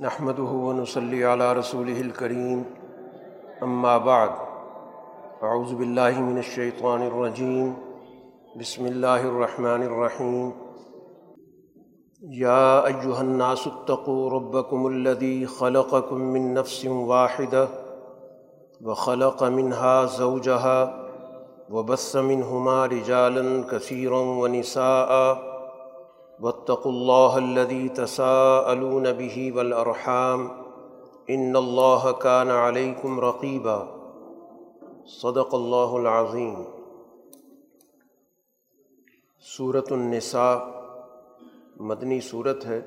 نحمد ونصلی علی رسول الکریم اما بعد اعوذ باللہ من الشیطان الرجیم بسم اللہ الرحمن الرحیم یا ایہا الناس اتقوا ربکم الذی خلقکم من نفس واحدہ وخلق منها زوجها وبث منہما رجالا کثیرا ونساء واتقوا الله الذي تساءلون به والأرحام إن الله كان عليكم رقيبا. صدق الله العظيم. صورت النساء، مدنی صورت ہے.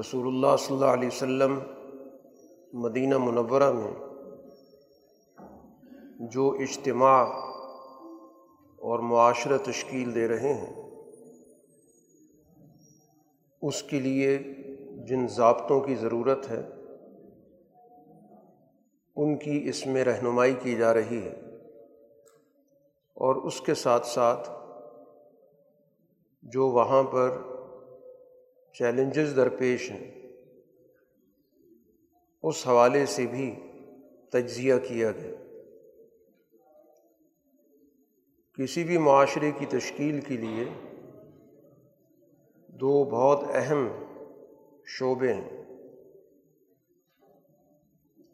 رسول اللہ صلی اللہ علیہ وسلم مدینہ منورہ میں جو اجتماع اور معاشرہ تشکیل دے رہے ہیں اس کے لیے جن ضابطوں کی ضرورت ہے، ان کی اس میں رہنمائی کی جا رہی ہے۔ اور اس کے ساتھ ساتھ جو وہاں پر چیلنجز درپیش ہیں، اس حوالے سے بھی تجزیہ کیا گیا۔ کسی بھی معاشرے کی تشکیل کے لیے دو بہت اہم شعبے ہیں۔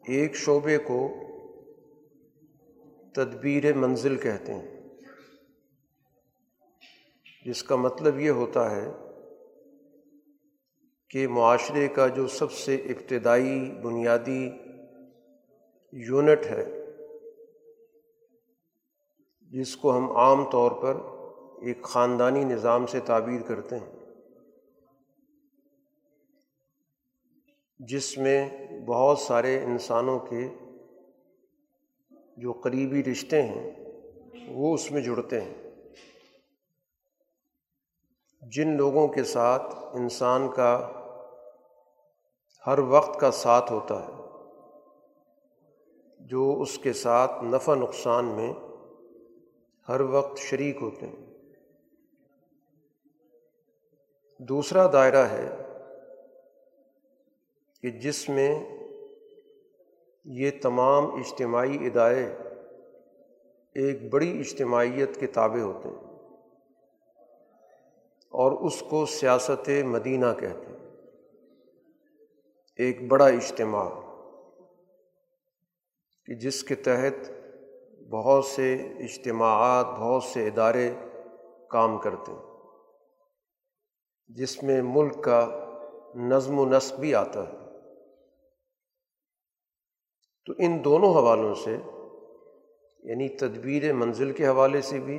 ایک شعبے کو تدبیر منزل کہتے ہیں۔ جس کا مطلب یہ ہوتا ہے کہ معاشرے کا جو سب سے ابتدائی بنیادی یونٹ ہے، جس کو ہم عام طور پر ایک خاندانی نظام سے تعبیر کرتے ہیں۔ جس میں بہت سارے انسانوں کے جو قریبی رشتے ہیں، وہ اس میں جڑتے ہیں۔ جن لوگوں کے ساتھ انسان کا ہر وقت کا ساتھ ہوتا ہے، جو اس کے ساتھ نفع نقصان میں ہر وقت شریک ہوتے ہیں۔ دوسرا دائرہ ہے کہ جس میں یہ تمام اجتماعی ادارے ایک بڑی اجتماعیت کے تابع ہوتے ہیں اور اس کو سیاست مدینہ کہتے ہیں۔ ایک بڑا اجتماع کہ جس کے تحت بہت سے اجتماعات، بہت سے ادارے کام کرتے ہیں، جس میں ملک کا نظم و نسق بھی آتا ہے۔ تو ان دونوں حوالوں سے یعنی تدبیر منزل کے حوالے سے بھی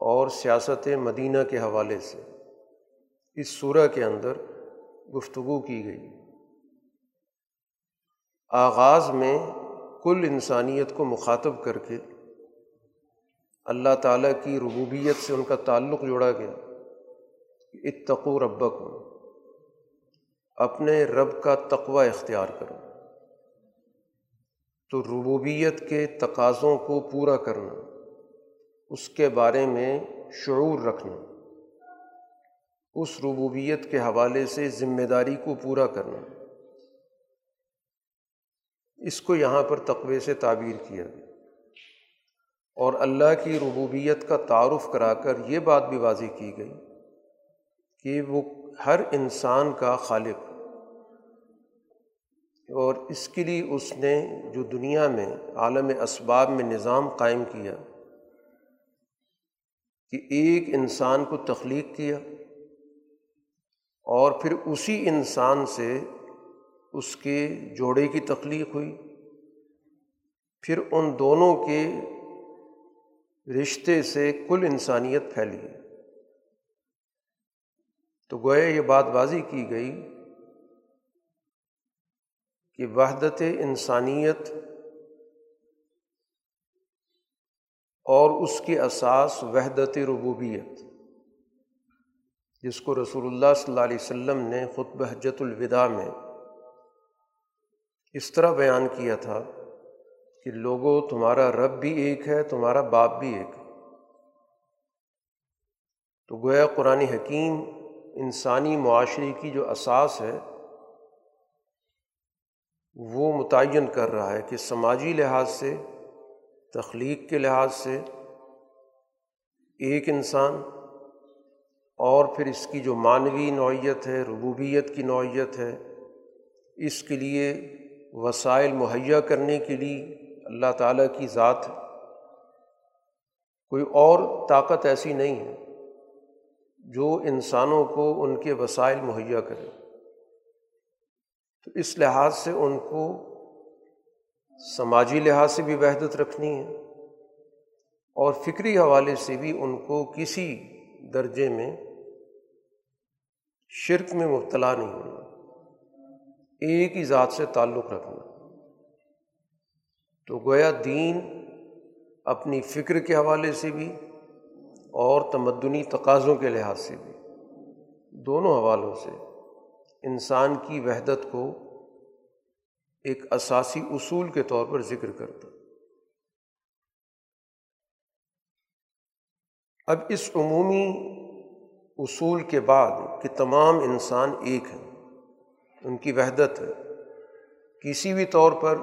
اور سیاست مدینہ کے حوالے سے اس صورح کے اندر گفتگو کی گئی۔ آغاز میں کل انسانیت کو مخاطب کر کے اللہ تعالیٰ کی ربوبیت سے ان کا تعلق جوڑا گیا اتقو ربک اپنے رب کا تقوی اختیار کرو۔ تو ربوبیت کے تقاضوں کو پورا کرنا، اس کے بارے میں شعور رکھنا، اس ربوبیت کے حوالے سے ذمہ داری کو پورا کرنا۔ اس کو یہاں پر تقوے سے تعبیر کیا گیا۔ اور اللہ کی ربوبیت کا تعارف کرا کر یہ بات بھی واضح کی گئی کہ وہ ہر انسان کا خالق اور اس کے لیے اس نے جو دنیا میں، عالم اسباب میں نظام قائم کیا، کہ ایک انسان کو تخلیق کیا اور پھر اسی انسان سے اس کے جوڑے کی تخلیق ہوئی۔ پھر ان دونوں کے رشتے سے کل انسانیت پھیلی۔ تو گویا یہ بات واضح کی گئی کہ وحدت انسانیت اور اس کی اساس وحدت ربوبیت، جس کو رسول اللہ صلی اللہ علیہ وسلم نے خطب حجت الوداع میں اس طرح بیان کیا تھا کہ لوگوں تمہارا رب بھی ایک ہے، تمہارا باپ بھی ایک۔ ہے تو گویا قرآن حکیم انسانی معاشرے کی جو اساس ہے وہ متعین کر رہا ہے کہ سماجی لحاظ سے، تخلیق کے لحاظ سے ایک انسان اور پھر اس کی جو معنوی نوعیت ہے، ربوبیت کی نوعیت ہے، اس کے لیے وسائل مہیا کرنے کے لیے اللہ تعالیٰ کی ذات ہے۔ کوئی اور طاقت ایسی نہیں ہے جو انسانوں کو ان کے وسائل مہیا کرے۔ تو اس لحاظ سے ان کو سماجی لحاظ سے بھی وحدت رکھنی ہے اور فکری حوالے سے بھی ان کو کسی درجے میں شرک میں مبتلا نہیں ہونا، ایک ہی ذات سے تعلق رکھنا۔ تو گویا دین اپنی فکر کے حوالے سے بھی اور تمدنی تقاضوں کے لحاظ سے بھی، دونوں حوالوں سے انسان کی وحدت کو ایک اساسی اصول کے طور پر ذکر کرتا۔ اب اس عمومی اصول کے بعد کہ تمام انسان ایک ہیں، ان کی وحدت ہے، کسی بھی طور پر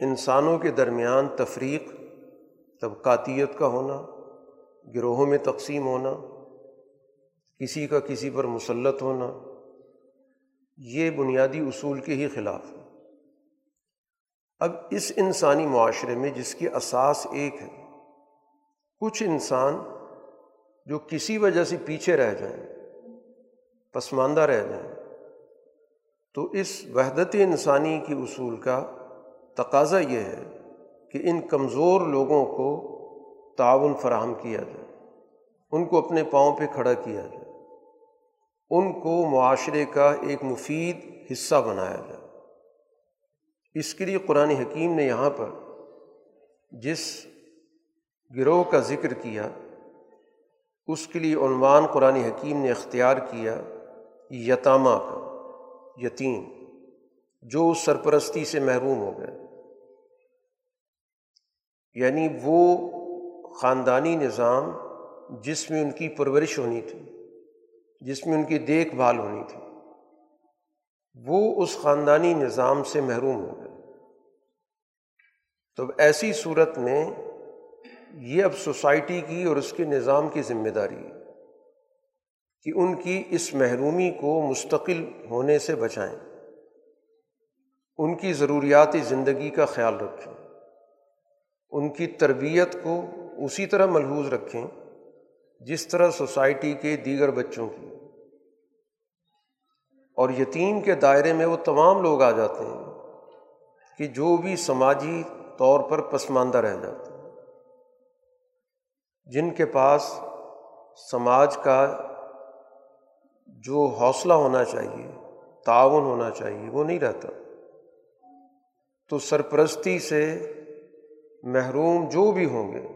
انسانوں کے درمیان تفریق، طبقاتیت کا ہونا، گروہوں میں تقسیم ہونا کسی کا کسی پر مسلط ہونا، یہ بنیادی اصول کے ہی خلاف ہے۔ اب اس انسانی معاشرے میں جس کی اساس ایک ہے، کچھ انسان جو کسی وجہ سے پیچھے رہ جائیں، پسماندہ رہ جائیں، تو اس وحدت انسانی کی اصول کا تقاضا یہ ہے کہ ان کمزور لوگوں کو تعاون فراہم کیا جائے، ان کو اپنے پاؤں پہ کھڑا کیا جائے۔ ان کو معاشرے کا ایک مفید حصہ بنایا جائے۔ اس کے لیے قرآن حکیم نے یہاں پر جس گروہ کا ذکر کیا، اس کے لیے عنوان قرآن حکیم نے اختیار کیا، یتامہ کا، یتیم، جو سرپرستی سے محروم ہو گئے۔ یعنی وہ خاندانی نظام جس میں ان کی پرورش ہونی تھی۔ جس میں ان کی دیکھ بھال ہونی تھی۔ وہ اس خاندانی نظام سے محروم ہو گئے۔ تو ایسی صورت میں یہ اب سوسائٹی کی اور اس کے نظام کی ذمہ داری ہے کہ ان کی اس محرومی کو مستقل ہونے سے بچائیں۔ ان کی ضروریات زندگی کا خیال رکھیں۔ ان کی تربیت کو اسی طرح ملحوظ رکھیں۔ جس طرح سوسائٹی کے دیگر بچوں کی۔ اور یتیم کے دائرے میں وہ تمام لوگ آ جاتے ہیں کہ جو بھی سماجی طور پر پسماندہ رہ جاتے ہیں۔ جن کے پاس سماج کا جو حوصلہ ہونا چاہیے، تعاون ہونا چاہیے، وہ نہیں رہتا۔ تو سرپرستی سے محروم جو بھی ہوں گے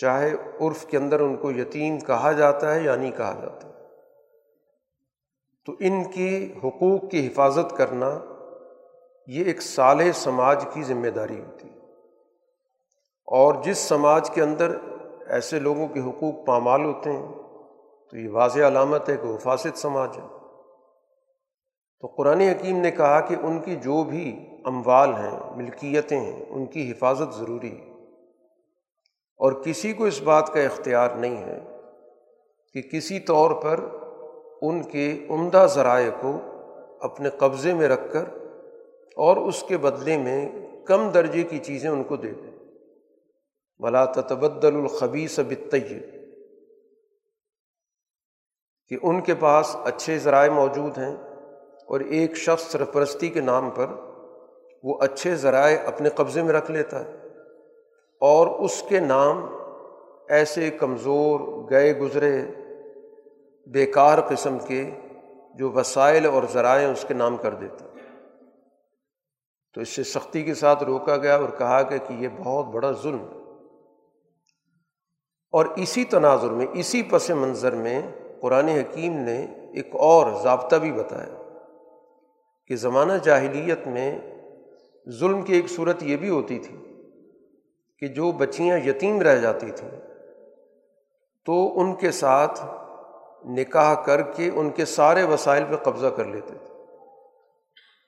چاہے عرف کے اندر ان کو یتیم کہا جاتا ہے یا نہیں کہا جاتا۔ تو ان کی حقوق کی حفاظت کرنا یہ ایک صالح سماج کی ذمہ داری ہوتی ہے۔ اور جس سماج کے اندر ایسے لوگوں کے حقوق پامال ہوتے ہیں، تو یہ واضح علامت ہے کہ وہ فاسد سماج ہے۔ تو قرآن حکیم نے کہا کہ ان کی جو بھی اموال ہیں، ملکیتیں ہیں، ان کی حفاظت ضروری ہے۔ اور کسی کو اس بات کا اختیار نہیں ہے کہ کسی طور پر ان کے عمدہ ذرائع کو اپنے قبضے میں رکھ کر اور اس کے بدلے میں کم درجے کی چیزیں ان کو دے دیں۔ بلا تبدل الخبی سبت کہ ان کے پاس اچھے ذرائع موجود ہیں اور ایک شخص سرپرستی کے نام پر وہ اچھے ذرائع اپنے قبضے میں رکھ لیتا ہے۔ اور اس کے نام ایسے کمزور، گئے گزرے، بیکار قسم کے جو وسائل اور ذرائع اس کے نام کر دیتا تو اس سے سختی کے ساتھ روکا گیا اور کہا گیا کہ یہ بہت بڑا ظلم۔ ہے اور اسی تناظر میں، اسی پس منظر میں قرآن حکیم نے ایک اور ضابطہ بھی بتایا کہ زمانہ جاہلیت میں ظلم کی ایک صورت یہ بھی ہوتی تھی کہ جو بچیاں یتیم رہ جاتی تھیں، تو ان کے ساتھ نکاح کر کے ان کے سارے وسائل پہ قبضہ کر لیتے تھے۔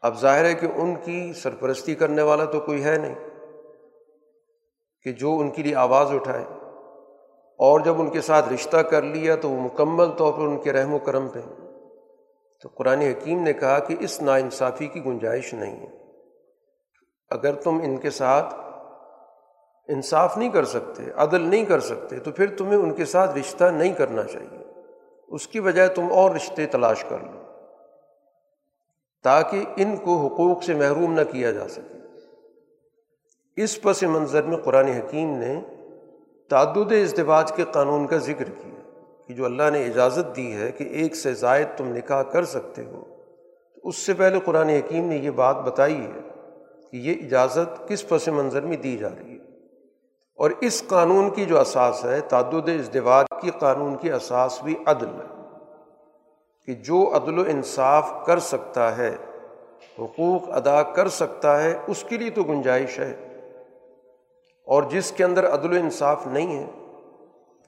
اب ظاہر ہے کہ ان کی سرپرستی کرنے والا تو کوئی ہے نہیں، کہ جو ان کے لیے آواز اٹھائے۔ اور جب ان کے ساتھ رشتہ کر لیا تو وہ مکمل طور پر ان کے رحم و کرم پہ۔ تو قرآن حکیم نے کہا کہ اس ناانصافی کی گنجائش نہیں ہے۔ اگر تم ان کے ساتھ انصاف نہیں کر سکتے، عدل نہیں کر سکتے، تو پھر تمہیں ان کے ساتھ رشتہ نہیں کرنا چاہیے۔ اس کی بجائے تم اور رشتے تلاش کر لو، تاکہ ان کو حقوق سے محروم نہ کیا جا سکے۔ اس پس منظر میں قرآن حکیم نے تعدد ازدواج کے قانون کا ذکر کیا کہ جو اللہ نے اجازت دی ہے کہ ایک سے زائد تم نکاح کر سکتے ہو۔ تو اس سے پہلے قرآن حکیم نے یہ بات بتائی ہے کہ یہ اجازت کس پس منظر میں دی جا رہی ہے؟ اور اس قانون کی جو اساس ہے تعدد ازدواج کی قانون کی اساس بھی عدل ہے کہ جو عدل و انصاف کر سکتا ہے، حقوق ادا کر سکتا ہے، اس کے لیے تو گنجائش ہے۔ اور جس کے اندر عدل و انصاف نہیں ہے،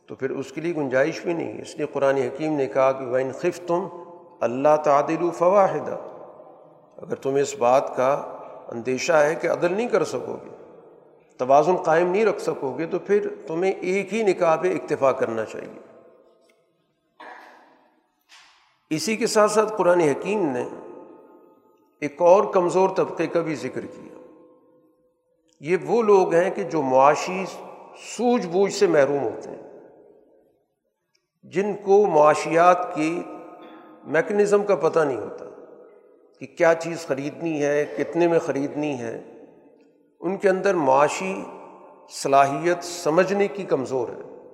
تو پھر اس کے لیے گنجائش بھی نہیں۔ اس لیے قرآن حکیم نے کہا کہ وین خف تم اللہ تعدل فواہدہ اگر تمہیں اس بات کا اندیشہ ہے کہ عدل نہیں کر سکو گے توازن قائم نہیں رکھ سکو گے تو پھر تمہیں ایک ہی نکاح پہ اکتفا کرنا چاہیے۔ اسی کے ساتھ ساتھ قرآن حکیم نے ایک اور کمزور طبقے کا بھی ذکر کیا۔ یہ وہ لوگ ہیں کہ جو معاشی سوجھ بوجھ سے محروم ہوتے ہیں، جن کو معاشیات کی میکنزم کا پتہ نہیں ہوتا کہ کیا چیز خریدنی ہے، کتنے میں خریدنی ہے۔ ان کے اندر معاشی صلاحیت سمجھنے کی کمزور ہے۔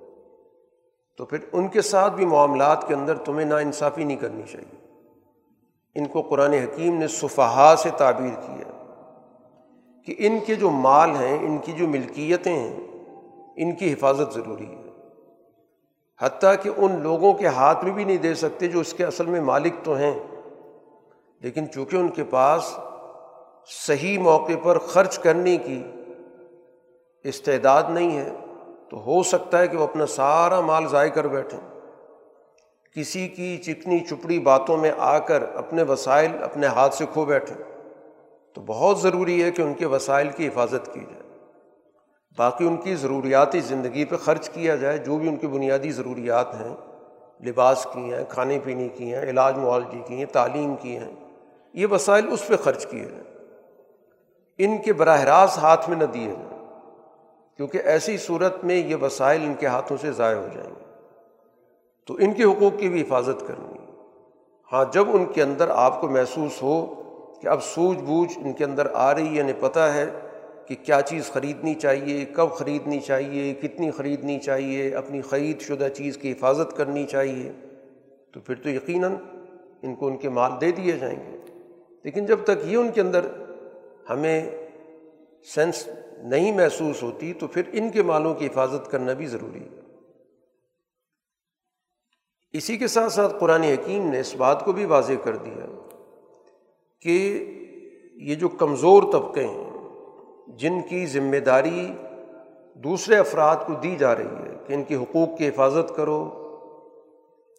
تو پھر ان کے ساتھ بھی معاملات کے اندر تمہیں نا انصافی نہیں کرنی چاہیے۔ ان کو قرآن حکیم نے صفحا سے تعبیر کیا کہ ان کے جو مال ہیں، ان کی جو ملکیتیں ہیں، ان کی حفاظت ضروری ہے۔ حتیٰ کہ ان لوگوں کے ہاتھ میں بھی نہیں دے سکتے جو اس کے اصل میں مالک تو ہیں۔ لیکن چونکہ ان کے پاس صحیح موقع پر خرچ کرنے کی استعداد نہیں ہے، تو ہو سکتا ہے کہ وہ اپنا سارا مال ضائع کر بیٹھیں کسی کی چکنی چپڑی باتوں میں آ کر اپنے وسائل اپنے ہاتھ سے کھو بیٹھیں تو بہت ضروری ہے کہ ان کے وسائل کی حفاظت کی جائے۔ باقی ان کی ضروریاتی زندگی پہ خرچ کیا جائے، جو بھی ان کی بنیادی ضروریات ہیں، لباس کی ہیں، کھانے پینے کی ہیں، علاج معالجی کی ہیں، تعلیم کی ہیں، یہ وسائل اس پہ خرچ کیے جائیں۔ ان کے براہ راست ہاتھ میں نہ دیے جائیں۔ کیونکہ ایسی صورت میں یہ وسائل ان کے ہاتھوں سے ضائع ہو جائیں گے۔ تو ان کے حقوق کی بھی حفاظت کرنی۔ ہاں جب ان کے اندر آپ کو محسوس ہو کہ اب سوجھ بوجھ ان کے اندر آ رہی ہے یعنی پتہ ہے کہ کیا چیز خریدنی چاہیے، کب خریدنی چاہیے، کتنی خریدنی چاہیے، اپنی خرید شدہ چیز کی حفاظت کرنی چاہیے، تو پھر تو یقیناً ان کو ان کے مال دے دیے جائیں گے۔ لیکن جب تک یہ ان کے اندر ہمیں سینس نہیں محسوس ہوتی تو پھر ان کے مالوں کی حفاظت کرنا بھی ضروری ہے۔ اسی کے ساتھ ساتھ قرآن حکیم نے اس بات کو بھی واضح کر دیا کہ یہ جو کمزور طبقے ہیں، جن کی ذمہ داری دوسرے افراد کو دی جا رہی ہے کہ ان کے حقوق کی حفاظت کرو،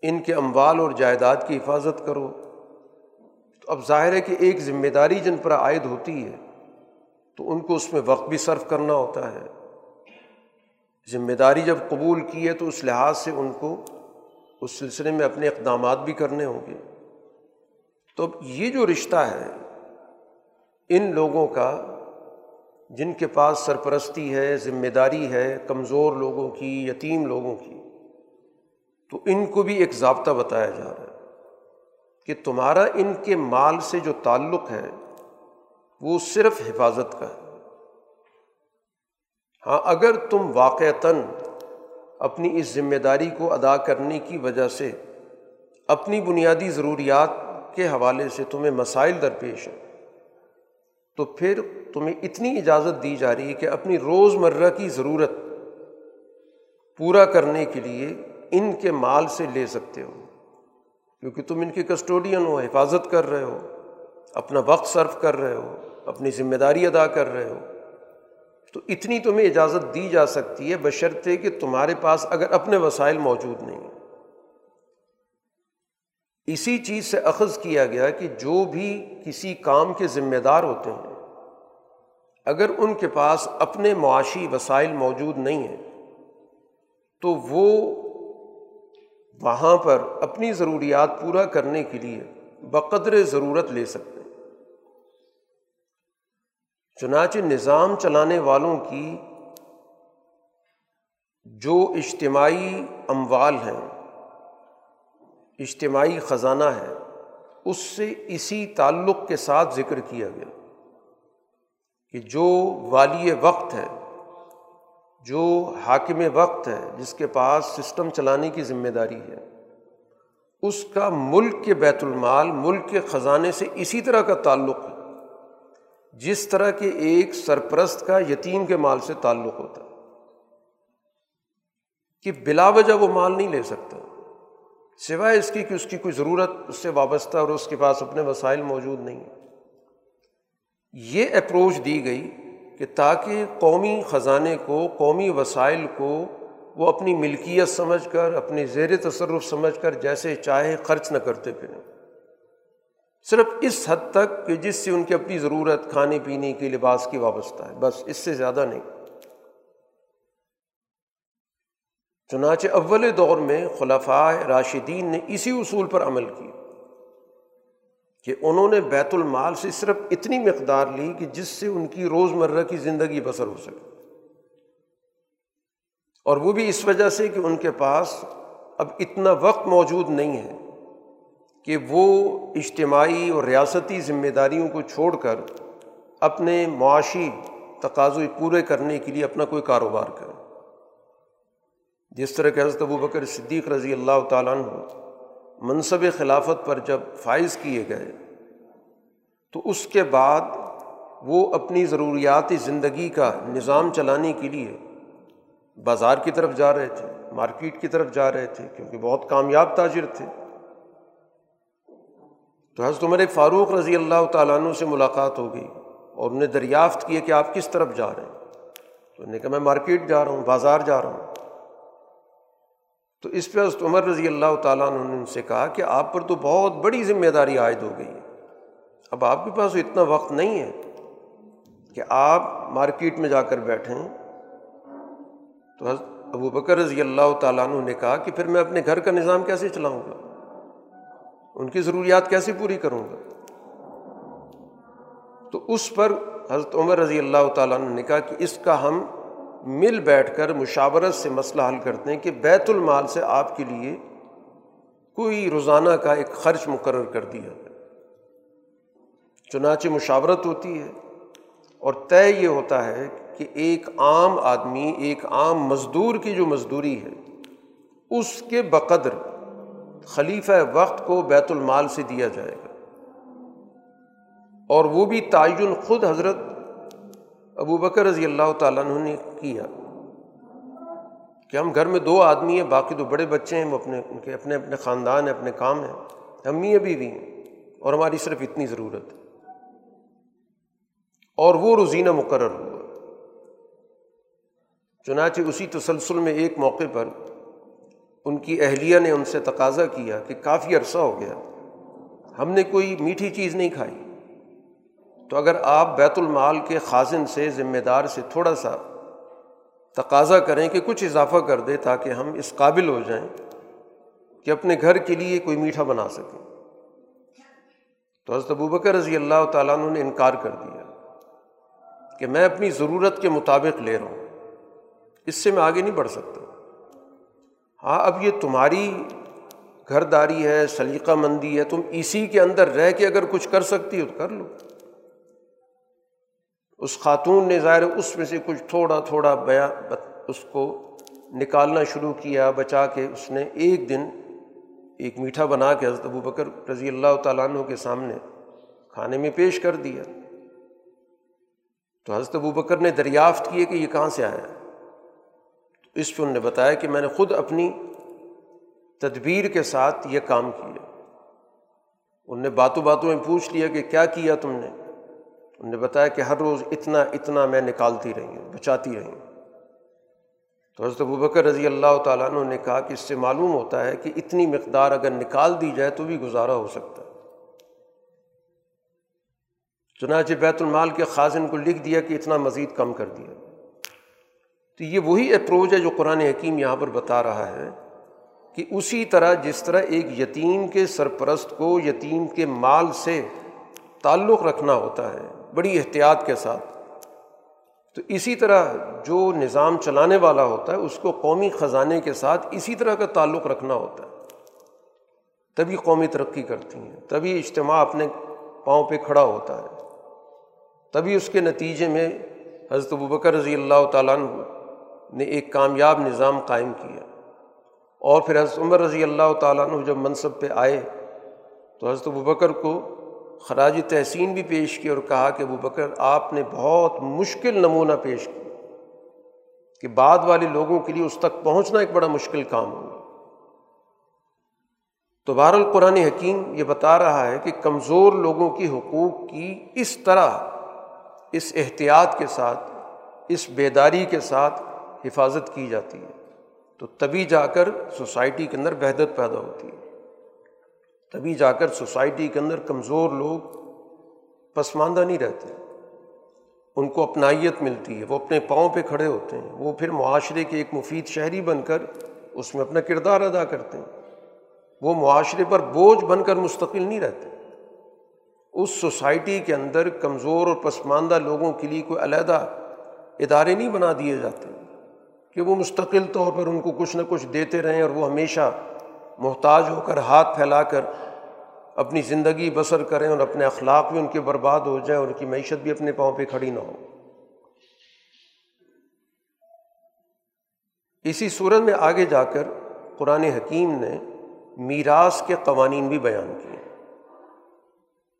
ان کے اموال اور جائیداد کی حفاظت کرو اب ظاہر ہے کہ ایک ذمہ داری جن پر عائد ہوتی ہے، تو ان کو اس میں وقت بھی صرف کرنا ہوتا ہے۔ ذمہ داری جب قبول کی ہے، تو اس لحاظ سے ان کو اس سلسلے میں اپنے اقدامات بھی کرنے ہوں گے۔ تو اب یہ جو رشتہ ہے، ان لوگوں کا، جن کے پاس سرپرستی ہے، ذمہ داری ہے، کمزور لوگوں کی، یتیم لوگوں کی، تو ان کو بھی ایک ضابطہ بتایا جا رہا ہے۔ کہ تمہارا ان کے مال سے جو تعلق ہے وہ صرف حفاظت کا ہے۔ ہاں اگر تم واقعتاً اپنی اس ذمہ داری کو ادا کرنے کی وجہ سے اپنی بنیادی ضروریات کے حوالے سے تمہیں مسائل درپیش ہیں، تو پھر تمہیں اتنی اجازت دی جا رہی ہے کہ اپنی روز مرہ کی ضرورت پورا کرنے کے لیے ان کے مال سے لے سکتے ہو۔ کیونکہ تم ان کے کسٹوڈین ہو، حفاظت کر رہے ہو، اپنا وقت صرف کر رہے ہو، اپنی ذمہ داری ادا کر رہے ہو۔ تو اتنی تمہیں اجازت دی جا سکتی ہے بشرطے کہ تمہارے پاس اگر اپنے وسائل موجود نہیں۔ ہیں اسی چیز سے اخذ کیا گیا کہ جو بھی کسی کام کے ذمہ دار ہوتے ہیں، اگر ان کے پاس اپنے معاشی وسائل موجود نہیں ہیں، تو وہ وہاں پر اپنی ضروریات پورا کرنے کے لیے بقدر ضرورت لے سکتے ہیں۔ چنانچہ نظام چلانے والوں کی جو اجتماعی اموال ہیں، اجتماعی خزانہ ہے اس سے اسی تعلق کے ساتھ ذکر کیا گیا کہ جو والی وقت ہے جو حاکم وقت ہے، جس کے پاس سسٹم چلانے کی ذمہ داری ہے، اس کا ملک کے بیت المال، ملک کے خزانے سے اسی طرح کا تعلق ہے، جس طرح کے ایک سرپرست کا یتیم کے مال سے تعلق ہوتا ہے۔ کہ بلا وجہ وہ مال نہیں لے سکتا۔ سوائے اس کی کہ اس کی کوئی ضرورت اس سے وابستہ اور اس کے پاس اپنے وسائل موجود نہیں۔ ہیں یہ اپروچ دی گئی کہ تاکہ قومی خزانے کو، قومی وسائل کو وہ اپنی ملکیت سمجھ کر، اپنی زیر تصرف سمجھ کر جیسے چاہے خرچ نہ کرتے پھریں۔ صرف اس حد تک کہ جس سے ان کی اپنی ضرورت کھانے پینے کی لباس کی وابستہ ہے۔ بس اس سے زیادہ نہیں۔ چنانچہ اول دور میں خلفۂ راشدین نے اسی اصول پر عمل کی۔ کہ انہوں نے بیت المال سے صرف اتنی مقدار لی کہ جس سے ان کی روز مرہ کی زندگی بسر ہو سکے۔ اور وہ بھی اس وجہ سے کہ ان کے پاس اب اتنا وقت موجود نہیں ہے کہ وہ اجتماعی اور ریاستی ذمہ داریوں کو چھوڑ کر اپنے معاشی تقاضے پورے کرنے کے لیے اپنا کوئی کاروبار کریں۔ جس طرح کہ حضرت ابو بکر صدیق رضی اللہ تعالیٰ عنہ منصب خلافت پر جب فائز کیے گئے، تو اس کے بعد وہ اپنی ضروریاتی زندگی کا نظام چلانے کے لیے بازار کی طرف جا رہے تھے، مارکیٹ کی طرف جا رہے تھے، کیونکہ بہت کامیاب تاجر تھے۔ تو حضرت عمر فاروق رضی اللہ تعالیٰ عنہ سے ملاقات ہو گئی اور انہیں دریافت کیا کہ آپ کس طرف جا رہے ہیں۔ تو انہیں کہا، میں مارکیٹ جا رہا ہوں، بازار جا رہا ہوں۔ تو اس پہ حضرت عمر رضی اللہ تعالیٰ عنہ نے ان سے کہا کہ آپ پر تو بہت بڑی ذمہ داری عائد ہو گئی ہے۔ اب آپ کے پاس اتنا وقت نہیں ہے کہ آپ مارکیٹ میں جا کر بیٹھیں۔ تو حضرت ابو بکر رضی اللہ تعالیٰ عنہ نے کہا کہ پھر میں اپنے گھر کا نظام کیسے چلاؤں گا؟ ان کی ضروریات کیسے پوری کروں گا؟ تو اس پر حضرت عمر رضی اللہ تعالیٰ نے کہا کہ اس کا ہم مل بیٹھ کر مشاورت سے مسئلہ حل کرتے ہیں کہ بیت المال سے آپ کے لیے کوئی روزانہ کا ایک خرچ مقرر کر دیا جائے چنانچہ مشاورت ہوتی ہے اور طے یہ ہوتا ہے کہ ایک عام آدمی، ایک عام مزدور کی جو مزدوری ہے، اس کے بقدر خلیفہ وقت کو بیت المال سے دیا جائے گا۔ اور وہ بھی تعین خود حضرت ابو بکر رضی اللہ تعالیٰ عنہ نے کیا کہ ہم گھر میں دو آدمی ہیں، باقی تو بڑے بچے ہیں، وہ اپنے، ان کے اپنے اپنے خاندان ہیں، اپنے کام ہیں۔ ہم ہی ابھی بھی ہیں اور ہماری صرف اتنی ضرورت ہے۔ اور وہ روزینہ مقرر ہوا۔ چنانچہ اسی تسلسل میں ایک موقع پر ان کی اہلیہ نے ان سے تقاضا کیا کہ کافی عرصہ ہو گیا، ہم نے کوئی میٹھی چیز نہیں کھائی۔ تو اگر آپ بیت المال کے خازن سے، ذمہ دار سے تھوڑا سا تقاضا کریں کہ کچھ اضافہ کر دے تاکہ ہم اس قابل ہو جائیں کہ اپنے گھر کے لیے کوئی میٹھا بنا سکیں۔ تو حضرت ابوبکر رضی اللہ تعالیٰ عنہ نے انکار کر دیا کہ میں اپنی ضرورت کے مطابق لے رہا ہوں۔ اس سے میں آگے نہیں بڑھ سکتا۔ ہاں اب یہ تمہاری گھر داری ہے، سلیقہ مندی ہے، تم اسی کے اندر رہ کے اگر کچھ کر سکتی ہو تو کر لو۔ اس خاتون نے ظاہر اس میں سے کچھ تھوڑا تھوڑا بیا اس کو نکالنا شروع کیا، بچا کے اس نے ایک دن ایک میٹھا بنا کے حضرت ابو بکر رضی اللہ تعالیٰ عنہ کے سامنے کھانے میں پیش کر دیا۔ تو حضرت ابو بکر نے دریافت کیے کہ یہ کہاں سے آیا؟ تو اس پہ انہوں نے بتایا کہ میں نے خود اپنی تدبیر کے ساتھ یہ کام کیا۔ ان نے باتوں باتوں میں پوچھ لیا کہ کیا کیا تم نے؟ انہوں نے بتایا کہ ہر روز اتنا اتنا میں نکالتی رہی ہوں، بچاتی رہی ہوں۔ تو حضرت بکر رضی اللہ تعالیٰ عنہ نے کہا کہ اس سے معلوم ہوتا ہے کہ اتنی مقدار اگر نکال دی جائے تو بھی گزارا ہو سکتا ہے۔ چنانچہ بیت المال کے خازن کو لکھ دیا کہ اتنا مزید کم کر دیا۔ تو یہ وہی اپروچ ہے جو قرآن حکیم یہاں پر بتا رہا ہے کہ اسی طرح جس طرح ایک یتیم کے سرپرست کو یتیم کے مال سے تعلق رکھنا ہوتا ہے بڑی احتیاط کے ساتھ۔ تو اسی طرح جو نظام چلانے والا ہوتا ہے، اس کو قومی خزانے کے ساتھ اسی طرح کا تعلق رکھنا ہوتا ہے۔ تبھی قومی ترقی کرتی ہیں، تبھی اجتماع اپنے پاؤں پہ کھڑا ہوتا ہے۔ تبھی اس کے نتیجے میں حضرت بکر رضی اللہ تعالیٰ نے ایک کامیاب نظام قائم کیا۔ اور پھر حضرت عمر رضی اللہ تعالیٰ عنہ جب منصب پہ آئے، تو حضرت بکر کو خراج تحسین بھی پیش کی اور کہا کہ ابو بکر، آپ نے بہت مشکل نمونہ پیش کیا کہ بعد والے لوگوں کے لیے اس تک پہنچنا ایک بڑا مشکل کام ہوگا تو بہر القرآن حکیم یہ بتا رہا ہے کہ کمزور لوگوں کی حقوق کی اس طرح، اس احتیاط کے ساتھ، اس بیداری کے ساتھ حفاظت کی جاتی ہے۔ تو تبھی جا کر سوسائٹی کے اندر وحدت پیدا ہوتی ہے۔ تبھی جا کر سوسائٹی کے اندر کمزور لوگ پسماندہ نہیں رہتے۔ ان کو اپنائیت ملتی ہے، وہ اپنے پاؤں پہ کھڑے ہوتے ہیں۔ وہ پھر معاشرے کے ایک مفید شہری بن کر اس میں اپنا کردار ادا کرتے ہیں۔ وہ معاشرے پر بوجھ بن کر مستقل نہیں رہتے۔ اس سوسائٹی کے اندر کمزور اور پسماندہ لوگوں کے لیے کوئی علیحدہ ادارے نہیں بنا دیے جاتے، کہ وہ مستقل طور پر ان کو کچھ نہ کچھ دیتے رہیں اور وہ ہمیشہ محتاج ہو کر ہاتھ پھیلا کر اپنی زندگی بسر کریں اور اپنے اخلاق بھی ان کے برباد ہو جائیں اور ان کی معیشت بھی اپنے پاؤں پہ کھڑی نہ ہو۔ اسی صورت میں آگے جا کر قرآن حکیم نے میراث کے قوانین بھی بیان کیے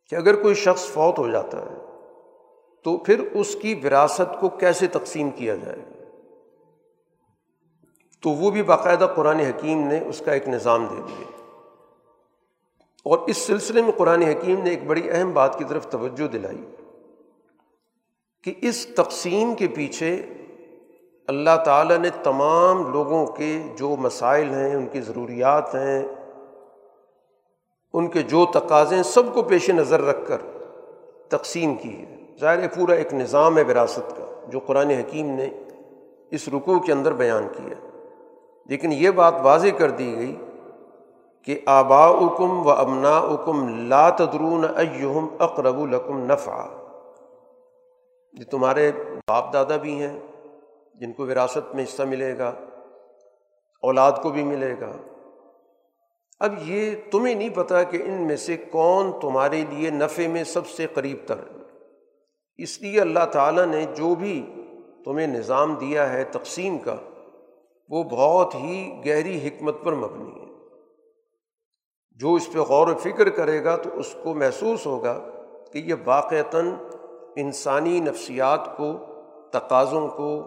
کہ اگر کوئی شخص فوت ہو جاتا ہے تو پھر اس کی وراثت کو کیسے تقسیم کیا جائے گا؟ تو وہ بھی باقاعدہ قرآن حکیم نے اس کا ایک نظام دے دیا۔ اور اس سلسلے میں قرآن حکیم نے ایک بڑی اہم بات کی طرف توجہ دلائی کہ اس تقسیم کے پیچھے اللہ تعالیٰ نے تمام لوگوں کے جو مسائل ہیں، ان کی ضروریات ہیں، ان کے جو تقاضے ہیں، سب کو پیش نظر رکھ کر تقسیم کی ہے۔ ظاہر پورا ایک نظام ہے وراثت کا، جو قرآن حکیم نے اس رکوع کے اندر بیان کیا ہے۔ لیکن یہ بات واضح کر دی گئی کہ آبا اکم و امنا اکم لاتدرون ایہم اقرب الکم نفع یہ تمہارے باپ دادا بھی ہیں، جن کو وراثت میں حصہ ملے گا، اولاد کو بھی ملے گا۔ اب یہ تمہیں نہیں پتہ کہ ان میں سے کون تمہارے لیے نفع میں سب سے قریب تر۔ اس لیے اللہ تعالیٰ نے جو بھی تمہیں نظام دیا ہے تقسیم کا وہ بہت ہی گہری حکمت پر مبنی ہے۔ جو اس پہ غور و فکر کرے گا تو اس کو محسوس ہوگا کہ یہ واقعتاً انسانی نفسیات کو، تقاضوں کو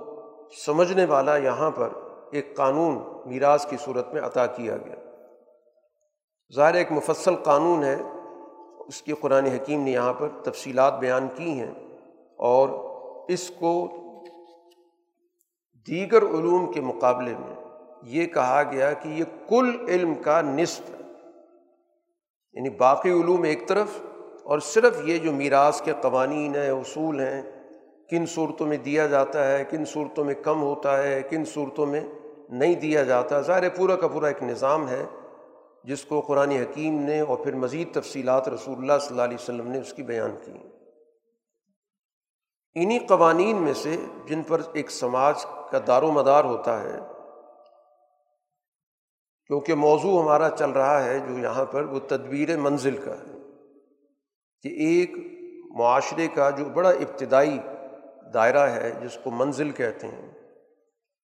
سمجھنے والا یہاں پر ایک قانون میراث کی صورت میں عطا کیا گیا۔ ظاہر ایک مفصل قانون ہے، اس کی قرآن حکیم نے یہاں پر تفصیلات بیان کی ہیں اور اس کو دیگر علوم کے مقابلے میں یہ کہا گیا کہ یہ کل علم کا نصف ہے۔ یعنی باقی علوم ایک طرف اور صرف یہ جو میراث کے قوانین ہیں، اصول ہیں، کن صورتوں میں دیا جاتا ہے، کن صورتوں میں کم ہوتا ہے، کن صورتوں میں نہیں دیا جاتا، ظاہر پورا کا پورا ایک نظام ہے جس کو قرآن حکیم نے اور پھر مزید تفصیلات رسول اللہ صلی اللہ علیہ وسلم نے اس کی بیان کی۔ انہیں قوانین میں سے جن پر ایک سماج کا دار و مدار ہوتا ہے۔ کیونکہ موضوع ہمارا چل رہا ہے جو یہاں پر وہ تدبیر منزل کا ہے۔ کہ ایک معاشرے کا جو بڑا ابتدائی دائرہ ہے، جس کو منزل کہتے ہیں،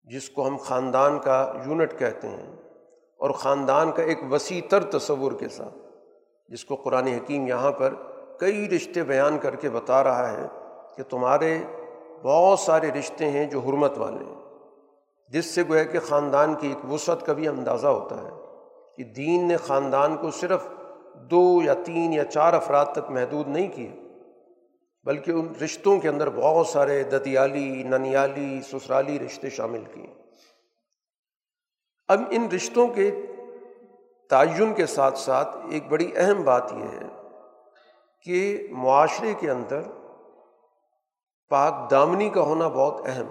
جس کو ہم خاندان کا یونٹ کہتے ہیں، اور خاندان کا ایک وسیع تر تصور کے ساتھ، جس کو قرآن حکیم یہاں پر کئی رشتے بیان کر کے بتا رہا ہے کہ تمہارے بہت سارے رشتے ہیں جو حرمت والے ہیں۔ جس سے گویا کہ خاندان کی ایک وسعت کا بھی اندازہ ہوتا ہے کہ دین نے خاندان کو صرف دو یا تین یا چار افراد تک محدود نہیں کیے، بلکہ ان رشتوں کے اندر بہت سارے دتیالی، ننیالی، سسرالی رشتے شامل کیے۔ اب ان رشتوں کے تعین کے ساتھ ساتھ ایک بڑی اہم بات یہ ہے کہ معاشرے کے اندر پاک دامنی کا ہونا بہت اہم۔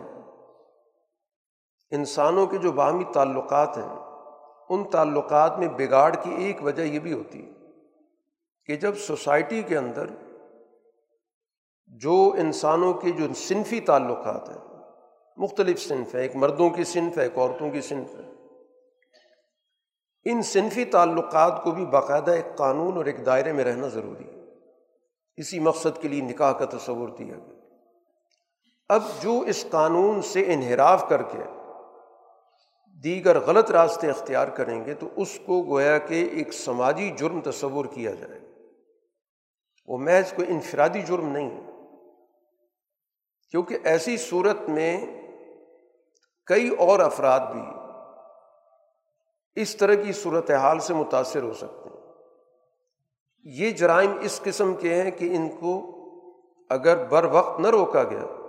انسانوں کے جو باہمی تعلقات ہیں، ان تعلقات میں بگاڑ کی ایک وجہ یہ بھی ہوتی ہے کہ جب سوسائٹی کے اندر جو انسانوں کے جو صنفی تعلقات ہیں، مختلف صنف ہیں، ایک مردوں کی صنف ہے، ایک عورتوں کی صنف ہے، ان صنفی تعلقات کو بھی باقاعدہ ایک قانون اور ایک دائرے میں رہنا ضروری ہے۔ اسی مقصد کے لیے نکاح کا تصور دیا گیا۔ اب جو اس قانون سے انحراف کر کے دیگر غلط راستے اختیار کریں گے تو اس کو گویا کہ ایک سماجی جرم تصور کیا جائے گا۔ وہ محض کوئی انفرادی جرم نہیں ہے۔ کیونکہ ایسی صورت میں کئی اور افراد بھی اس طرح کی صورت حال سے متاثر ہو سکتے ہیں۔ یہ جرائم اس قسم کے ہیں کہ ان کو اگر بر وقت نہ روکا گیا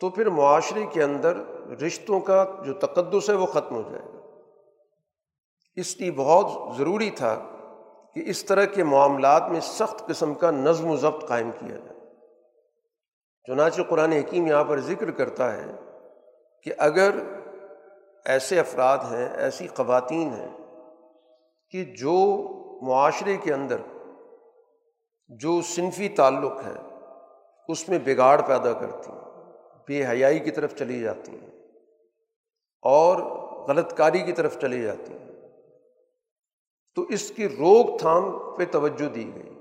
تو پھر معاشرے کے اندر رشتوں کا جو تقدس ہے وہ ختم ہو جائے گا۔ اس لیے بہت ضروری تھا کہ اس طرح کے معاملات میں سخت قسم کا نظم و ضبط قائم کیا جائے۔ چنانچہ قرآن حکیم یہاں پر ذکر کرتا ہے کہ اگر ایسے افراد ہیں، ایسی خواتین ہیں کہ جو معاشرے کے اندر جو صنفی تعلق ہے، اس میں بگاڑ پیدا کرتی ہیں۔ بے حیائی کی طرف چلی جاتی ہیں اور غلط کاری کی طرف چلی جاتی ہیں۔ تو اس کی روک تھام پہ توجہ دی گئی۔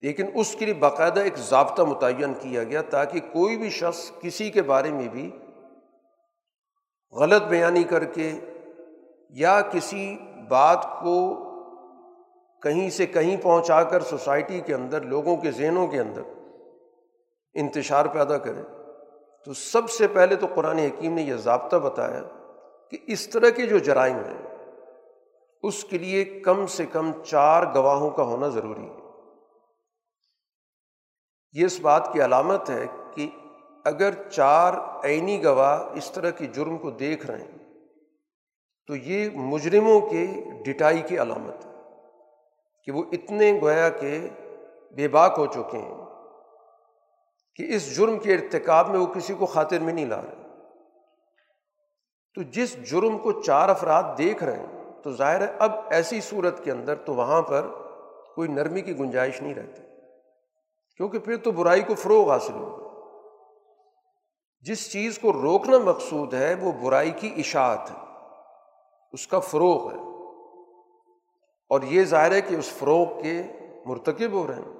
لیکن اس کے لیے باقاعدہ ایک ضابطہ متعین کیا گیا تاکہ کوئی بھی شخص کسی کے بارے میں بھی غلط بیانی کر کے یا کسی بات کو کہیں سے کہیں پہنچا کر سوسائٹی کے اندر، لوگوں کے ذہنوں کے اندر انتشار پیدا کرے تو سب سے پہلے تو قرآن حکیم نے یہ ضابطہ بتایا کہ اس طرح کے جو جرائم ہیں، اس کے لیے کم سے کم چار گواہوں کا ہونا ضروری ہے۔ یہ اس بات کی علامت ہے کہ اگر چار عینی گواہ اس طرح کی جرم کو دیکھ رہے ہیں، تو یہ مجرموں کے ڈٹائی کی علامت ہے کہ وہ اتنے گویا کہ بے باک ہو چکے ہیں۔ کہ اس جرم کے ارتکاب میں وہ کسی کو خاطر میں نہیں لا رہے۔ تو جس جرم کو چار افراد دیکھ رہے ہیں، تو ظاہر ہے اب ایسی صورت کے اندر تو وہاں پر کوئی نرمی کی گنجائش نہیں رہتی۔ کیونکہ پھر تو برائی کو فروغ حاصل ہوگا۔ جس چیز کو روکنا مقصود ہے، وہ برائی کی اشاعت ہے۔ اس کا فروغ ہے۔ اور یہ ظاہر ہے کہ اس فروغ کے مرتکب ہو رہے ہیں۔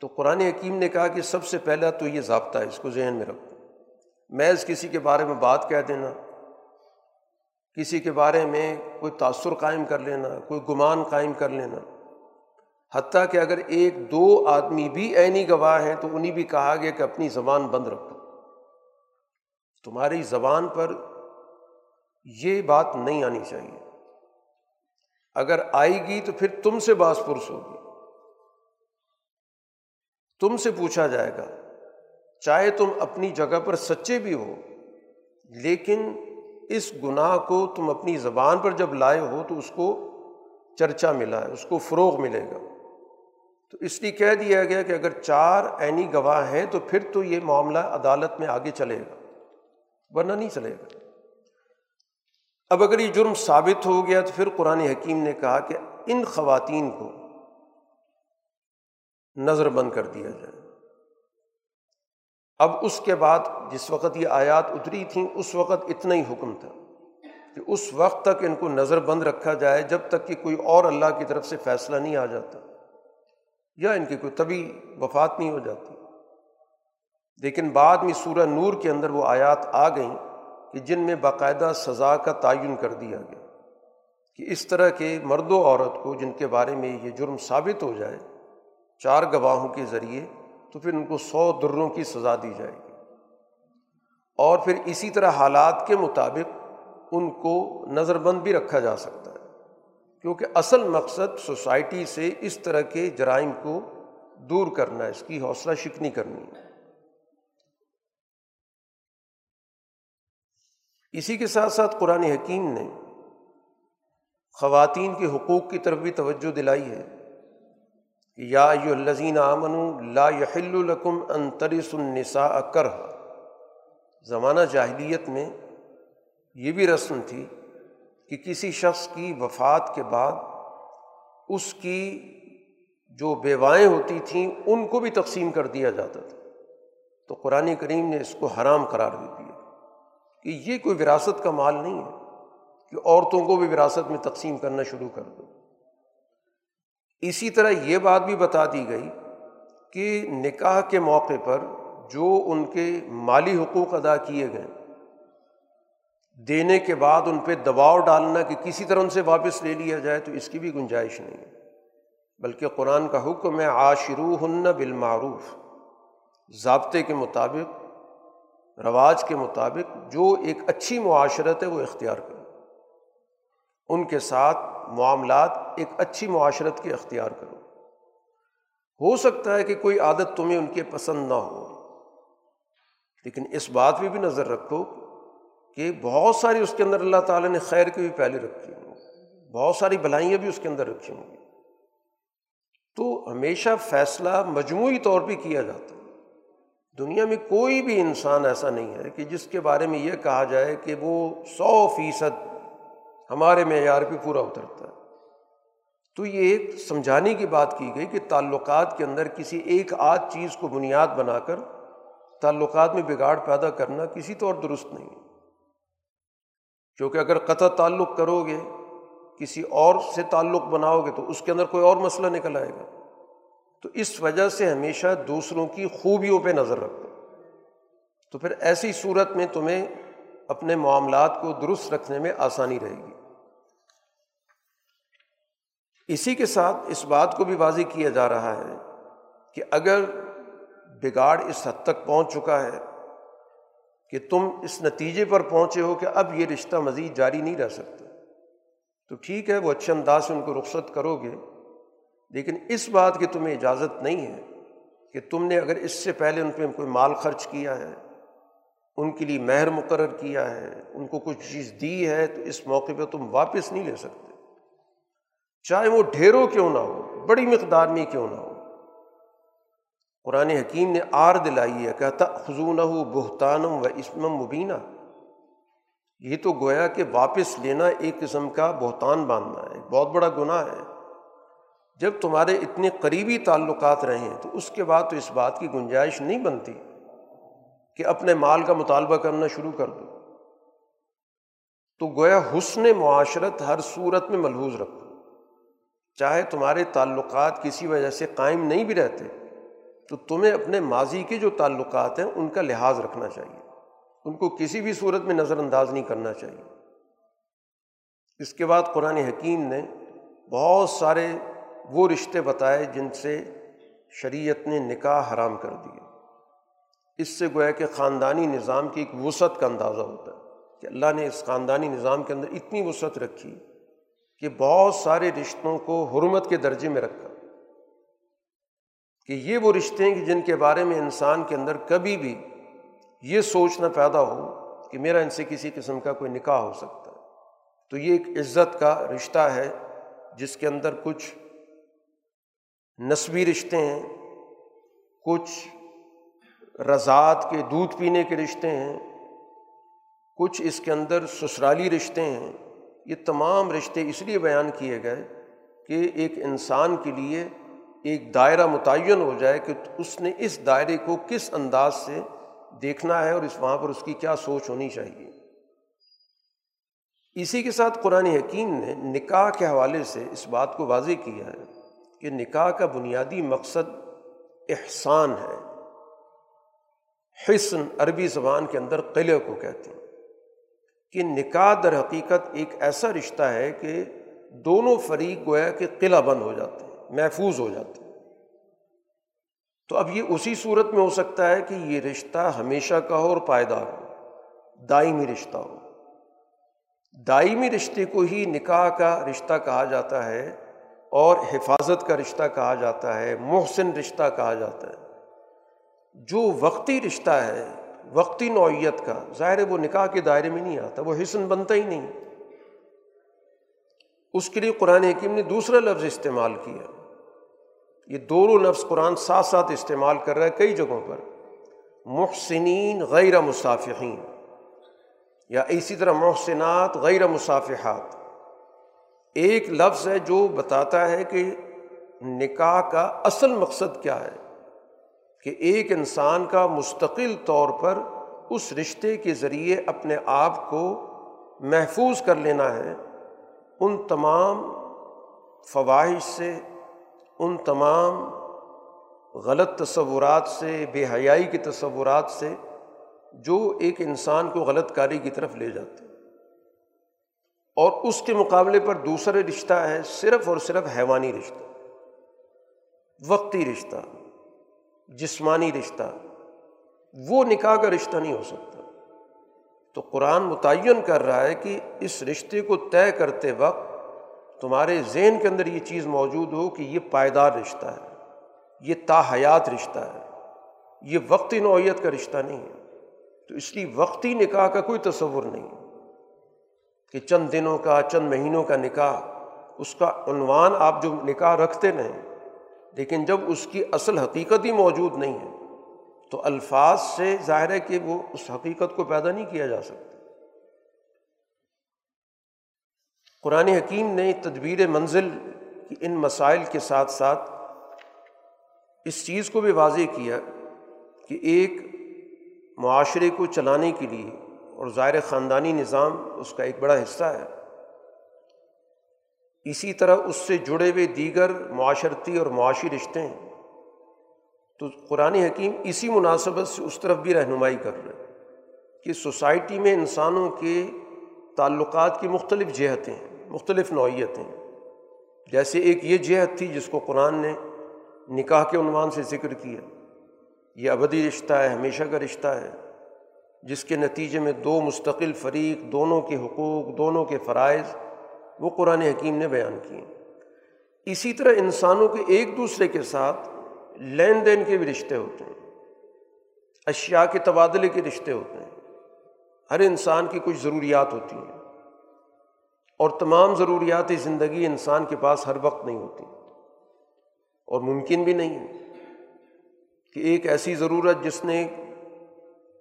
تو قرآن حکیم نے کہا کہ سب سے پہلا تو یہ ضابطہ ہے، اس کو ذہن میں رکھو۔ محض کسی کے بارے میں بات کہہ دینا، کسی کے بارے میں کوئی تأثر قائم کر لینا، کوئی گمان قائم کر لینا۔ حتیٰ کہ اگر ایک دو آدمی بھی عینی گواہ ہیں تو انہیں بھی کہا گیا کہ اپنی زبان بند رکھو۔ تمہاری زبان پر یہ بات نہیں آنی چاہیے۔ اگر آئے گی تو پھر تم سے باس پرس ہوگی۔ تم سے پوچھا جائے گا، چاہے تم اپنی جگہ پر سچے بھی ہو، لیکن اس گناہ کو تم اپنی زبان پر جب لائے ہو تو اس کو چرچا ملا ہے، اس کو فروغ ملے گا۔ تو اس لیے کہہ دیا گیا کہ اگر چار عینی گواہ ہیں تو پھر تو یہ معاملہ عدالت میں آگے چلے گا، ورنہ نہیں چلے گا۔ اب اگر یہ جرم ثابت ہو گیا تو پھر قرآن حکیم نے کہا کہ ان خواتین کو نظر بند کر دیا جائے۔ اب اس کے بعد جس وقت یہ آیات اتری تھیں، اس وقت اتنا ہی حکم تھا کہ اس وقت تک ان کو نظر بند رکھا جائے جب تک کہ کوئی اور اللہ کی طرف سے فیصلہ نہیں آ جاتا یا ان کی کوئی طبی وفات نہیں ہو جاتی۔ لیکن بعد میں سورہ نور کے اندر وہ آیات آ گئیں کہ جن میں باقاعدہ سزا کا تعین کر دیا گیا کہ اس طرح کے مرد و عورت کو جن کے بارے میں یہ جرم ثابت ہو جائے چار گواہوں کے ذریعے تو پھر ان کو سو دروں کی سزا دی جائے گی۔ اور پھر اسی طرح حالات کے مطابق ان کو نظر بند بھی رکھا جا سکتا ہے۔ کیونکہ اصل مقصد سوسائٹی سے اس طرح کے جرائم کو دور کرنا ہے اس کی حوصلہ شکنی کرنی ہے۔ اسی کے ساتھ ساتھ قرآن حکیم نے خواتین کے حقوق کی طرف بھی توجہ دلائی ہے۔ کہ یا الزین آمن لا یحل القم انترس النساء کر زمانہ جاہلیت میں یہ بھی رسم تھی کہ کسی شخص کی وفات کے بعد اس کی جو بیوائیں ہوتی تھیں ان کو بھی تقسیم کر دیا جاتا تھا۔ تو قرآن کریم نے اس کو حرام قرار دے دیا کہ یہ کوئی وراثت کا مال نہیں ہے کہ عورتوں کو بھی وراثت میں تقسیم کرنا شروع کر دو۔ اسی طرح یہ بات بھی بتا دی گئی کہ نکاح کے موقع پر جو ان کے مالی حقوق ادا کیے گئے، دینے کے بعد ان پہ دباؤ ڈالنا کہ کسی طرح ان سے واپس لے لیا جائے تو اس کی بھی گنجائش نہیں ہے۔ بلکہ قرآن کا حکم ہے عاشرو ہن بالمعروف، ضابطے کے مطابق، رواج کے مطابق جو ایک اچھی معاشرت ہے وہ اختیار کرو۔ ان کے ساتھ معاملات ایک اچھی معاشرت کے اختیار کرو۔ ہو سکتا ہے کہ کوئی عادت تمہیں ان کے پسند نہ ہو، لیکن اس بات پہ بھی نظر رکھو کہ بہت ساری اس کے اندر اللہ تعالیٰ نے خیر کی بھی پہلے رکھی ہوں بہت ساری بھلائیاں بھی اس کے اندر رکھی ہوں گی۔ تو ہمیشہ فیصلہ مجموعی طور پہ کیا جاتا ہے۔ دنیا میں کوئی بھی انسان ایسا نہیں ہے کہ جس کے بارے میں یہ کہا جائے کہ وہ سو فیصد ہمارے معیار پہ پورا اترتا ہے۔ تو یہ ایک سمجھانے کی بات کی گئی کہ تعلقات کے اندر کسی ایک آدھ چیز کو بنیاد بنا کر تعلقات میں بگاڑ پیدا کرنا کسی طور درست نہیں ہے۔ کیونکہ اگر قطع تعلق کرو گے، کسی اور سے تعلق بناؤ گے تو اس کے اندر کوئی اور مسئلہ نکل آئے گا۔ تو اس وجہ سے ہمیشہ دوسروں کی خوبیوں پہ نظر رکھو۔ تو پھر ایسی صورت میں تمہیں اپنے معاملات کو درست رکھنے میں آسانی رہے گی۔ اسی کے ساتھ اس بات کو بھی واضح کیا جا رہا ہے کہ اگر بگاڑ اس حد تک پہنچ چکا ہے کہ تم اس نتیجے پر پہنچے ہو کہ اب یہ رشتہ مزید جاری نہیں رہ سکتا، تو ٹھیک ہے، وہ اچھے انداز سے ان کو رخصت کرو گے، لیکن اس بات کی تمہیں اجازت نہیں ہے کہ تم نے اگر اس سے پہلے ان پہ کوئی مال خرچ کیا ہے، ان کے لیے مہر مقرر کیا ہے، ان کو کچھ چیز دی ہے، تو اس موقع پہ تم واپس نہیں لے سکتے۔ چاہے وہ ڈھیروں کیوں نہ ہو، بڑی مقدار میں کیوں نہ ہو۔ قرآن حکیم نے آر دلائی ہے کہتا خزون ہو بہتانم و اسمم مبینہ یہ تو گویا کہ واپس لینا ایک قسم کا بہتان باندھنا ہے، بہت بڑا گناہ ہے۔ جب تمہارے اتنے قریبی تعلقات رہیں تو اس کے بعد تو اس بات کی گنجائش نہیں بنتی کہ اپنے مال کا مطالبہ کرنا شروع کر دو۔ تو گویا حسن معاشرت ہر صورت میں ملحوظ رکھو۔ چاہے تمہارے تعلقات کسی وجہ سے قائم نہیں بھی رہتے، تو تمہیں اپنے ماضی کے جو تعلقات ہیں ان کا لحاظ رکھنا چاہیے۔ ان کو کسی بھی صورت میں نظر انداز نہیں کرنا چاہیے۔ اس کے بعد قرآن حکیم نے بہت سارے وہ رشتے بتائے جن سے شریعت نے نکاح حرام کر دیے۔ اس سے گویا کہ خاندانی نظام کی ایک وسعت کا اندازہ ہوتا ہے کہ اللہ نے اس خاندانی نظام کے اندر اتنی وسعت رکھی کہ بہت سارے رشتوں کو حرمت کے درجے میں رکھا۔ کہ یہ وہ رشتے ہیں کہ جن کے بارے میں انسان کے اندر کبھی بھی یہ سوچنا پیدا ہو کہ میرا ان سے کسی قسم کا کوئی نکاح ہو سکتا ہے۔ تو یہ ایک عزت کا رشتہ ہے جس کے اندر کچھ نسبی رشتے ہیں، کچھ رضاعت کے دودھ پینے کے رشتے ہیں، کچھ اس کے اندر سسرالی رشتے ہیں۔ یہ تمام رشتے اس لیے بیان کیے گئے کہ ایک انسان کے لیے ایک دائرہ متعین ہو جائے کہ اس نے اس دائرے کو کس انداز سے دیکھنا ہے اور اس وہاں پر اس کی کیا سوچ ہونی چاہیے۔ اسی کے ساتھ قرآن حکیم نے نکاح کے حوالے سے اس بات کو واضح کیا ہے کہ نکاح کا بنیادی مقصد احسان ہے۔ حسن عربی زبان کے اندر قلعے کو کہتے ہیں۔ کہ نکاح در حقیقت ایک ایسا رشتہ ہے کہ دونوں فریق گویا کہ قلعہ بند ہو جاتے ہیں، محفوظ ہو جاتے ہیں۔ تو اب یہ اسی صورت میں ہو سکتا ہے کہ یہ رشتہ ہمیشہ کا ہو اور پائیدار ہو، دائمی رشتہ ہو۔ دائمی رشتے کو ہی نکاح کا رشتہ کہا جاتا ہے اور حفاظت کا رشتہ کہا جاتا ہے، محسن رشتہ کہا جاتا ہے۔ جو وقتی رشتہ ہے وقتی نوعیت کا۔ ظاہر وہ نکاح کے دائرے میں نہیں آتا، وہ حسن بنتا ہی نہیں۔ اس کے لیے قرآن حکیم نے دوسرا لفظ استعمال کیا۔ یہ دونوں لفظ قرآن ساتھ ساتھ استعمال کر رہا ہے کئی جگہوں پر۔ محسنین غیر مصافحین۔ یا اسی طرح محسنات غیر مصافحات۔ ایک لفظ ہے جو بتاتا ہے کہ نکاح کا اصل مقصد کیا ہے۔ کہ ایک انسان کا مستقل طور پر اس رشتے کے ذریعے اپنے آپ کو محفوظ کر لینا ہے، ان تمام فواہش سے، ان تمام غلط تصورات سے، بے حیائی کے تصورات سے جو ایک انسان کو غلط کاری کی طرف لے جاتے اور اس کے مقابلے پر دوسرا رشتہ ہے، صرف اور صرف حیوانی رشتہ، وقتی رشتہ۔ جسمانی رشتہ، وہ نکاح کا رشتہ نہیں ہو سکتا۔ تو قرآن متعین کر رہا ہے کہ اس رشتے کو طے کرتے وقت تمہارے ذہن کے اندر یہ چیز موجود ہو کہ یہ پائیدار رشتہ ہے، یہ تاحیات رشتہ ہے، یہ وقتی نوعیت کا رشتہ نہیں ہے۔ تو اس لیے وقتی نکاح کا کوئی تصور نہیں۔ کہ چند دنوں کا، چند مہینوں کا نکاح، اس کا عنوان آپ جو نکاح رکھتے نہیں لیکن جب اس کی اصل حقیقت ہی موجود نہیں ہے، تو الفاظ سے ظاہر ہے کہ وہ اس حقیقت کو پیدا نہیں کیا جا سکتا۔ قرآن حکیم نے تدبیر منزل کی ان مسائل کے ساتھ ساتھ اس چیز کو بھی واضح کیا کہ ایک معاشرے کو چلانے کے لیے اور ظاہر خاندانی نظام اس کا ایک بڑا حصہ ہے۔ اسی طرح اس سے جڑے ہوئے دیگر معاشرتی اور معاشی رشتے ہیں۔ تو قرآن حکیم اسی مناسبت سے اس طرف بھی رہنمائی کر رہے ہیں کہ سوسائٹی میں انسانوں کے تعلقات کی مختلف جہتیں ہیں، مختلف نوعیتیں جیسے ایک یہ جہت تھی جس کو قرآن نے نکاح کے عنوان سے ذکر کیا۔ یہ ابدی رشتہ ہے، ہمیشہ کا رشتہ ہے، جس کے نتیجے میں دو مستقل فریق، دونوں کے حقوق، دونوں کے فرائض وہ قرآن حکیم نے بیان کیے اسی طرح انسانوں کے ایک دوسرے کے ساتھ لین دین کے بھی رشتے ہوتے ہیں اشیا کے تبادلے کے رشتے ہوتے ہیں۔ ہر انسان کی کچھ ضروریات ہوتی ہیں اور تمام ضروریات زندگی انسان کے پاس ہر وقت نہیں ہوتی۔ اور ممکن بھی نہیں کہ ایک ایسی ضرورت جس نے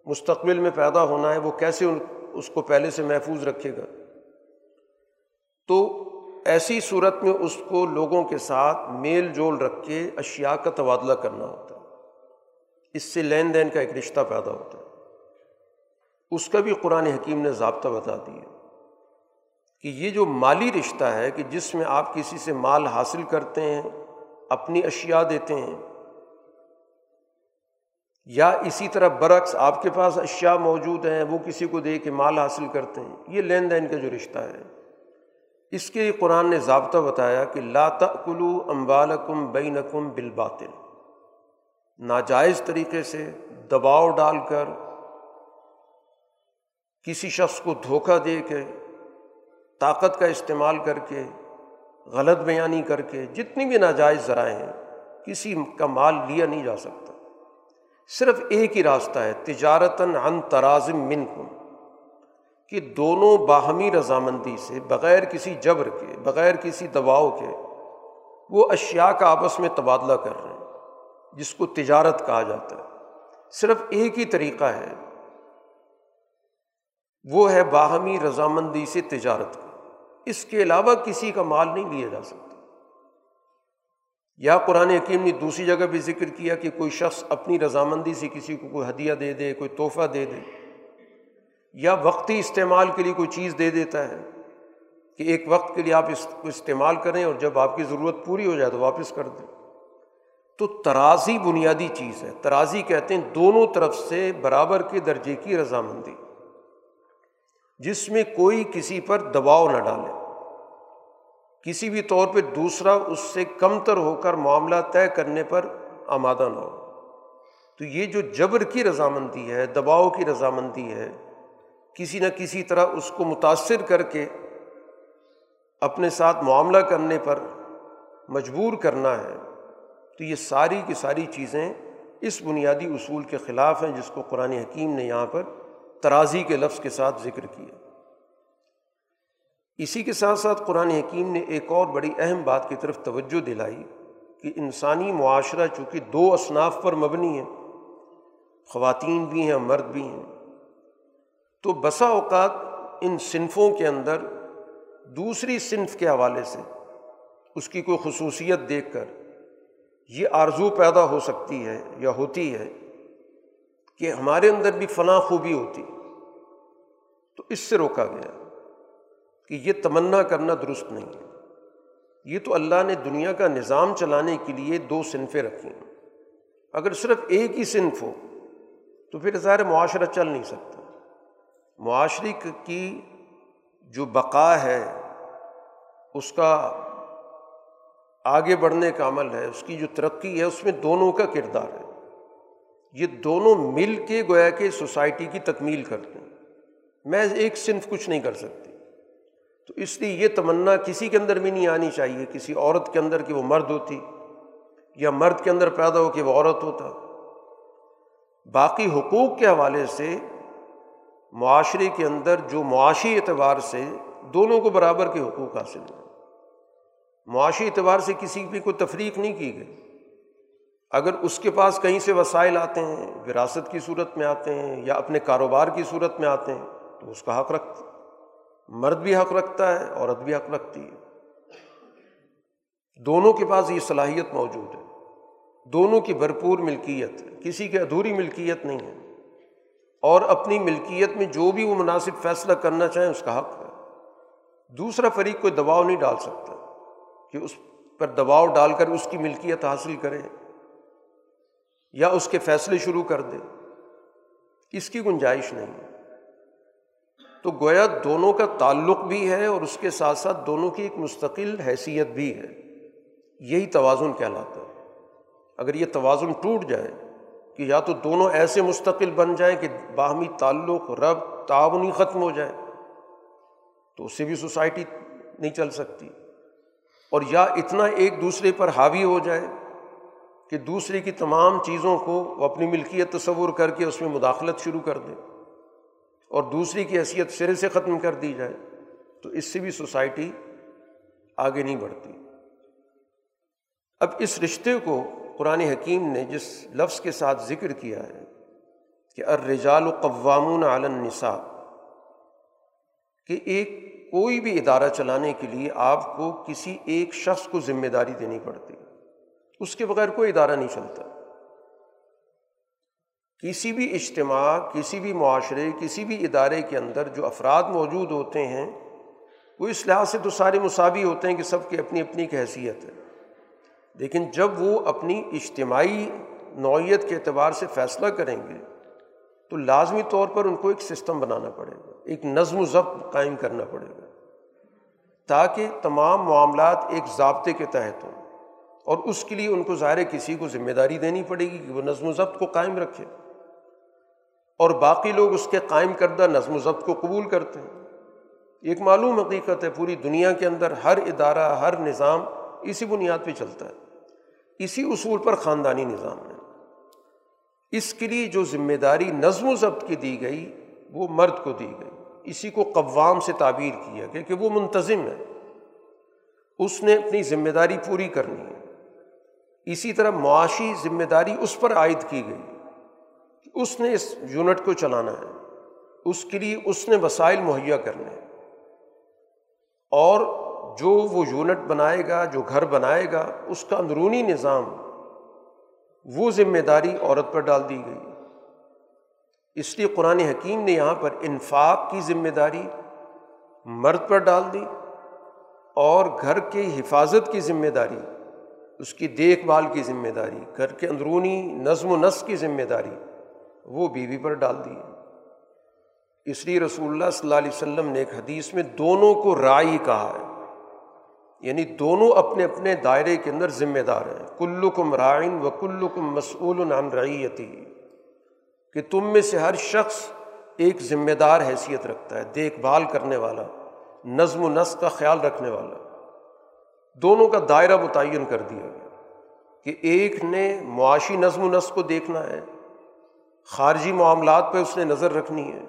مستقبل میں پیدا ہونا ہے، وہ کیسے اس کو پہلے سے محفوظ رکھے گا۔ تو ایسی صورت میں اس کو لوگوں کے ساتھ میل جول رکھ کے اشیا کا تبادلہ کرنا ہوتا ہے۔ اس سے لین دین کا ایک رشتہ پیدا ہوتا ہے۔ اس کا بھی قرآن حکیم نے ضابطہ بتا دیا کہ یہ جو مالی رشتہ ہے کہ جس میں آپ کسی سے مال حاصل کرتے ہیں، اپنی اشیا دیتے ہیں، یا اسی طرح برعکس آپ کے پاس اشیا موجود ہیں، وہ کسی کو دے کے مال حاصل کرتے ہیں، یہ لین دین کا جو رشتہ ہے۔ اس کے قرآن نے ضابطہ بتایا کہ تأکلو امبالکم بینکم بالباطل۔ ناجائز طریقے سے دباؤ ڈال کر کسی شخص کو دھوکہ دے کے، طاقت کا استعمال کر کے، غلط بیانی کر کے، جتنی بھی ناجائز ذرائع ہیں، کسی کا مال لیا نہیں جا سکتا۔ صرف ایک ہی راستہ ہے، تجارتاً ان ترازم من کم کہ دونوں باہمی رضامندی سے بغیر کسی جبر کے، بغیر کسی دباؤ کے وہ اشیا کا آپس میں تبادلہ کر رہے ہیں، جس کو تجارت کہا جاتا ہے۔ صرف ایک ہی طریقہ ہے۔ وہ ہے باہمی رضامندی سے تجارت۔ کا اس کے علاوہ کسی کا مال نہیں لیا جا سکتا۔ یا قرآن حکیم نے دوسری جگہ بھی ذکر کیا کہ کوئی شخص اپنی رضامندی سے کسی کو کوئی ہدیہ دے دے، کوئی تحفہ دے دے۔ یا وقتی استعمال کے لیے کوئی چیز دے دیتا ہے کہ ایک وقت کے لیے آپ اس کو استعمال کریں اور جب آپ کی ضرورت پوری ہو جائے تو واپس کر دیں۔ تو ترازی بنیادی چیز ہے۔ ترازی کہتے ہیں دونوں طرف سے برابر کے درجے کی رضامندی۔ جس میں کوئی کسی پر دباؤ نہ ڈالے۔ کسی بھی طور پہ دوسرا اس سے کم تر ہو کر معاملہ طے کرنے پر آمادہ نہ ہو۔ تو یہ جو جبر کی رضامندی ہے، دباؤ کی رضامندی ہے کسی نہ کسی طرح اس کو متاثر کر کے اپنے ساتھ معاملہ کرنے پر مجبور کرنا ہے، تو یہ ساری کی ساری چیزیں اس بنیادی اصول کے خلاف ہیں جس کو قرآن حکیم نے یہاں پر ترازی کے لفظ کے ساتھ ذکر کیا۔ اسی کے ساتھ ساتھ قرآن حکیم نے ایک اور بڑی اہم بات کی طرف توجہ دلائی کہ انسانی معاشرہ چونکہ دو اصناف پر مبنی ہے، خواتین بھی ہیں مرد بھی ہیں۔ تو بسا اوقات ان صنفوں کے اندر دوسری صنف کے حوالے سے اس کی کوئی خصوصیت دیکھ کر یہ آرزو پیدا ہو سکتی ہے یا ہوتی ہے کہ ہمارے اندر بھی فلاں خوبی ہوتی۔ تو اس سے روکا گیا کہ یہ تمنا کرنا درست نہیں ہے۔ یہ تو اللہ نے دنیا کا نظام چلانے کے لیے دو صنفیں رکھی ہیں اگر صرف ایک ہی صنف ہو تو پھر ظاہر معاشرہ چل نہیں سکتا۔ معاشرے کی جو بقا ہے، اس کا آگے بڑھنے کا عمل ہے، اس کی جو ترقی ہے، اس میں دونوں کا کردار ہے۔ یہ دونوں مل کے گویا کہ سوسائٹی کی تکمیل کرتے ہیں۔ میں ایک صنف کچھ نہیں کر سکتی۔ تو اس لیے یہ تمنا کسی کے اندر بھی نہیں آنی چاہیے۔ کسی عورت کے اندر کہ وہ مرد ہوتی، یا مرد کے اندر پیدا ہو کہ وہ عورت ہوتا۔ باقی حقوق کے حوالے سے معاشرے کے اندر جو معاشی اعتبار سے دونوں کو برابر کے حقوق حاصل ہیں معاشی اعتبار سے کسی بھی کوئی تفریق نہیں کی گئی۔ اگر اس کے پاس کہیں سے وسائل آتے ہیں، وراثت کی صورت میں آتے ہیں یا اپنے کاروبار کی صورت میں آتے ہیں، تو اس کا حق رکھ مرد بھی حق رکھتا ہے، عورت بھی حق رکھتی ہے۔ دونوں کے پاس یہ صلاحیت موجود ہے۔ دونوں کی بھرپور ملکیت ہے۔ کسی کی ادھوری ملکیت نہیں ہے۔ اور اپنی ملکیت میں جو بھی وہ مناسب فیصلہ کرنا چاہیں اس کا حق ہے۔ دوسرا فریق کوئی دباؤ نہیں ڈال سکتا کہ اس پر دباؤ ڈال کر اس کی ملکیت حاصل کرے یا اس کے فیصلے شروع کر دے۔ اس کی گنجائش نہیں۔ ہے تو گویا دونوں کا تعلق بھی ہے اور اس کے ساتھ ساتھ دونوں کی ایک مستقل حیثیت بھی ہے۔ یہی توازن کہلاتا ہے۔ اگر یہ توازن ٹوٹ جائے کہ یا تو دونوں ایسے مستقل بن جائیں کہ باہمی تعلق، رب تعاونی ختم ہو جائے تو اس سے بھی سوسائٹی نہیں چل سکتی۔ اور یا اتنا ایک دوسرے پر حاوی ہو جائے کہ دوسرے کی تمام چیزوں کو وہ اپنی ملکیت تصور کر کے اس میں مداخلت شروع کر دے اور دوسری کی حیثیت سرے سے ختم کر دی جائے، تو اس سے بھی سوسائٹی آگے نہیں بڑھتی۔ اب اس رشتے کو قرآن حکیم نے جس لفظ کے ساتھ ذکر کیا ہے کہ ارجال و قوام عالن نصاب کہ ایک کوئی بھی ادارہ چلانے کے لیے آپ کو کسی ایک شخص کو ذمہ داری دینی پڑتی۔ اس کے بغیر کوئی ادارہ نہیں چلتا۔ کسی بھی اجتماع، کسی بھی معاشرے، کسی بھی ادارے کے اندر جو افراد موجود ہوتے ہیں، وہ اس لحاظ سے تو سارے مساوی ہوتے ہیں کہ سب کی اپنی اپنی کی حیثیت ہے۔ لیکن جب وہ اپنی اجتماعی نوعیت کے اعتبار سے فیصلہ کریں گے، تو لازمی طور پر ان کو ایک سسٹم بنانا پڑے گا، ایک نظم و ضبط قائم کرنا پڑے گا، تاکہ تمام معاملات ایک ضابطے کے تحت ہوں اور اس کے لیے ان کو ظاہر کسی کو ذمہ داری دینی پڑے گی کہ وہ نظم و ضبط کو قائم رکھے۔ اور باقی لوگ اس کے قائم کردہ نظم و ضبط کو قبول کرتے ہیں۔ ایک معلوم حقیقت ہے، پوری دنیا کے اندر ہر ادارہ، ہر نظام اسی بنیاد پہ چلتا ہے۔ اسی اصول پر خاندانی نظام ہے۔ اس کے لیے جو ذمہ داری نظم و ضبط کی دی گئی، وہ مرد کو دی گئی۔ اسی کو قوام سے تعبیر کیا گیا کہ وہ منتظم ہے۔ اس نے اپنی ذمہ داری پوری کرنی ہے۔ اسی طرح معاشی ذمہ داری اس پر عائد کی گئی کہ اس نے اس یونٹ کو چلانا ہے۔ اس کے لیے اس نے وسائل مہیا کرنے۔ اور جو وہ یونٹ بنائے گا، جو گھر بنائے گا، اس کا اندرونی نظام وہ ذمہ داری عورت پر ڈال دی گئی۔ اس لیے قرآن حکیم نے یہاں پر انفاق کی ذمہ داری مرد پر ڈال دی اور گھر کے حفاظت کی ذمہ داری، اس کی دیکھ بھال کی ذمہ داری، گھر کے اندرونی نظم و نسق کی ذمہ داری وہ بیوی پر ڈال دی۔ اس لیے رسول اللہ صلی اللہ علیہ وسلم نے ایک حدیث میں دونوں کو رائی کہا ہے۔ یعنی دونوں اپنے اپنے دائرے کے اندر ذمہ دار ہیں۔ کلکم رائن و کلو کم مسعول عن رعیتی۔ کہ تم میں سے ہر شخص ایک ذمہ دار حیثیت رکھتا ہے، دیکھ بھال کرنے والا، نظم و نسق کا خیال رکھنے والا۔ دونوں کا دائرہ متعین کر دیا گیا کہ ایک نے معاشی نظم و نسق کو دیکھنا ہے، خارجی معاملات پہ اس نے نظر رکھنی ہے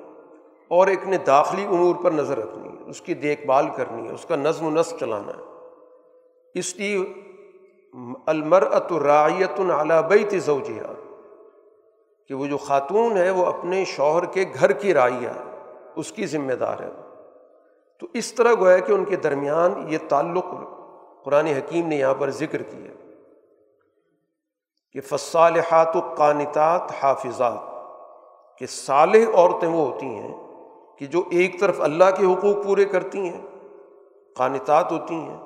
اور ایک نے داخلی امور پر نظر رکھنی ہے۔ اس کی دیکھ بھال کرنی ہے، اس کا نظم و نسق چلانا ہے۔ اس لیے المرۃ رعیت العلابیت زوجیہ کہ وہ جو خاتون ہے وہ اپنے شوہر کے گھر کی رائے اس کی ذمہ دار ہے۔ تو اس طرح گویا کہ ان کے درمیان یہ تعلق قرآن حکیم نے یہاں پر ذکر کیا کہ فصالحات و قانتات حافظات، کہ صالح عورتیں وہ ہوتی ہیں کہ جو ایک طرف اللہ کے حقوق پورے کرتی ہیں، قانتات ہوتی ہیں۔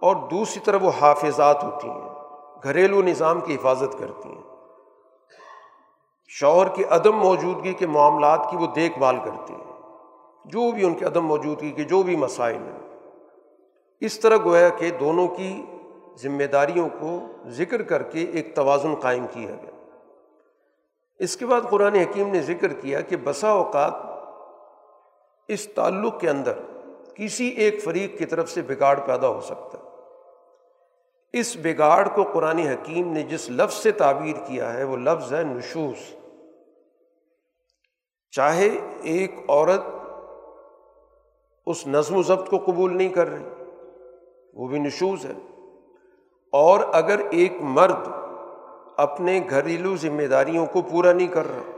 اور دوسری طرف وہ حافظات ہوتی ہیں، گھریلو نظام کی حفاظت کرتی ہیں۔ شوہر کی عدم موجودگی کے معاملات کی وہ دیکھ بھال کرتی ہیں۔ جو بھی ان کے عدم موجودگی کے جو بھی مسائل ہیں۔ اس طرح گویا کہ دونوں کی ذمہ داریوں کو ذکر کر کے ایک توازن قائم کیا گیا۔ اس کے بعد قرآن حکیم نے ذکر کیا کہ بسا اوقات اس تعلق کے اندر کسی ایک فریق کی طرف سے بگاڑ پیدا ہو سکتا ہے۔ اس بگاڑ کو قرآن حکیم نے جس لفظ سے تعبیر کیا ہے وہ لفظ ہے نشوس چاہے ایک عورت اس نظم و ضبط کو قبول نہیں کر رہی، وہ بھی نشوز ہے۔ اور اگر ایک مرد اپنے گھریلو ذمہ داریوں کو پورا نہیں کر رہا،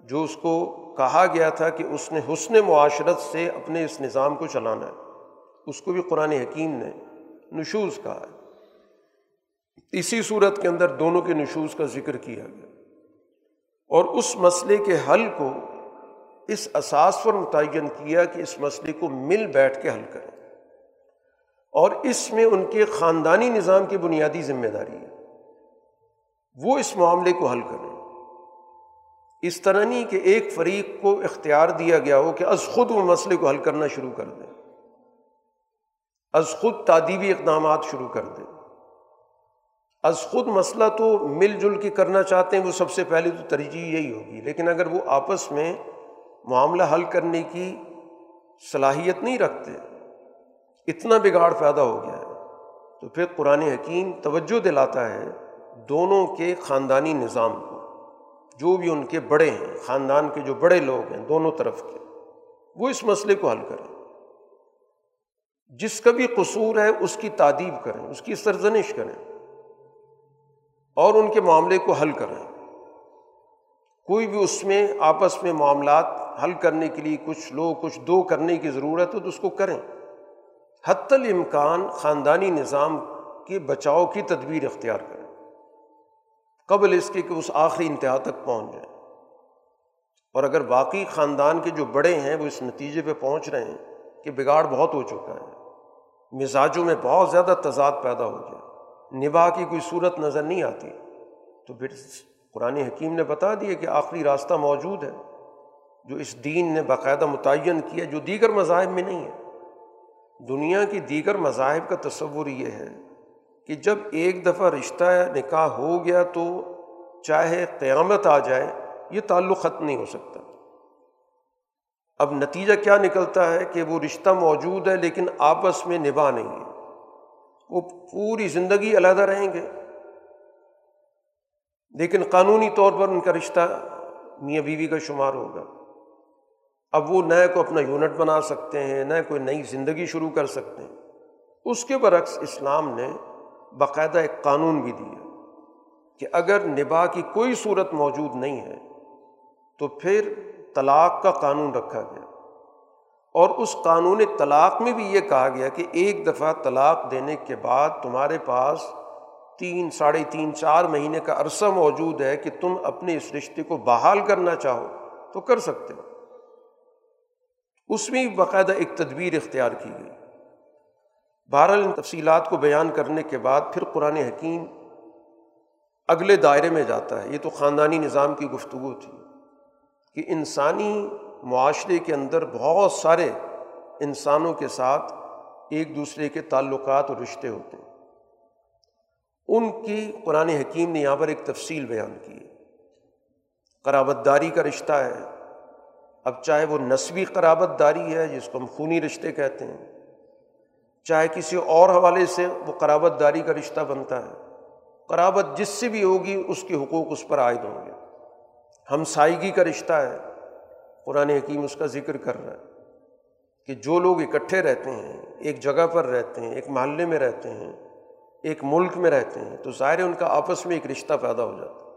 جو اس کو کہا گیا تھا کہ اس نے حسن معاشرت سے اپنے اس نظام کو چلانا ہے، اس کو بھی قرآن حکیم نے نشوز کہا ہے۔ اسی صورت کے اندر دونوں کے نشوز کا ذکر کیا گیا۔ اور اس مسئلے کے حل کو اس اساس پر متعین کیا کہ اس مسئلے کو مل بیٹھ کے حل کریں۔ اور اس میں ان کے خاندانی نظام کی بنیادی ذمہ داری ہے۔ وہ اس معاملے کو حل کریں۔ اس طرح نہیں کہ ایک فریق کو اختیار دیا گیا ہو کہ از خود وہ مسئلے کو حل کرنا شروع کر دیں از خود تعدیبی اقدامات شروع کر دیں از خود مسئلہ تو مل جل کے کرنا چاہتے ہیں، وہ سب سے پہلے تو ترجیح یہی ہوگی۔ لیکن اگر وہ آپس میں معاملہ حل کرنے کی صلاحیت نہیں رکھتے، اتنا بگاڑ پیدا ہو گیا ہے، تو پھر قرآن حکیم توجہ دلاتا ہے دونوں کے خاندانی نظام کو۔ جو بھی ان کے بڑے ہیں، خاندان کے جو بڑے لوگ ہیں، دونوں طرف کے، وہ اس مسئلے کو حل کریں۔ جس کا بھی قصور ہے، اس کی تعدیب کریں، اس کی سرزنش کریں۔ اور ان کے معاملے کو حل کریں۔ کوئی بھی اس میں، آپس میں معاملات حل کرنے کے لیے کچھ لو کچھ دو کرنے کی ضرورت ہے تو اس کو کریں۔ حت الامکان خاندانی نظام کے بچاؤ کی تدبیر اختیار کریں۔ قبل اس کے کہ اس آخری انتہا تک پہنچ جائیں۔ اور اگر باقی خاندان کے جو بڑے ہیں وہ اس نتیجے پہ پہنچ رہے ہیں کہ بگاڑ بہت ہو چکا ہے۔ مزاجوں میں بہت زیادہ تضاد پیدا ہو گیا۔ نباہ کی کوئی صورت نظر نہیں آتی۔ تو پھر قرآن حکیم نے بتا دیا کہ آخری راستہ موجود ہے، جو اس دین نے باقاعدہ متعین کیا، جو دیگر مذاہب میں نہیں ہے۔ دنیا کی دیگر مذاہب کا تصور یہ ہے کہ جب ایک دفعہ رشتہ نکاح ہو گیا تو چاہے قیامت آ جائے، یہ تعلق ختم نہیں ہو سکتا۔ اب نتیجہ کیا نکلتا ہے کہ وہ رشتہ موجود ہے لیکن آپس میں نبھا نہیں ہے۔ وہ پوری زندگی علیحدہ رہیں گے۔ لیکن قانونی طور پر ان کا رشتہ میاں بیوی کا شمار ہوگا۔ اب وہ نئے کو اپنا یونٹ بنا سکتے ہیں نئے کوئی نئی زندگی شروع کر سکتے ہیں۔ اس کے برعکس اسلام نے باقاعدہ ایک قانون بھی دیا کہ اگر نباہ کی کوئی صورت موجود نہیں ہے تو پھر طلاق کا قانون رکھا گیا۔ اور اس قانون طلاق میں بھی یہ کہا گیا کہ ایک دفعہ طلاق دینے کے بعد تمہارے پاس تین، ساڑھے تین، چار مہینے کا عرصہ موجود ہے کہ تم اپنے اس رشتے کو بحال کرنا چاہو تو کر سکتے ہو۔ اس میں باقاعدہ ایک تدبیر اختیار کی گئی۔ بہرحال ان تفصیلات کو بیان کرنے کے بعد پھر قرآن حکیم اگلے دائرے میں جاتا ہے۔ یہ تو خاندانی نظام کی گفتگو تھی کہ انسانی معاشرے کے اندر بہت سارے انسانوں کے ساتھ ایک دوسرے کے تعلقات اور رشتے ہوتے ہیں۔ ان کی قرآن حکیم نے یہاں پر ایک تفصیل بیان کی ہے۔ قرابت داری کا رشتہ ہے۔ اب چاہے وہ نسبی قرابت داری ہے، جس کو ہم خونی رشتے کہتے ہیں، چاہے کسی اور حوالے سے وہ قرابت داری کا رشتہ بنتا ہے۔ قرابت جس سے بھی ہوگی، اس کے حقوق اس پر عائد ہوں گے۔ ہم سائیگی کا رشتہ ہے۔ قرآن حکیم اس کا ذکر کر رہا ہے کہ جو لوگ اکٹھے رہتے ہیں، ایک جگہ پر رہتے ہیں، ایک محلے میں رہتے ہیں، ایک ملک میں رہتے ہیں، تو ظاہر ان کا آپس میں ایک رشتہ پیدا ہو جاتا ہے،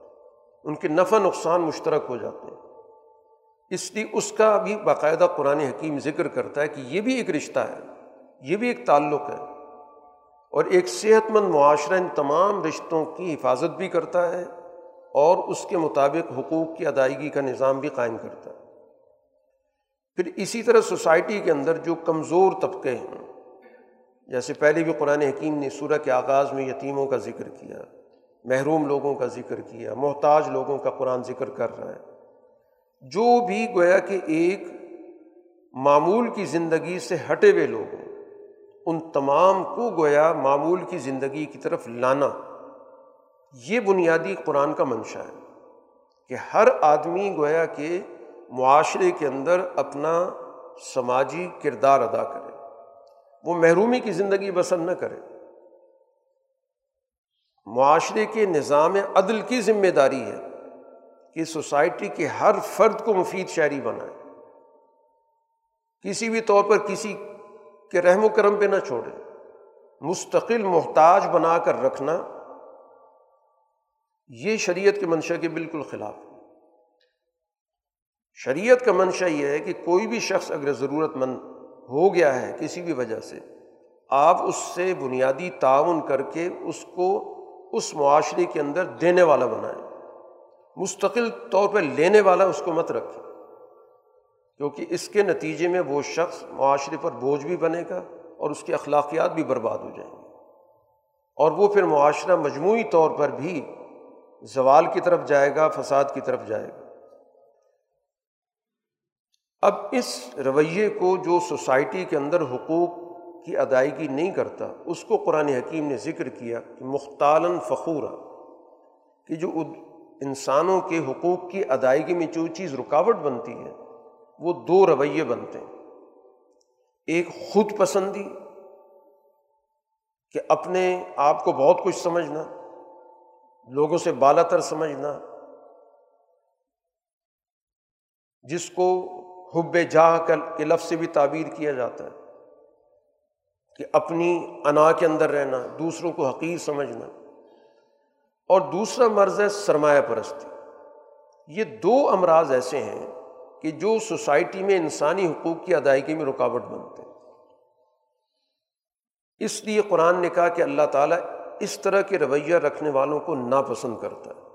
ان کے نفع نقصان مشترک ہو جاتے ہیں۔ اس لیے اس کا بھی باقاعدہ قرآن حکیم ذکر کرتا ہے کہ یہ بھی ایک رشتہ ہے، یہ بھی ایک تعلق ہے۔ اور ایک صحت مند معاشرہ ان تمام رشتوں کی حفاظت بھی کرتا ہے اور اس کے مطابق حقوق کی ادائیگی کا نظام بھی قائم کرتا ہے۔ پھر اسی طرح سوسائٹی کے اندر جو کمزور طبقے ہیں، جیسے پہلے بھی قرآن حکیم نے سورہ کے آغاز میں یتیموں کا ذکر کیا، محروم لوگوں کا ذکر کیا، محتاج لوگوں کا قرآن ذکر کر رہا ہے۔ جو بھی گویا کہ ایک معمول کی زندگی سے ہٹے ہوئے لوگ ہیں، ان تمام کو گویا معمول کی زندگی کی طرف لانا، یہ بنیادی قرآن کا منشا ہے کہ ہر آدمی گویا کہ معاشرے کے اندر اپنا سماجی کردار ادا کرے۔ وہ محرومی کی زندگی بسر نہ کرے۔ معاشرے کے نظام عدل کی ذمہ داری ہے کہ سوسائٹی کے ہر فرد کو مفید شہری بنائے۔ کسی بھی طور پر کسی کے رحم و کرم پہ نہ چھوڑے۔ مستقل محتاج بنا کر رکھنا یہ شریعت کے منشا کے بالکل خلاف ہے۔ شریعت کا منشا یہ ہے کہ کوئی بھی شخص اگر ضرورت مند ہو گیا ہے کسی بھی وجہ سے، آپ اس سے بنیادی تعاون کر کے اس کو اس معاشرے کے اندر دینے والا بنائیں۔ مستقل طور پہ لینے والا اس کو مت رکھے کیونکہ اس کے نتیجے میں وہ شخص معاشرے پر بوجھ بھی بنے گا اور اس کی اخلاقیات بھی برباد ہو جائیں گے۔ اور وہ پھر معاشرہ مجموعی طور پر بھی زوال کی طرف جائے گا، فساد کی طرف جائے گا۔ اب اس رویے کو جو سوسائٹی کے اندر حقوق کی ادائیگی نہیں کرتا، اس کو قرآن حکیم نے ذکر کیا کہ مختالن فخورہ کہ جو انسانوں کے حقوق کی ادائیگی میں جو چیز رکاوٹ بنتی ہے، وہ دو رویے بنتے ہیں۔ ایک خود پسندی، کہ اپنے آپ کو بہت کچھ سمجھنا، لوگوں سے بالا تر سمجھنا، جس کو حب جاہ کے لفظ سے بھی تعبیر کیا جاتا ہے کہ اپنی انا کے اندر رہنا، دوسروں کو حقیر سمجھنا اور دوسرا مرض ہے سرمایہ پرستی۔ یہ دو امراض ایسے ہیں کہ جو سوسائٹی میں انسانی حقوق کی ادائیگی میں رکاوٹ بنتے ہیں۔ اس لیے قرآن نے کہا کہ اللہ تعالیٰ اس طرح کے رویہ رکھنے والوں کو ناپسند کرتا ہے۔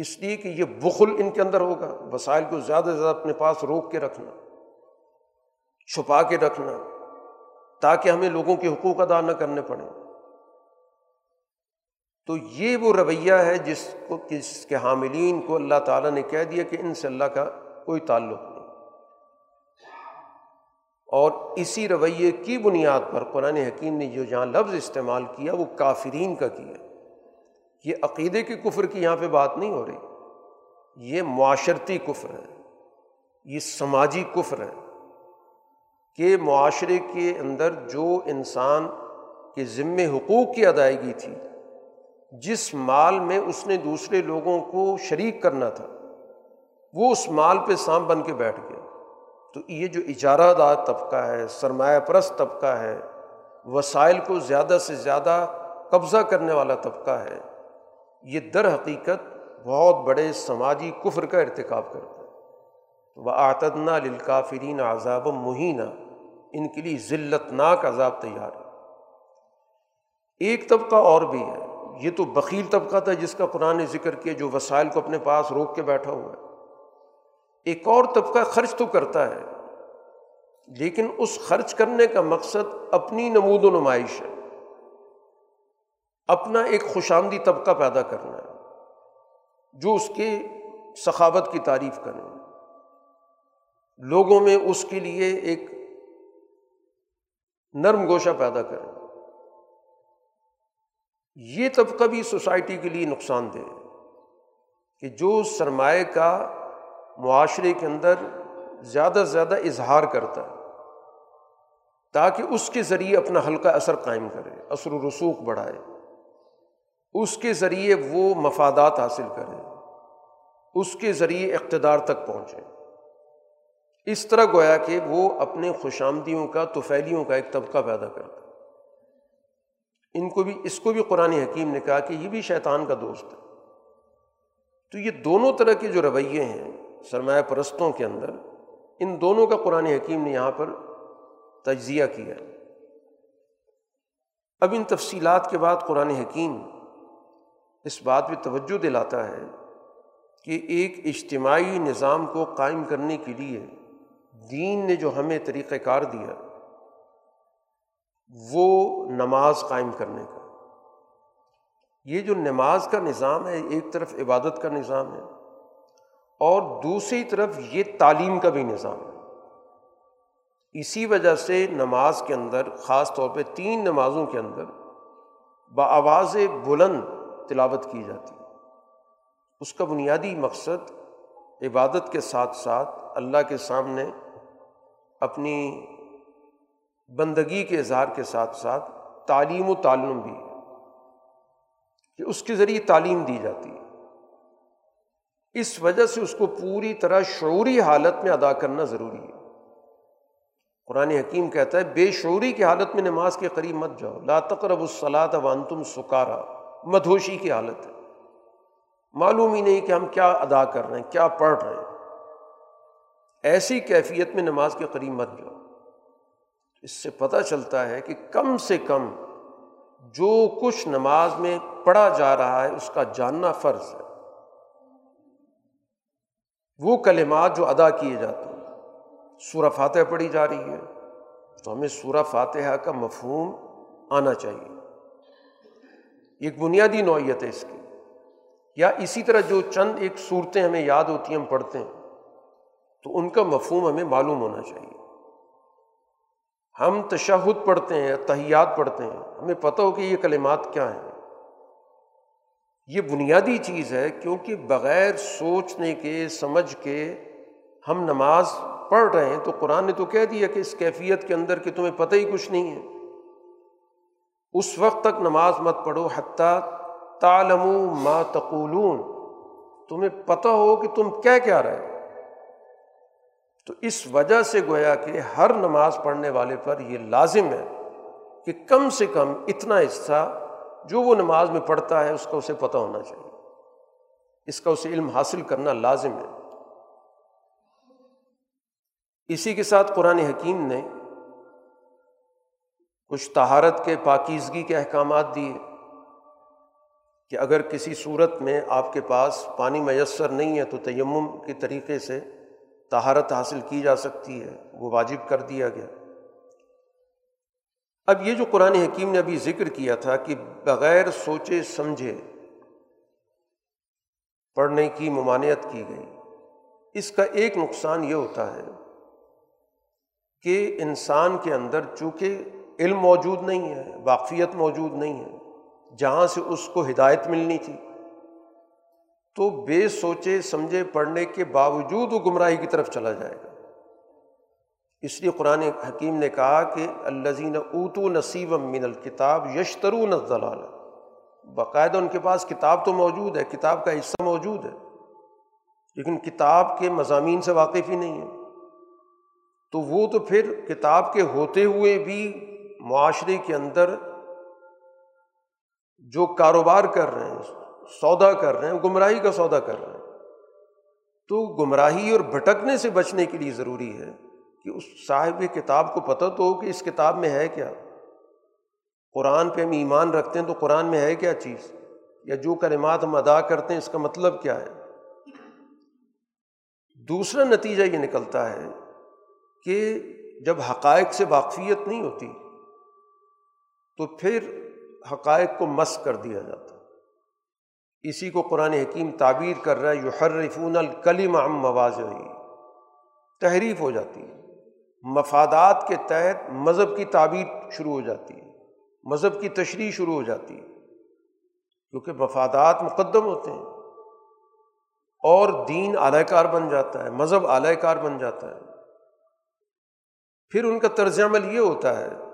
اس لیے کہ یہ بخل ان کے اندر ہوگا۔ وسائل کو زیادہ سے زیادہ اپنے پاس روک کے رکھنا، چھپا کے رکھنا، تاکہ ہمیں لوگوں کے حقوق ادا نہ کرنے پڑیں۔ تو یہ وہ رویہ ہے جس کو، جس کے حاملین کو اللہ تعالیٰ نے کہہ دیا کہ ان سے اللہ کا کوئی تعلق نہیں۔ اور اسی رویے کی بنیاد پر قرآن حکیم نے جو جہاں لفظ استعمال کیا، وہ کافرین کا کیا۔ یہ عقیدے کے کفر کی یہاں پہ بات نہیں ہو رہی۔ یہ معاشرتی کفر ہے، یہ سماجی کفر ہے کہ معاشرے کے اندر جو انسان کے ذمے حقوق کی ادائیگی تھی، جس مال میں اس نے دوسرے لوگوں کو شریک کرنا تھا، وہ اس مال پہ سانپ بن کے بیٹھ گیا۔ تو یہ جو اجارہ دار طبقہ ہے، سرمایہ پرست طبقہ ہے، وسائل کو زیادہ سے زیادہ قبضہ کرنے والا طبقہ ہے یہ در حقیقت بہت بڑے سماجی کفر کا ارتکاب کرتا ہے۔ وہ آتدنا للکافرین عذاب مہینہ ان کے لیے ذلت ناک عذاب تیار ہے۔ ایک طبقہ اور بھی ہے۔ یہ تو بکیل طبقہ تھا جس کا قرآن نے ذکر کیا جو وسائل کو اپنے پاس روک کے بیٹھا ہوا ہے۔ ایک اور طبقہ خرچ تو کرتا ہے، لیکن اس خرچ کرنے کا مقصد اپنی نمود و نمائش ہے۔ اپنا ایک خوش آمدی طبقہ پیدا کرنا ہے، جو اس کے ثقافت کی تعریف کریں لوگوں میں اس کے لیے ایک نرم گوشہ پیدا کریں یہ طبقہ بھی سوسائٹی کے لیے نقصان دہ کہ جو سرمایہ کا معاشرے کے اندر زیادہ سے زیادہ اظہار کرتا ہے، تاکہ اس کے ذریعے اپنا ہلکا اثر قائم کرے، اثر و رسوخ بڑھائے۔ اس کے ذریعے وہ مفادات حاصل کرے اس کے ذریعے اقتدار تک پہنچے اس طرح گویا کہ وہ اپنے خوش آمدیوں کا، توفیلیوں کا ایک طبقہ پیدا کرتا ان کو بھی، اس کو بھی قرآن حکیم نے کہا کہ یہ بھی شیطان کا دوست ہے۔ تو یہ دونوں طرح کے جو رویے ہیں سرمایہ پرستوں کے اندر، ان دونوں کا قرآن حکیم نے یہاں پر تجزیہ کیا اب ان تفصیلات کے بعد قرآن حکیم اس بات پہ توجہ دلاتا ہے کہ ایک اجتماعی نظام کو قائم کرنے کے لیے دین نے جو ہمیں طریقۂ کار دیا، وہ نماز قائم کرنے کا۔ یہ جو نماز کا نظام ہے، ایک طرف عبادت کا نظام ہے اور دوسری طرف یہ تعلیم کا بھی نظام ہے۔ اسی وجہ سے نماز کے اندر، خاص طور پہ تین نمازوں کے اندر بآواز بلند تلاوت کی جاتی ہے۔ اس کا بنیادی مقصد عبادت کے ساتھ ساتھ اللہ کے سامنے اپنی بندگی کے اظہار کے ساتھ ساتھ تعلیم و تعلم بھی کہ اس کے ذریعے تعلیم دی جاتی ہے۔ اس وجہ سے اس کو پوری طرح شعوری حالت میں ادا کرنا ضروری ہے۔ قرآن حکیم کہتا ہے، بے شعوری کی حالت میں نماز کے قریب مت جاؤ۔ لا تقرب الصلاۃ وان تم سکارا۔ مدھوشی کی حالت ہے۔ معلوم ہی نہیں کہ ہم کیا ادا کر رہے ہیں، کیا پڑھ رہے ہیں۔ ایسی کیفیت میں نماز کے قریب مت جاؤ۔ اس سے پتہ چلتا ہے کہ کم سے کم جو کچھ نماز میں پڑھا جا رہا ہے، اس کا جاننا فرض ہے۔ وہ کلمات جو ادا کیے جاتے ہیں۔ سورہ فاتحہ پڑھی جا رہی ہے۔ تو ہمیں سورہ فاتحہ کا مفہوم آنا چاہیے۔ ایک بنیادی نوعیت ہے اس کی۔ یا اسی طرح جو چند ایک صورتیں ہمیں یاد ہوتی ہیں، ہم پڑھتے ہیں، تو ان کا مفہوم ہمیں معلوم ہونا چاہیے۔ ہم تشہد پڑھتے ہیں، تحیات پڑھتے ہیں، ہمیں پتہ ہو کہ یہ کلمات کیا ہیں۔ یہ بنیادی چیز ہے، کیونکہ بغیر سوچنے کے، سمجھ کے ہم نماز پڑھ رہے ہیں، تو قرآن نے تو کہہ دیا کہ اس کیفیت کے اندر کہ تمہیں پتہ ہی کچھ نہیں ہے۔ اس وقت تک نماز مت پڑھو حتیٰ تالم ما تقولون۔ تمہیں پتہ ہو کہ تم کیا کیا رہے تو اس وجہ سے گویا کہ ہر نماز پڑھنے والے پر یہ لازم ہے کہ کم سے کم اتنا حصہ جو وہ نماز میں پڑھتا ہے اس کا اسے پتہ ہونا چاہیے۔ اس کا اسے علم حاصل کرنا لازم ہے۔ اسی کے ساتھ قرآن حکیم نے کچھ تہارت کے پاکیزگی کے احکامات دیے کہ اگر کسی صورت میں آپ کے پاس پانی میسر نہیں ہے تو تیمم کے طریقے سے تہارت حاصل کی جا سکتی ہے، وہ واجب کر دیا گیا۔ اب یہ جو قرآن حکیم نے ابھی ذکر کیا تھا کہ بغیر سوچے سمجھے پڑھنے کی ممانعت کی گئی، اس کا ایک نقصان یہ ہوتا ہے کہ انسان کے اندر چونکہ علم موجود نہیں ہے، واقفیت موجود نہیں ہے، جہاں سے اس کو ہدایت ملنی تھی۔ تو بے سوچے، سمجھے، پڑھنے کے باوجود وہ گمراہی کی طرف چلا جائے گا۔ اس لیے قرآن حکیم نے کہا کہ الزین اوتو نصیب من الکتاب یشترو نزلال باقاعدہ ان کے پاس کتاب تو موجود ہے، کتاب کا حصہ موجود ہے، لیکن کتاب کے مضامین سے واقف ہی نہیں ہے۔ تو وہ تو پھر کتاب کے ہوتے ہوئے بھی معاشرے کے اندر جو کاروبار کر رہے ہیں، سودا کر رہے ہیں، گمراہی کا سودا کر رہے ہیں، تو گمراہی اور بھٹکنے سے بچنے کے لیے ضروری ہے کہ اس صاحب کتاب کو پتہ تو ہو کہ اس کتاب میں ہے کیا۔ قرآن پہ ہم ایمان رکھتے ہیں تو قرآن میں ہے کیا چیز؟ یا جو کلمات ہم ادا کرتے ہیں، اس کا مطلب کیا ہے؟ دوسرا نتیجہ یہ نکلتا ہے کہ جب حقائق سے واقفیت نہیں ہوتی تو پھر حقائق کو مس کر دیا جاتا اسی کو قرآن حکیم تعبیر کر رہا ہے یو حرفون الکلیم ام مواز تحریف ہو جاتی ہے۔ مفادات کے تحت مذہب کی تعبیر شروع ہو جاتی ہے۔ مذہب کی تشریح شروع ہو جاتی ہے۔ کیونکہ مفادات مقدم ہوتے ہیں۔ اور دین اعلی کار بن جاتا ہے، مذہب اعلی کار بن جاتا ہے۔ پھر ان کا طرز عمل یہ ہوتا ہے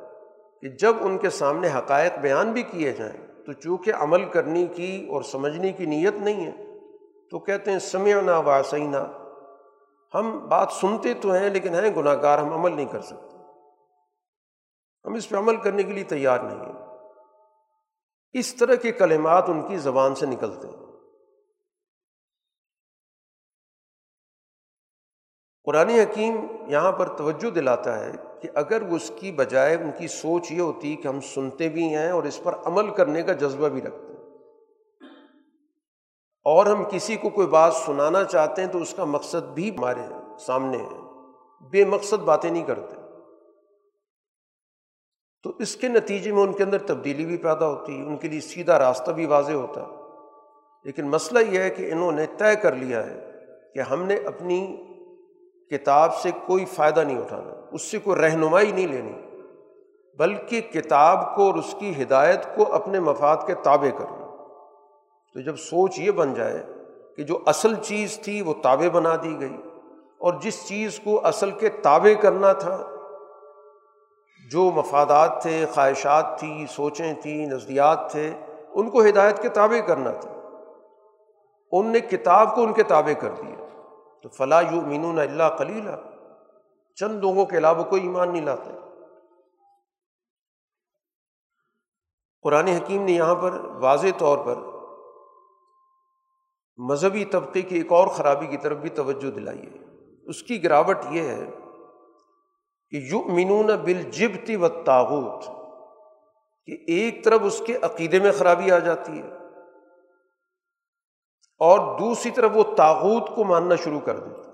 کہ جب ان کے سامنے حقائق بیان بھی کیے جائیں تو چونکہ عمل کرنے کی اور سمجھنے کی نیت نہیں ہے، تو کہتے ہیں، سمعنا واسینہ ہم بات سنتے تو ہیں لیکن ہیں گناہ گار ہم عمل نہیں کر سکتے۔ ہم اس پہ عمل کرنے کے لیے تیار نہیں ہیں۔ اس طرح کے کلمات ان کی زبان سے نکلتے ہیں۔ قرآن حکیم یہاں پر توجہ دلاتا ہے کہ اگر اس کی بجائے ان کی سوچ یہ ہوتی کہ ہم سنتے بھی ہیں اور اس پر عمل کرنے کا جذبہ بھی رکھتے ہیں۔ اور ہم کسی کو کوئی بات سنانا چاہتے ہیں تو اس کا مقصد بھی ہمارے سامنے ہے۔ بے مقصد باتیں نہیں کرتے۔ تو اس کے نتیجے میں ان کے اندر تبدیلی بھی پیدا ہوتی ہے، ان کے لیے سیدھا راستہ بھی واضح ہوتا ہے۔ لیکن مسئلہ یہ ہے کہ انہوں نے طے کر لیا ہے کہ ہم نے اپنی کتاب سے کوئی فائدہ نہیں اٹھانا، اس سے کوئی رہنمائی نہیں لینی، بلکہ کتاب کو اور اس کی ہدایت کو اپنے مفاد کے تابع کرنا۔ تو جب سوچ یہ بن جائے کہ جو اصل چیز تھی وہ تابع بنا دی گئی، اور جس چیز کو اصل کے تابع کرنا تھا، جو مفادات تھے، خواہشات تھیں سوچیں تھیں نظریات تھے، ان کو ہدایت کے تابع کرنا تھا۔ ان نے کتاب کو ان کے تابع کر دیا۔ تو فلاں یو مینون اللہ کلیلہ چند لوگوں کے علاوہ کوئی ایمان نہیں لاتے۔ قرآن حکیم نے یہاں پر واضح طور پر مذہبی طبقے کی ایک اور خرابی کی طرف بھی توجہ دلائی ہے۔ اس کی گراوٹ یہ ہے کہ یو مینون بل جبتی و تاغوت کہ ایک طرف اس کے عقیدے میں خرابی آ جاتی ہے۔ اور دوسری طرف وہ تاغوت کو ماننا شروع کر دیتا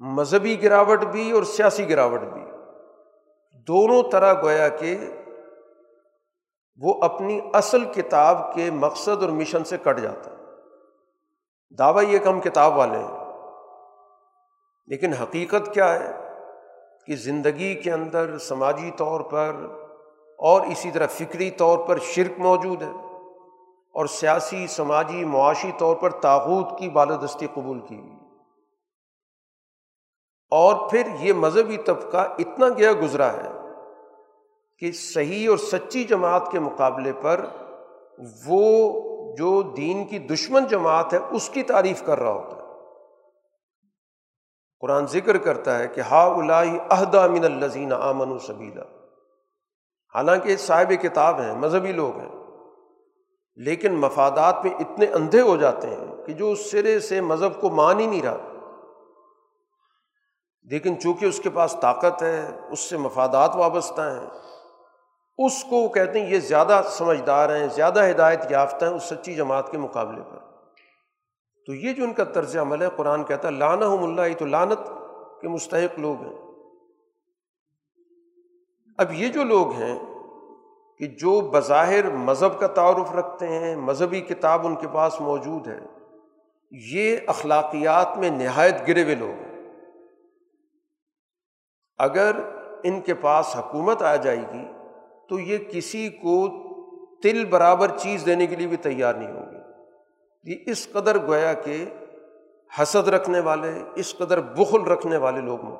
مذہبی گراوٹ بھی اور سیاسی گراوٹ بھی۔ دونوں طرح گویا کہ وہ اپنی اصل کتاب کے مقصد اور مشن سے کٹ جاتا ہے۔ دعویٰ یہ کہ ہم کتاب والے ہیں۔ لیکن حقیقت کیا ہے کہ زندگی کے اندر سماجی طور پر اور اسی طرح فکری طور پر شرک موجود ہے۔ اور سیاسی، سماجی، معاشی طور پر تاغوت کی بالادستی قبول کی۔ ہوئی اور پھر یہ مذہبی طبقہ اتنا گیا گزرا ہے کہ صحیح اور سچی جماعت کے مقابلے پر وہ جو دین کی دشمن جماعت ہے، اس کی تعریف کر رہا ہوتا ہے۔ قرآن ذکر کرتا ہے کہ ہا الائی عہدہ من الزین آمن و سبیلا۔ حالانکہ صاحب کتاب ہیں، مذہبی لوگ ہیں۔ لیکن مفادات میں اتنے اندھے ہو جاتے ہیں کہ جو اس سرے سے مذہب کو مان ہی نہیں رہا۔ لیکن چونکہ اس کے پاس طاقت ہے، اس سے مفادات وابستہ ہیں۔ اس کو کہتے ہیں یہ زیادہ سمجھدار ہیں، زیادہ ہدایت یافتہ ہیں اس سچی جماعت کے مقابلے پر۔ تو یہ جو ان کا طرز عمل ہے، قرآن کہتا ہے لانا ہوں اللہ تو لانت کے مستحق لوگ ہیں۔ اب یہ جو لوگ ہیں کہ جو بظاہر مذہب کا تعارف رکھتے ہیں، مذہبی کتاب ان کے پاس موجود ہے، یہ اخلاقیات میں نہایت گرے ہوئے لوگ ہیں۔ اگر ان کے پاس حکومت آ جائے گی تو یہ کسی کو تل برابر چیز دینے کے لیے بھی تیار نہیں ہوگی یہ اس قدر گویا کہ حسد رکھنے والے، اس قدر بخل رکھنے والے لوگ ہوں۔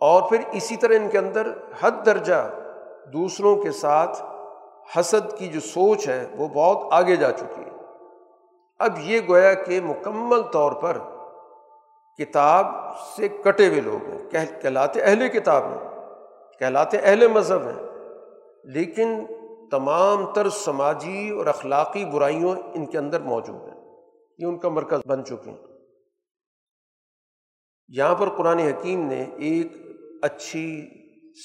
اور پھر اسی طرح ان کے اندر حد درجہ دوسروں کے ساتھ حسد کی جو سوچ ہے وہ بہت آگے جا چکی ہے۔ اب یہ گویا کہ مکمل طور پر کتاب سے کٹے ہوئے لوگ ہیں۔ کہلاتے اہل کتاب ہیں۔ کہلاتے اہل مذہب ہیں۔ لیکن تمام تر سماجی اور اخلاقی برائیوں ان کے اندر موجود ہیں۔ یہ ان کا مرکز بن چکے ہیں۔ یہاں پر قرآن حکیم نے ایک اچھی،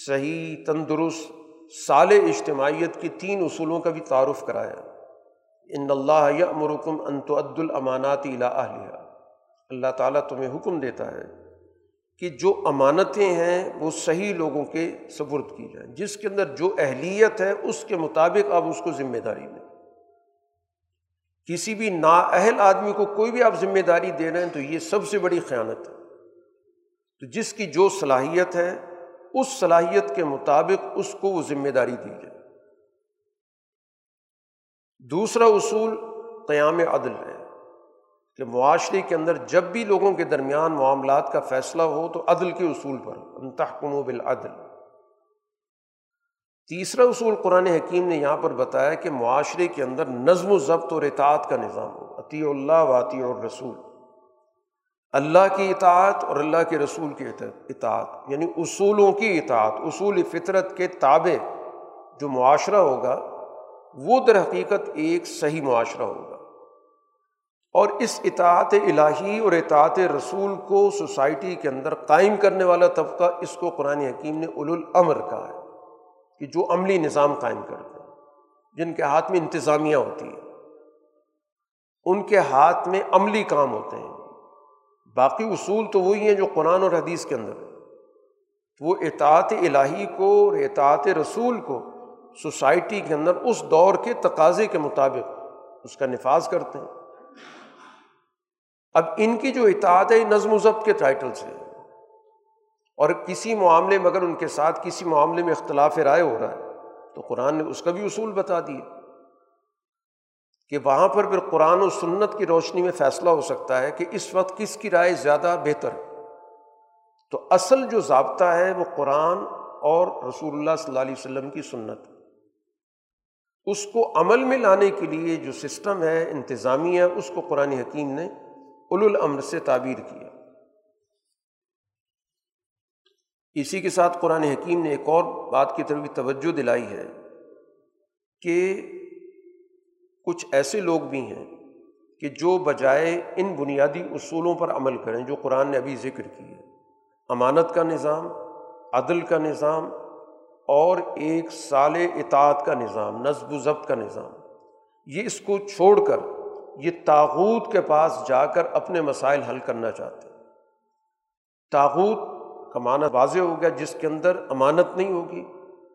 صحیح، تندرست سال اجتماعیت کی تین اصولوں کا بھی تعارف کرایا۔ ان اللہ یا مرکم انت عد الامانات اہلیہ اللہ تعالیٰ تمہیں حکم دیتا ہے کہ جو امانتیں ہیں وہ صحیح لوگوں کے سبرد کی جائیں۔ جس کے اندر جو اہلیت ہے اس کے مطابق آپ اس کو ذمہ داری دیں۔ کسی بھی نااہل آدمی کو کوئی بھی آپ ذمہ داری دے رہے ہیں تو یہ سب سے بڑی خیانت ہے۔ تو جس کی جو صلاحیت ہے اس صلاحیت کے مطابق اس کو وہ ذمہ داری دی جائے۔ دوسرا اصول قیام عدل ہے۔ کہ معاشرے کے اندر جب بھی لوگوں کے درمیان معاملات کا فیصلہ ہو تو عدل کے اصول پر انتحکم و بالعدل۔ تیسرا اصول قرآن حکیم نے یہاں پر بتایا کہ معاشرے کے اندر نظم و ضبط اور اطاعت کا نظام ہو۔ عطی اللہ واطی اور رسول اللہ کی اطاعت اور اللہ کے رسول کی اطاعت یعنی اصولوں کی اطاعت، اصول فطرت کے تابع جو معاشرہ ہوگا، وہ در حقیقت ایک صحیح معاشرہ ہوگا۔ اور اس اطاعت الہی اور اطاعت رسول کو سوسائٹی کے اندر قائم کرنے والا طبقہ اس کو قرآن حکیم نے اول الامر کہا ہے کہ جو عملی نظام قائم کرتے ہیں جن کے ہاتھ میں انتظامیہ ہوتی ہے، ان کے ہاتھ میں عملی کام ہوتے ہیں۔ باقی اصول تو وہی ہیں جو قرآن اور حدیث کے اندر وہ اطاعت الہی کو اور اطاعت رسول کو سوسائٹی کے اندر اس دور کے تقاضے کے مطابق اس کا نفاذ کرتے ہیں۔ اب ان کی جو اطاعت ہے نظم و ضبط کے ٹائٹل سے اور کسی معاملے میں اگر ان کے ساتھ کسی معاملے میں اختلاف رائے ہو رہا ہے، تو قرآن نے اس کا بھی اصول بتا دیے کہ وہاں پر پھر قرآن و سنت کی روشنی میں فیصلہ ہو سکتا ہے کہ اس وقت کس کی رائے زیادہ بہتر ہے۔ تو اصل جو ضابطہ ہے وہ قرآن اور رسول اللہ صلی اللہ علیہ وسلم کی سنت اس کو عمل میں لانے کے لیے جو سسٹم ہے، انتظامیہ، اس کو قرآن حکیم نے اول الامر سے تعبیر کیا۔ اسی کے ساتھ قرآن حکیم نے ایک اور بات کی طرف بھی توجہ دلائی ہے کہ کچھ ایسے لوگ بھی ہیں کہ جو بجائے ان بنیادی اصولوں پر عمل کریں جو قرآن نے ابھی ذکر کی ہے۔ امانت کا نظام، عدل کا نظام اور ایک سال اطاعت کا نظام، نصب و ضبط کا نظام۔ یہ اس کو چھوڑ کر، یہ تاغوت کے پاس جا کر اپنے مسائل حل کرنا چاہتے ہیں۔ تاغوت کا معنی واضح ہو گیا، جس کے اندر امانت نہیں ہوگی،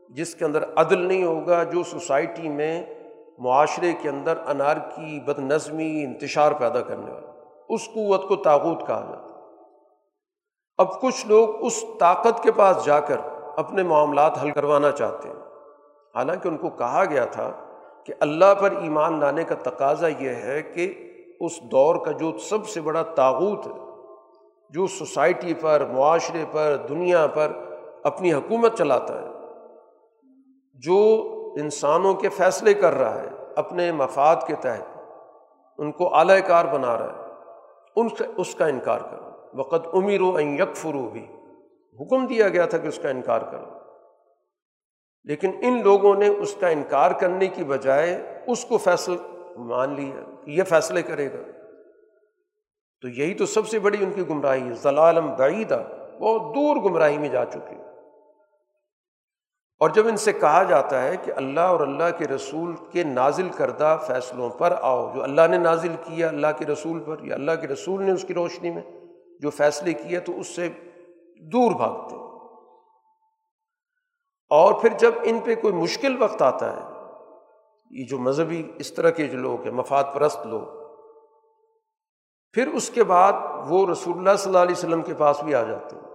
جس کے اندر عدل نہیں ہوگا، جو سوسائٹی میں معاشرے کے اندر انار کی بد نظمی انتشار پیدا کرنے والا۔ اس قوت کو تاغوت کہا جاتا اب کچھ لوگ اس طاقت کے پاس جا کر اپنے معاملات حل کروانا چاہتے ہیں۔ حالانکہ ان کو کہا گیا تھا کہ اللہ پر ایمان لانے کا تقاضا یہ ہے کہ اس دور کا جو سب سے بڑا تاغوت ہے، جو سوسائٹی پر، معاشرے پر، دنیا پر اپنی حکومت چلاتا ہے، جو انسانوں کے فیصلے کر رہا ہے، اپنے مفاد کے تحت۔ ان کو اعلی کار بنا رہا ہے۔ ان سے اس کا انکار کرو۔ وقت امیر و یک فرو بھی حکم دیا گیا تھا کہ اس کا انکار کرو۔ لیکن ان لوگوں نے اس کا انکار کرنے کی بجائے اس کو فیصل مان لیا کہ یہ فیصلے کرے گا۔ تو یہی تو سب سے بڑی ان کی گمراہی ہے۔ ضلالم بعیدہ، بہت دور گمراہی میں جا چکے۔ اور جب ان سے کہا جاتا ہے کہ اللہ اور اللہ کے رسول کے نازل کردہ فیصلوں پر آؤ، جو اللہ نے نازل کیا اللہ کے رسول پر یا اللہ کے رسول نے اس کی روشنی میں جو فیصلے کیے تو اس سے دور بھاگتے اور پھر جب ان پہ کوئی مشکل وقت آتا ہے، یہ جو مذہبی اس طرح کے جو لوگ ہیں، مفاد پرست لوگ، پھر اس کے بعد وہ رسول اللہ صلی اللہ علیہ وسلم کے پاس بھی آ جاتے ہیں۔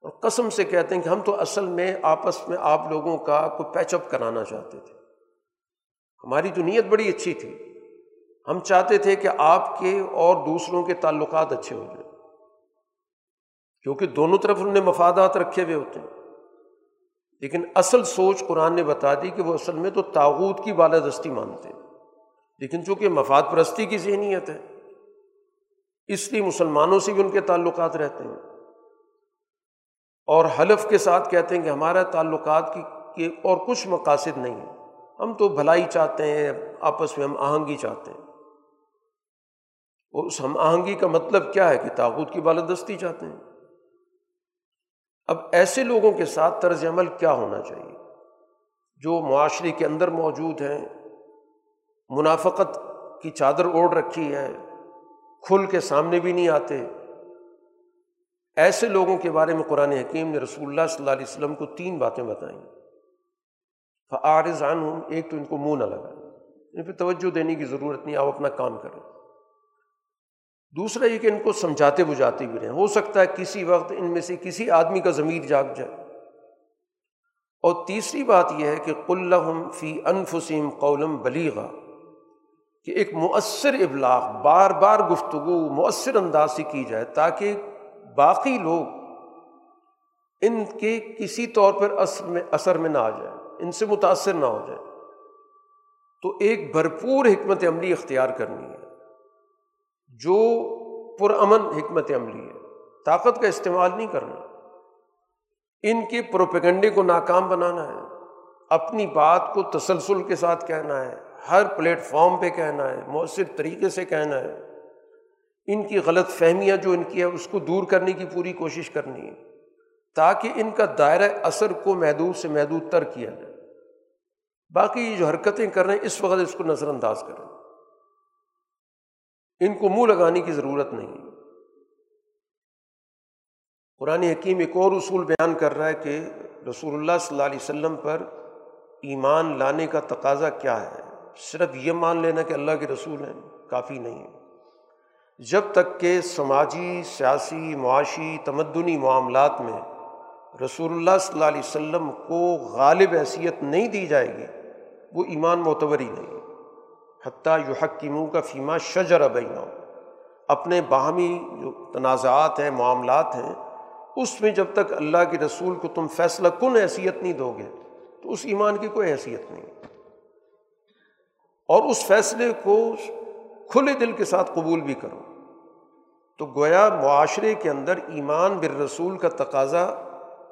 اور قسم سے کہتے ہیں کہ ہم تو اصل میں آپس میں آپ لوگوں کا کوئی پیچ اپ کرانا چاہتے تھے۔ ہماری تو نیت بڑی اچھی تھی۔ ہم چاہتے تھے کہ آپ کے اور دوسروں کے تعلقات اچھے ہو جائیں۔ کیونکہ دونوں طرف انہوں نے مفادات رکھے ہوئے ہوتے ہیں۔ لیکن اصل سوچ قرآن نے بتا دی کہ وہ اصل میں تو تاغوت کی بالادستی مانتے ہیں۔ لیکن چونکہ مفاد پرستی کی ذہنیت ہے، اس لیے مسلمانوں سے بھی ان کے تعلقات رہتے ہیں۔ اور حلف کے ساتھ کہتے ہیں کہ ہمارا تعلقات کی کہ اور کچھ مقاصد نہیں ہیں۔ ہم تو بھلائی چاہتے ہیں، آپس میں ہم آہنگی چاہتے ہیں۔ اور اس ہم آہنگی کا مطلب کیا ہے کہ تاغت کی بالادستی چاہتے ہیں؟ اب ایسے لوگوں کے ساتھ طرز عمل کیا ہونا چاہیے؟ جو معاشرے کے اندر موجود ہیں، منافقت کی چادر اوڑھ رکھی ہے، کھل کے سامنے بھی نہیں آتے۔ ایسے لوگوں کے بارے میں قرآن حکیم نے رسول اللہ صلی اللہ علیہ وسلم کو تین باتیں بتائیں۔ فعارضان ہوں ایک تو ان کو منہ نہ لگا ان پہ توجہ دینے کی ضرورت نہیں، آپ اپنا کام کریں۔ دوسرا یہ کہ ان کو سمجھاتے بجھاتے بھی رہیں۔ ہو سکتا ہے کسی وقت ان میں سے کسی آدمی کا ضمیر جاگ جائے۔ اور تیسری بات یہ ہے کہ قلّہ فی انفسیم قولم بلیغا، کہ ایک مؤثر ابلاغ، بار بار گفتگو، مؤثر انداز سے کی جائے تاکہ باقی لوگ ان کے کسی طور پر اثر میں اثر میں نہ آ جائے ان سے متاثر نہ ہو جائے تو ایک بھرپور حکمت عملی اختیار کرنی ہے۔ جو پرامن حکمت عملی ہے۔ طاقت کا استعمال نہیں کرنا۔ ان کے پروپیگنڈے کو ناکام بنانا ہے۔ اپنی بات کو تسلسل کے ساتھ کہنا ہے۔ ہر پلیٹ فارم پہ کہنا ہے۔ مؤثر طریقے سے کہنا ہے۔ ان کی غلط فہمیاں جو ان کی ہے اس کو دور کرنے کی پوری کوشش کرنی ہے، تاکہ ان کا دائرہ اثر کو محدود سے محدود تر کیا جائے۔ باقی یہ جو حرکتیں کر رہے ہیں، اس وقت اس کو نظر انداز کریں۔ ان کو منہ لگانے کی ضرورت نہیں۔ قرآن حکیم ایک اور اصول بیان کر رہا ہے کہ رسول اللہ صلی اللہ علیہ وسلم پر ایمان لانے کا تقاضا کیا ہے۔ صرف یہ مان لینا کہ اللہ کے رسول ہیں، کافی نہیں ہے۔ جب تک کہ سماجی، سیاسی، معاشی، تمدنی معاملات میں رسول اللہ صلی اللہ علیہ وسلم کو غالب حیثیت نہیں دی جائے گی، وہ ایمان معتبر ہی نہیں۔ حتیٰ یو حق کی منہ کا فیمہ شجر اپنے باہمی جو تنازعات ہیں، معاملات ہیں، اس میں جب تک اللہ کے رسول کو تم فیصلہ کن حیثیت نہیں دو گے، تو اس ایمان کی کوئی حیثیت نہیں۔ اور اس فیصلے کو کھلے دل کے ساتھ قبول بھی کرو۔ تو گویا معاشرے کے اندر ایمان بر رسول کا تقاضا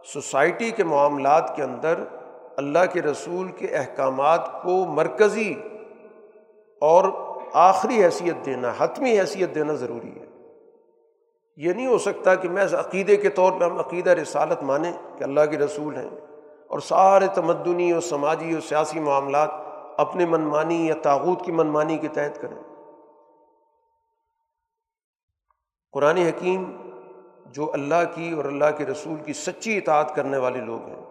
سوسائٹی کے معاملات کے اندر اللہ کے رسول کے احکامات کو مرکزی اور آخری حیثیت دینا، حتمی حیثیت دینا ضروری ہے۔ یہ نہیں ہو سکتا کہ میں عقیدے کے طور پہ ہم عقیدہ رسالت مانیں کہ اللہ کے رسول ہیں اور سارے تمدنی اور سماجی اور سیاسی معاملات اپنے منمانی یا تاغوت کی منمانی کے تحت کریں۔ قرآن حکیم جو اللہ کی اور اللہ کے رسول کی سچی اطاعت کرنے والے لوگ ہیں،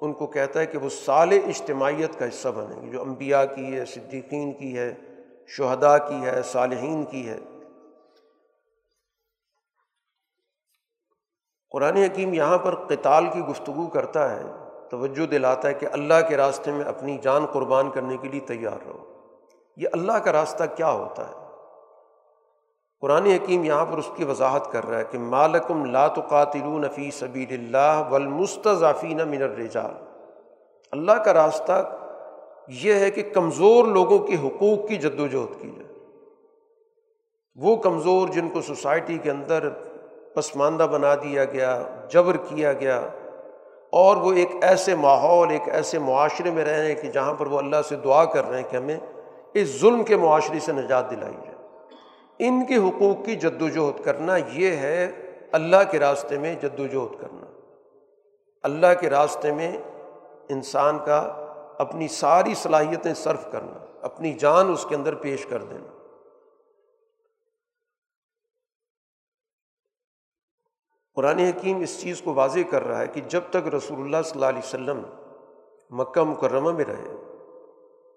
ان کو کہتا ہے کہ وہ سال اجتماعیت کا حصہ بنیں گے، جو انبیاء کی ہے، صدیقین کی ہے، شہداء کی ہے، صالحین کی ہے۔ قرآن حکیم یہاں پر قتال کی گفتگو کرتا ہے، توجہ دلاتا ہے کہ اللہ کے راستے میں اپنی جان قربان کرنے کے لیے تیار رہو۔ یہ اللہ کا راستہ کیا ہوتا ہے؟ قرآن حکیم یہاں پر اس کی وضاحت کر رہا ہے کہ مالکم لات قاتل فی سبیل اللہ ولمستافین من الرجال۔ اللہ کا راستہ یہ ہے کہ کمزور لوگوں کے حقوق کی جد وجہد کی جائے۔ وہ کمزور جن کو سوسائٹی کے اندر پسماندہ بنا دیا گیا، جبر کیا گیا، اور وہ ایک ایسے ماحول، ایک ایسے معاشرے میں رہے ہیں کہ جہاں پر وہ اللہ سے دعا کر رہے ہیں کہ ہمیں اس ظلم کے معاشرے سے نجات دلائی جائے۔ ان کے حقوق کی جد وجہد کرنا یہ ہے اللہ کے راستے میں جد وجہد کرنا۔ اللہ کے راستے میں انسان کا اپنی ساری صلاحیتیں صرف کرنا، اپنی جان اس کے اندر پیش کر دینا۔ قرآن حکیم اس چیز کو واضح کر رہا ہے کہ جب تک رسول اللہ صلی اللہ علیہ وسلم مکہ مکرمہ میں رہے،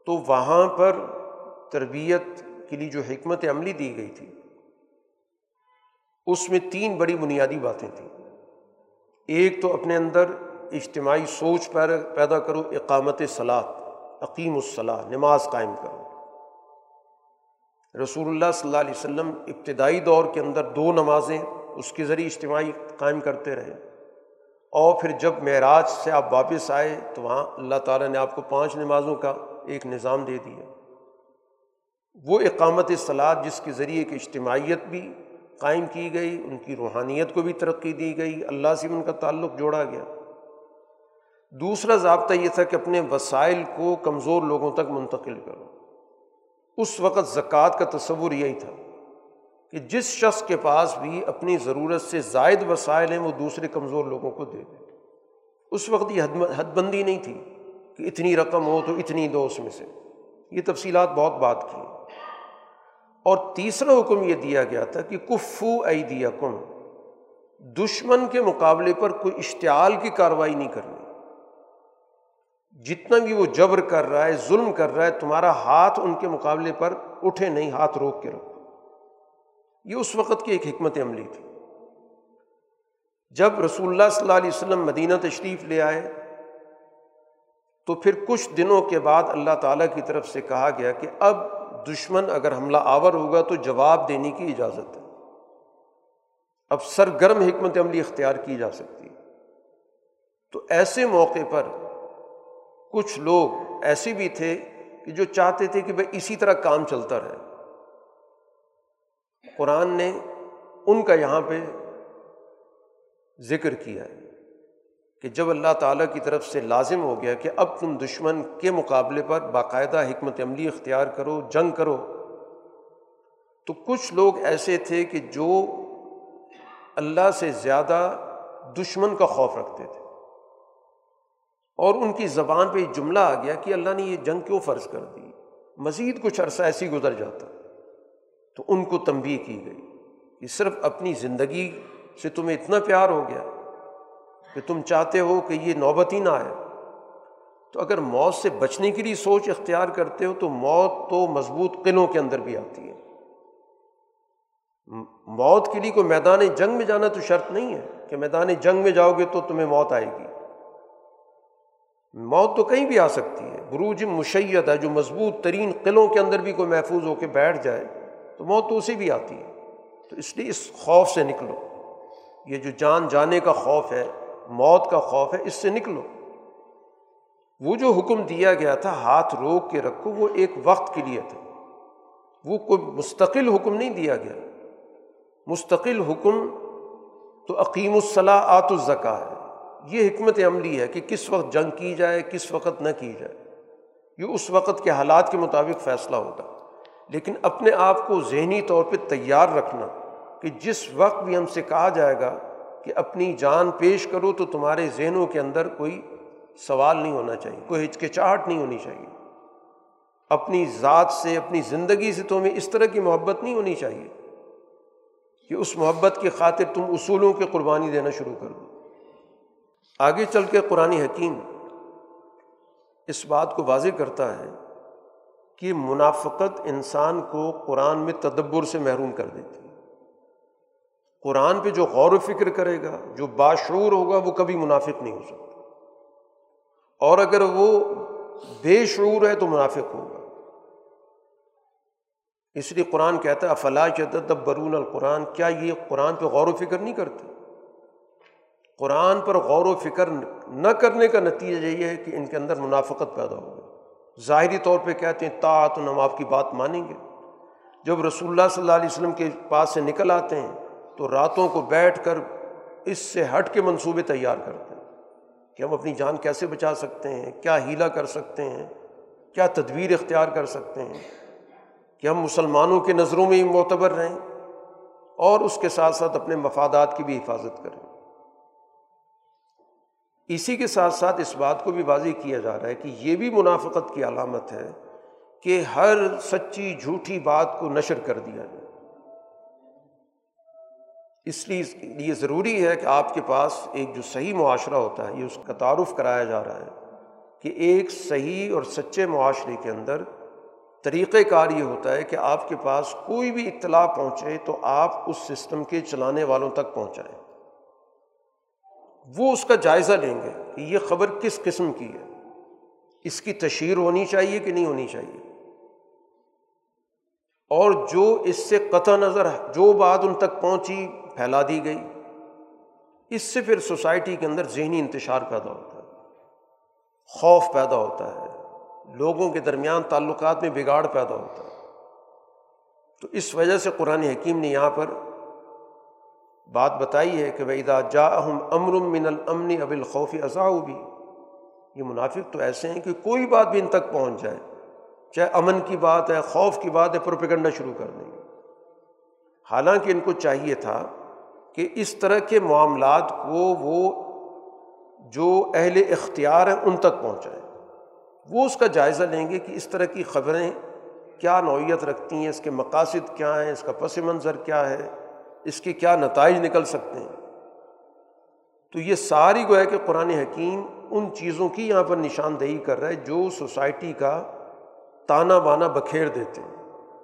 تو وہاں پر تربیت کے لیے جو حکمت عملی دی گئی تھی، اس میں تین بڑی بنیادی باتیں تھیں۔ ایک تو اپنے اندر اجتماعی سوچ پیدا کرو، اقامت صلاح عقیم الصلاح نماز قائم کرو۔ رسول اللہ صلی اللہ علیہ وسلم ابتدائی دور کے اندر دو نمازیں اس کے ذریعے اجتماعی قائم کرتے رہے۔ اور پھر جب معراج سے آپ واپس آئے تو وہاں اللہ تعالیٰ نے آپ کو پانچ نمازوں کا ایک نظام دے دیا۔ وہ اقامت صلاح جس کے ذریعے کہ اجتماعیت بھی قائم کی گئی، ان کی روحانیت کو بھی ترقی دی گئی، اللہ سے بھی ان کا تعلق جوڑا گیا۔ دوسرا ضابطہ یہ تھا کہ اپنے وسائل کو کمزور لوگوں تک منتقل کرو۔ اس وقت زکوٰۃ کا تصور یہی تھا کہ جس شخص کے پاس بھی اپنی ضرورت سے زائد وسائل ہیں، وہ دوسرے کمزور لوگوں کو دے دے۔ اس وقت یہ حد حد بندی نہیں تھی کہ اتنی رقم ہو تو اتنی دو اس میں سے۔ یہ تفصیلات بہت بات کی۔ اور تیسرا حکم یہ دیا گیا تھا کہ کفو دیا کم دشمن کے مقابلے پر کوئی اشتعال کی کارروائی نہیں کرنی۔ جتنا بھی وہ جبر کر رہا ہے، ظلم کر رہا ہے، تمہارا ہاتھ ان کے مقابلے پر اٹھے، نہیں ہاتھ روک کے رکھو۔ یہ اس وقت کی ایک حکمت عملی تھی۔ جب رسول اللہ صلی اللہ علیہ وسلم مدینہ تشریف لے آئے، تو پھر کچھ دنوں کے بعد اللہ تعالیٰ کی طرف سے کہا گیا کہ اب دشمن اگر حملہ آور ہوگا تو جواب دینے کی اجازت ہے۔ اب سرگرم حکمت عملی اختیار کی جا سکتی ہے۔ تو ایسے موقع پر کچھ لوگ ایسے بھی تھے کہ جو چاہتے تھے کہ بھائی اسی طرح کام چلتا رہے۔ قرآن نے ان کا یہاں پہ ذکر کیا ہے۔ کہ جب اللہ تعالیٰ کی طرف سے لازم ہو گیا کہ اب تم دشمن کے مقابلے پر باقاعدہ حکمت عملی اختیار کرو، جنگ کرو، تو کچھ لوگ ایسے تھے کہ جو اللہ سے زیادہ دشمن کا خوف رکھتے تھے۔ اور ان کی زبان پہ یہ جملہ آ گیا کہ اللہ نے یہ جنگ کیوں فرض کر دی؟ مزید کچھ عرصہ ایسی گزر جاتا۔ تو ان کو تنبیہ کی گئی کہ صرف اپنی زندگی سے تمہیں اتنا پیار ہو گیا کہ تم چاہتے ہو کہ یہ نوبت ہی نہ آئے۔ تو اگر موت سے بچنے کے لیے سوچ اختیار کرتے ہو تو موت تو مضبوط قلعوں کے اندر بھی آتی ہے۔ موت کے لیے کوئی میدان جنگ میں جانا تو شرط نہیں ہے کہ میدان جنگ میں جاؤ گے تو تمہیں موت آئے گی۔ موت تو کہیں بھی آ سکتی ہے۔ بروج مشیت ہے جو مضبوط ترین قلعوں کے اندر بھی کوئی محفوظ ہو کے بیٹھ جائے تو موت تو اسے بھی آتی ہے۔ تو اس لیے اس خوف سے نکلو۔ یہ جو جان جانے کا خوف ہے موت کا خوف ہے، اس سے نکلو۔ وہ جو حکم دیا گیا تھا، ہاتھ روک کے رکھو، وہ ایک وقت کے لیے تھا۔ وہ کوئی مستقل حکم نہیں دیا گیا۔ مستقل حکم تو عقیم الصلاح آت الزکا ہے۔ یہ حکمت عملی ہے کہ کس وقت جنگ کی جائے، کس وقت نہ کی جائے۔ یہ اس وقت کے حالات کے مطابق فیصلہ ہوتا۔ لیکن اپنے آپ کو ذہنی طور پہ تیار رکھنا کہ جس وقت بھی ہم سے کہا جائے گا کہ اپنی جان پیش کرو تو تمہارے ذہنوں کے اندر کوئی سوال نہیں ہونا چاہیے، کوئی ہچکچاہٹ نہیں ہونی چاہیے۔ اپنی ذات سے، اپنی زندگی سے تمہیں اس طرح کی محبت نہیں ہونی چاہیے کہ اس محبت کی خاطر تم اصولوں کی قربانی دینا شروع کر دو۔ آگے چل کے قرآن حکیم اس بات کو واضح کرتا ہے کہ منافقت انسان کو قرآن میں تدبر سے محروم کر دیتی قرآن پہ جو غور و فکر کرے گا، جو باشعور ہوگا، وہ کبھی منافق نہیں ہو سکتا۔ اور اگر وہ بے شعور ہے تو منافق ہوگا۔ اس لیے قرآن کہتا ہے، افلا چدب برون القرآن؟ کیا یہ قرآن پہ غور و فکر نہیں کرتے؟ قرآن پر غور و فکر نہ کرنے کا نتیجہ یہ ہے کہ ان کے اندر منافقت پیدا ہو گئی۔ ظاہری طور پہ کہتے ہیں تعت ہم آپ کی بات مانیں گے۔ جب رسول اللہ صلی اللہ علیہ وسلم کے پاس سے نکل آتے ہیں تو راتوں کو بیٹھ کر اس سے ہٹ کے منصوبے تیار کرتے ہیں کہ ہم اپنی جان کیسے بچا سکتے ہیں، کیا ہیلا کر سکتے ہیں، کیا تدبیر اختیار کر سکتے ہیں کہ ہم مسلمانوں کے نظروں میں ہی معتبر رہیں اور اس کے ساتھ ساتھ اپنے مفادات کی بھی حفاظت کریں۔ اسی کے ساتھ ساتھ اس بات کو بھی واضح کیا جا رہا ہے کہ یہ بھی منافقت کی علامت ہے کہ ہر سچی جھوٹی بات کو نشر کر دیا جائے۔ اس لیے یہ ضروری ہے کہ آپ کے پاس ایک جو صحیح معاشرہ ہوتا ہے، یہ اس کا تعارف کرایا جا رہا ہے کہ ایک صحیح اور سچے معاشرے کے اندر طریقۂ کار یہ ہوتا ہے کہ آپ کے پاس کوئی بھی اطلاع پہنچے تو آپ اس سسٹم کے چلانے والوں تک پہنچائیں۔ وہ اس کا جائزہ لیں گے کہ یہ خبر کس قسم کی ہے۔ اس کی تشہیر ہونی چاہیے کہ نہیں ہونی چاہیے؟ اور جو اس سے قطع نظر، جو بات ان تک پہنچی پھیلا دی گئی۔ اس سے پھر سوسائٹی کے اندر ذہنی انتشار پیدا ہوتا ہے۔ خوف پیدا ہوتا ہے۔ لوگوں کے درمیان تعلقات میں بگاڑ پیدا ہوتا ہے۔ تو اس وجہ سے قرآن حکیم نے یہاں پر بات بتائی ہے کہ بھائی جا ہم امر من الامن اب الخوف ازاؤ بھی یہ منافق تو ایسے ہیں کہ کوئی بات بھی ان تک پہنچ جائے۔ چاہے امن کی بات ہے، خوف کی بات ہے، پروپیگنڈا شروع کر دیں گے۔ حالانکہ ان کو چاہیے تھا کہ اس طرح کے معاملات کو وہ جو اہل اختیار ہیں ان تک پہنچائیں۔ وہ اس کا جائزہ لیں گے کہ اس طرح کی خبریں کیا نوعیت رکھتی ہیں، اس کے مقاصد کیا ہیں، اس کا پس منظر کیا ہے، اس کے کیا نتائج نکل سکتے ہیں۔ تو یہ ساری گویا کہ قرآن حکیم ان چیزوں کی یہاں پر نشاندہی کر رہا ہے جو سوسائٹی کا تانا بانا بکھیر دیتے ہیں،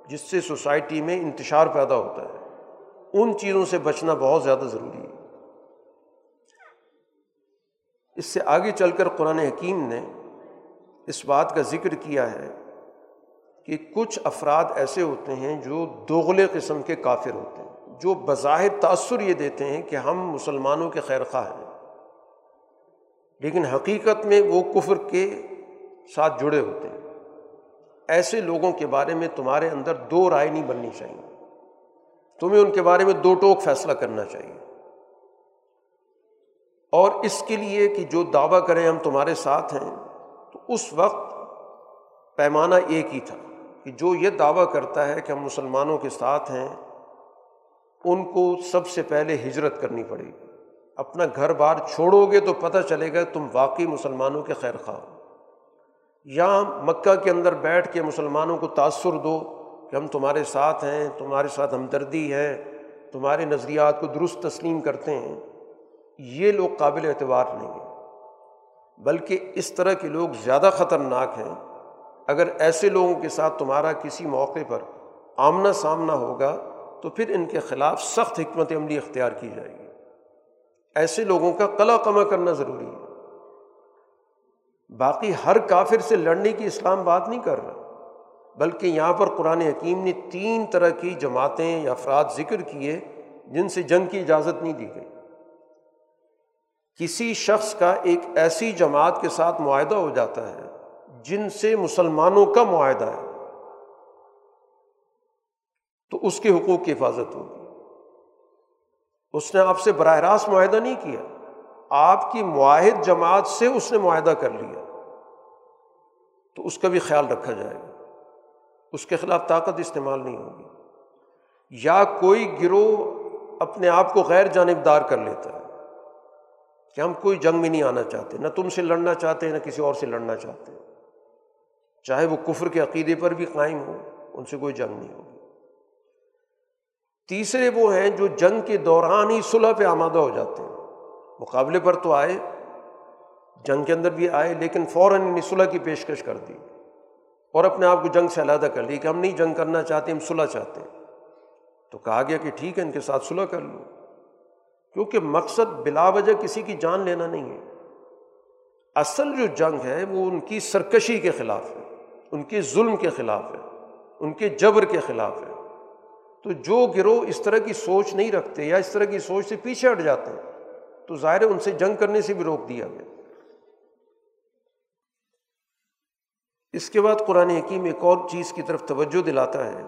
جس سے سوسائٹی میں انتشار پیدا ہوتا ہے۔ ان چیزوں سے بچنا بہت زیادہ ضروری ہے۔ اس سے آگے چل کر قرآن حکیم نے اس بات کا ذکر کیا ہے کہ کچھ افراد ایسے ہوتے ہیں جو دوغلے قسم کے کافر ہوتے ہیں، جو بظاہر تأثر یہ دیتے ہیں کہ ہم مسلمانوں کے خیر خواہ ہیں۔ لیکن حقیقت میں وہ کفر کے ساتھ جڑے ہوتے ہیں۔ ایسے لوگوں کے بارے میں تمہارے اندر دو رائے نہیں بننی چاہیے۔ تمہیں ان کے بارے میں دو ٹوک فیصلہ کرنا چاہیے۔ اور اس کے لیے کہ جو دعویٰ کریں ہم تمہارے ساتھ ہیں، تو اس وقت پیمانہ ایک ہی تھا کہ جو یہ دعویٰ کرتا ہے کہ ہم مسلمانوں کے ساتھ ہیں، ان کو سب سے پہلے ہجرت کرنی پڑے گی۔ اپنا گھر بار چھوڑو گے تو پتہ چلے گا تم واقعی مسلمانوں کے خیر خواہ ہو۔ یا مکہ کے اندر بیٹھ کے مسلمانوں کو تأثر دو۔ کہ ہم تمہارے ساتھ ہیں، تمہارے ساتھ ہمدردی ہے، تمہارے نظریات کو درست تسلیم کرتے ہیں۔ یہ لوگ قابل اعتبار نہیں ہیں۔ بلکہ اس طرح کے لوگ زیادہ خطرناک ہیں۔ اگر ایسے لوگوں کے ساتھ تمہارا کسی موقع پر آمنا سامنا ہوگا، تو پھر ان کے خلاف سخت حکمت عملی اختیار کی جائے گی۔ ایسے لوگوں کا قلع کما کرنا ضروری ہے۔ باقی ہر کافر سے لڑنے کی اسلام بات نہیں کر رہا۔ بلکہ یہاں پر قرآن حکیم نے تین طرح کی جماعتیں یا افراد ذکر کیے جن سے جنگ کی اجازت نہیں دی گئی۔ کسی شخص کا ایک ایسی جماعت کے ساتھ معاہدہ ہو جاتا ہے جن سے مسلمانوں کا معاہدہ ہے۔ تو اس کے حقوق کی حفاظت ہوگی۔ اس نے آپ سے براہ راست معاہدہ نہیں کیا۔ آپ کی معاہد جماعت سے اس نے معاہدہ کر لیا۔ تو اس کا بھی خیال رکھا جائے گا۔ اس کے خلاف طاقت استعمال نہیں ہوگی۔ یا کوئی گروہ اپنے آپ کو غیر جانبدار کر لیتا ہے کہ ہم کوئی جنگ میں نہیں آنا چاہتے، نہ تم سے لڑنا چاہتے، نہ کسی اور سے لڑنا چاہتے۔ چاہے وہ کفر کے عقیدے پر بھی قائم ہو، ان سے کوئی جنگ نہیں ہوگی۔ تیسرے وہ ہیں جو جنگ کے دوران ہی صلح پہ آمادہ ہو جاتے ہیں۔ مقابلے پر تو آئے، جنگ کے اندر بھی آئے، لیکن فوراً صلح کی پیشکش کر دی۔ اور اپنے آپ کو جنگ سے علیحدہ کر لی کہ ہم نہیں جنگ کرنا چاہتے، ہم صلح چاہتے ہیں۔ تو کہا گیا کہ ٹھیک ہے، ان کے ساتھ صلح کر لو۔ کیونکہ مقصد بلا وجہ کسی کی جان لینا نہیں ہے۔ اصل جو جنگ ہے وہ ان کی سرکشی کے خلاف ہے، ان کے ظلم کے خلاف ہے، ان کے جبر کے خلاف ہے۔ تو جو گروہ اس طرح کی سوچ نہیں رکھتے یا اس طرح کی سوچ سے پیچھے ہٹ جاتے ہیں، تو ظاہر ہے ان سے جنگ کرنے سے بھی روک دیا گیا۔ اس کے بعد قرآن حکیم ایک اور چیز کی طرف توجہ دلاتا ہے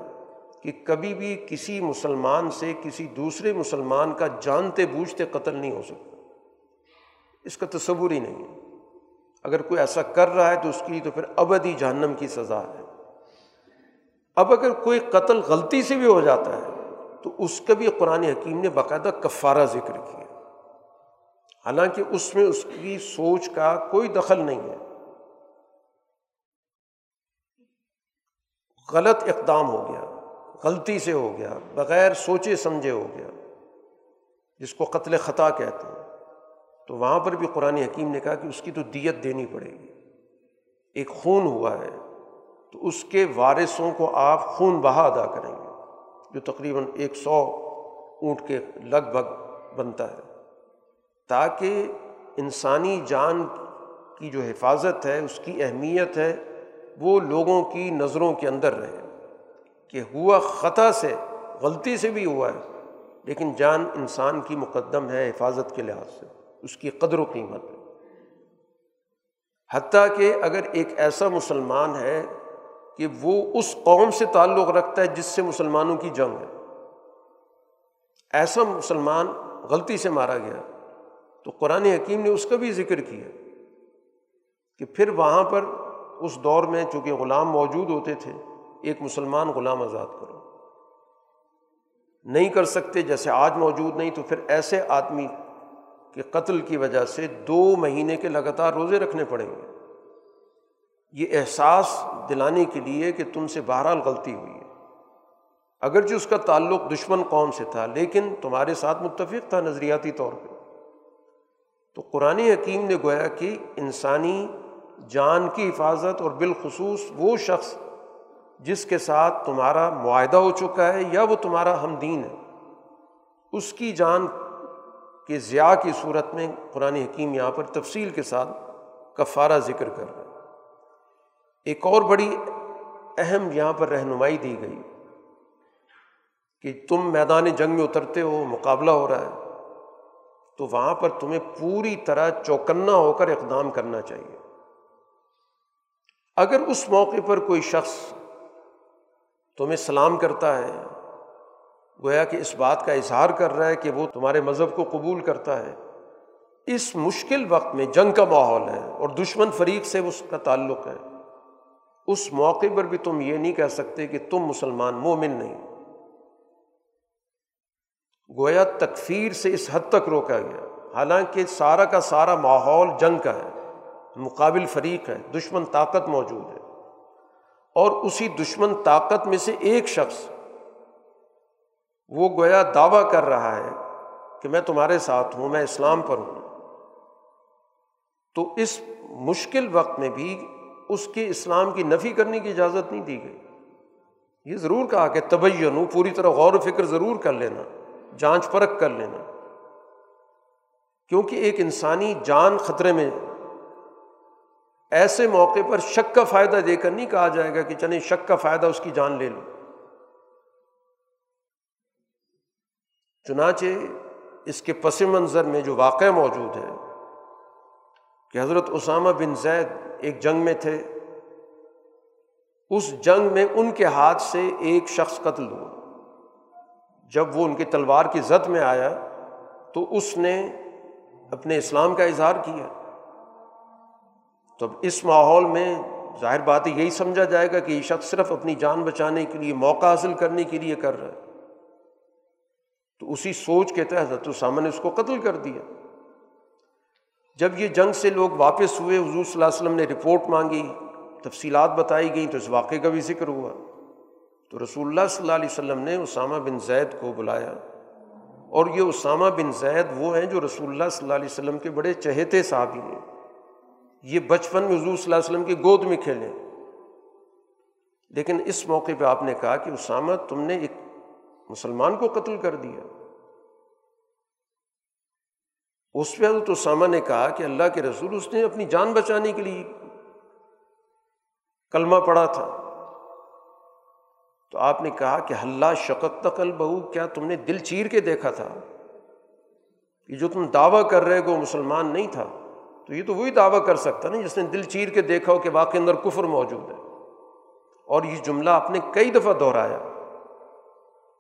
کہ کبھی بھی کسی مسلمان سے کسی دوسرے مسلمان کا جانتے بوجھتے قتل نہیں ہو سکتا۔ اس کا تصور ہی نہیں ہے۔ اگر کوئی ایسا کر رہا ہے تو اس کی تو پھر ابدی جہنم کی سزا ہے۔ اب اگر کوئی قتل غلطی سے بھی ہو جاتا ہے تو اس کا بھی قرآن حکیم نے باقاعدہ کفارہ ذکر کیا۔ حالانکہ اس میں اس کی سوچ کا کوئی دخل نہیں ہے۔ غلط اقدام ہو گیا، غلطی سے ہو گیا، بغیر سوچے سمجھے ہو گیا، جس کو قتل خطا کہتے ہیں۔ تو وہاں پر بھی قرآن حکیم نے کہا کہ اس کی تو دیت دینی پڑے گی۔ ایک خون ہوا ہے، تو اس کے وارثوں کو آپ خون بہا ادا کریں گے، جو تقریباً ایک سو اونٹ کے لگ بھگ بنتا ہے۔ تاکہ انسانی جان کی جو حفاظت ہے، اس کی اہمیت ہے وہ لوگوں کی نظروں کے اندر رہے کہ ہوا خطا سے، غلطی سے بھی ہوا ہے، لیکن جان انسان کی مقدم ہے حفاظت کے لحاظ سے، اس کی قدر و قیمت ہے۔ حتیٰ کہ اگر ایک ایسا مسلمان ہے کہ وہ اس قوم سے تعلق رکھتا ہے جس سے مسلمانوں کی جنگ ہے۔ ایسا مسلمان غلطی سے مارا گیا، تو قرآن حکیم نے اس کا بھی ذکر کیا کہ پھر وہاں پر اس دور میں چونکہ غلام موجود ہوتے تھے، ایک مسلمان غلام آزاد کرو۔ نہیں کر سکتے جیسے آج موجود نہیں، تو پھر ایسے آدمی کے قتل کی وجہ سے دو مہینے کے لگاتار روزے رکھنے پڑیں گے۔ یہ احساس دلانے کے لیے کہ تم سے بہرحال غلطی ہوئی ہے۔ اگرچہ اس کا تعلق دشمن قوم سے تھا، لیکن تمہارے ساتھ متفق تھا نظریاتی طور پہ۔ تو قرآن حکیم نے گویا کہ انسانی جان کی حفاظت اور بالخصوص وہ شخص جس کے ساتھ تمہارا معاہدہ ہو چکا ہے یا وہ تمہارا ہمدین ہے۔ اس کی جان کے ضیاء کی صورت میں قرآن حکیم یہاں پر تفصیل کے ساتھ کفارہ ذکر کر رہا ہے ایک اور بڑی اہم یہاں پر رہنمائی دی گئی کہ تم میدان جنگ میں اترتے ہو، مقابلہ ہو رہا ہے، تو وہاں پر تمہیں پوری طرح چوکنا ہو کر اقدام کرنا چاہیے۔ اگر اس موقع پر کوئی شخص تمہیں سلام کرتا ہے، گویا کہ اس بات کا اظہار کر رہا ہے کہ وہ تمہارے مذہب کو قبول کرتا ہے، اس مشکل وقت میں جنگ کا ماحول ہے اور دشمن فریق سے اس کا تعلق ہے۔ اس موقع پر بھی تم یہ نہیں کہہ سکتے کہ تم مسلمان، مومن نہیں۔ گویا تکفیر سے اس حد تک روکا گیا۔ حالانکہ سارا کا سارا ماحول جنگ کا ہے۔ مقابل فریق ہے دشمن طاقت موجود ہے۔ اور اسی دشمن طاقت میں سے ایک شخص وہ گویا دعویٰ کر رہا ہے کہ میں تمہارے ساتھ ہوں، میں اسلام پر ہوں۔ تو اس مشکل وقت میں بھی اس کے اسلام کی نفی کرنے کی اجازت نہیں دی گئی۔ یہ ضرور کہا کہ تبین پوری طرح غور و فکر ضرور کر لینا، جانچ پرکھ کر لینا۔ کیونکہ ایک انسانی جان خطرے میں ایسے موقع پر شک کا فائدہ دے کر نہیں کہا جائے گا کہ چلیں شک کا فائدہ اس کی جان لے لو۔ چنانچہ اس کے پس منظر میں جو واقعہ موجود ہے کہ حضرت اسامہ بن زید ایک جنگ میں تھے۔ اس جنگ میں ان کے ہاتھ سے ایک شخص قتل ہوا۔ جب وہ ان کی تلوار کی زد میں آیا تو اس نے اپنے اسلام کا اظہار کیا۔ تو اب اس ماحول میں ظاہر بات یہی سمجھا جائے گا کہ یہ شخص صرف اپنی جان بچانے کے لیے موقع حاصل کرنے کے لیے کر رہا ہے۔ تو اسی سوچ کے تحت حضرت اسامہ نے اس کو قتل کر دیا۔ جب یہ جنگ سے لوگ واپس ہوئے، حضور صلی اللہ علیہ وسلم نے رپورٹ مانگی، تفصیلات بتائی گئیں، تو اس واقعے کا بھی ذکر ہوا۔ تو رسول اللہ صلی اللہ علیہ وسلم نے اسامہ بن زید کو بلایا۔ اور یہ اسامہ بن زید وہ ہیں جو رسول اللہ صلی اللہ علیہ وسلم کے بڑے چہیتے صحابی ہیں۔ یہ بچپن میں حضور صلی اللہ علیہ وسلم کی گود میں کھیلے۔ لیکن اس موقع پہ آپ نے کہا کہ اسامہ تم نے ایک مسلمان کو قتل کر دیا۔ اس پہ حضرت اسامہ نے کہا کہ اللہ کے رسول اس نے اپنی جان بچانے کے لیے کلمہ پڑا تھا۔ تو آپ نے کہا کہ اللہ شکت تقل بہو کیا تم نے دل چیر کے دیکھا تھا؟ کہ جو تم دعویٰ کر رہے وہ مسلمان نہیں تھا۔ تو یہ تو وہی دعویٰ کر سکتا نا جس نے دل چیر کے دیکھا ہو کہ واقعی اندر کفر موجود ہے۔ اور یہ جملہ آپ نے کئی دفعہ دہرایا۔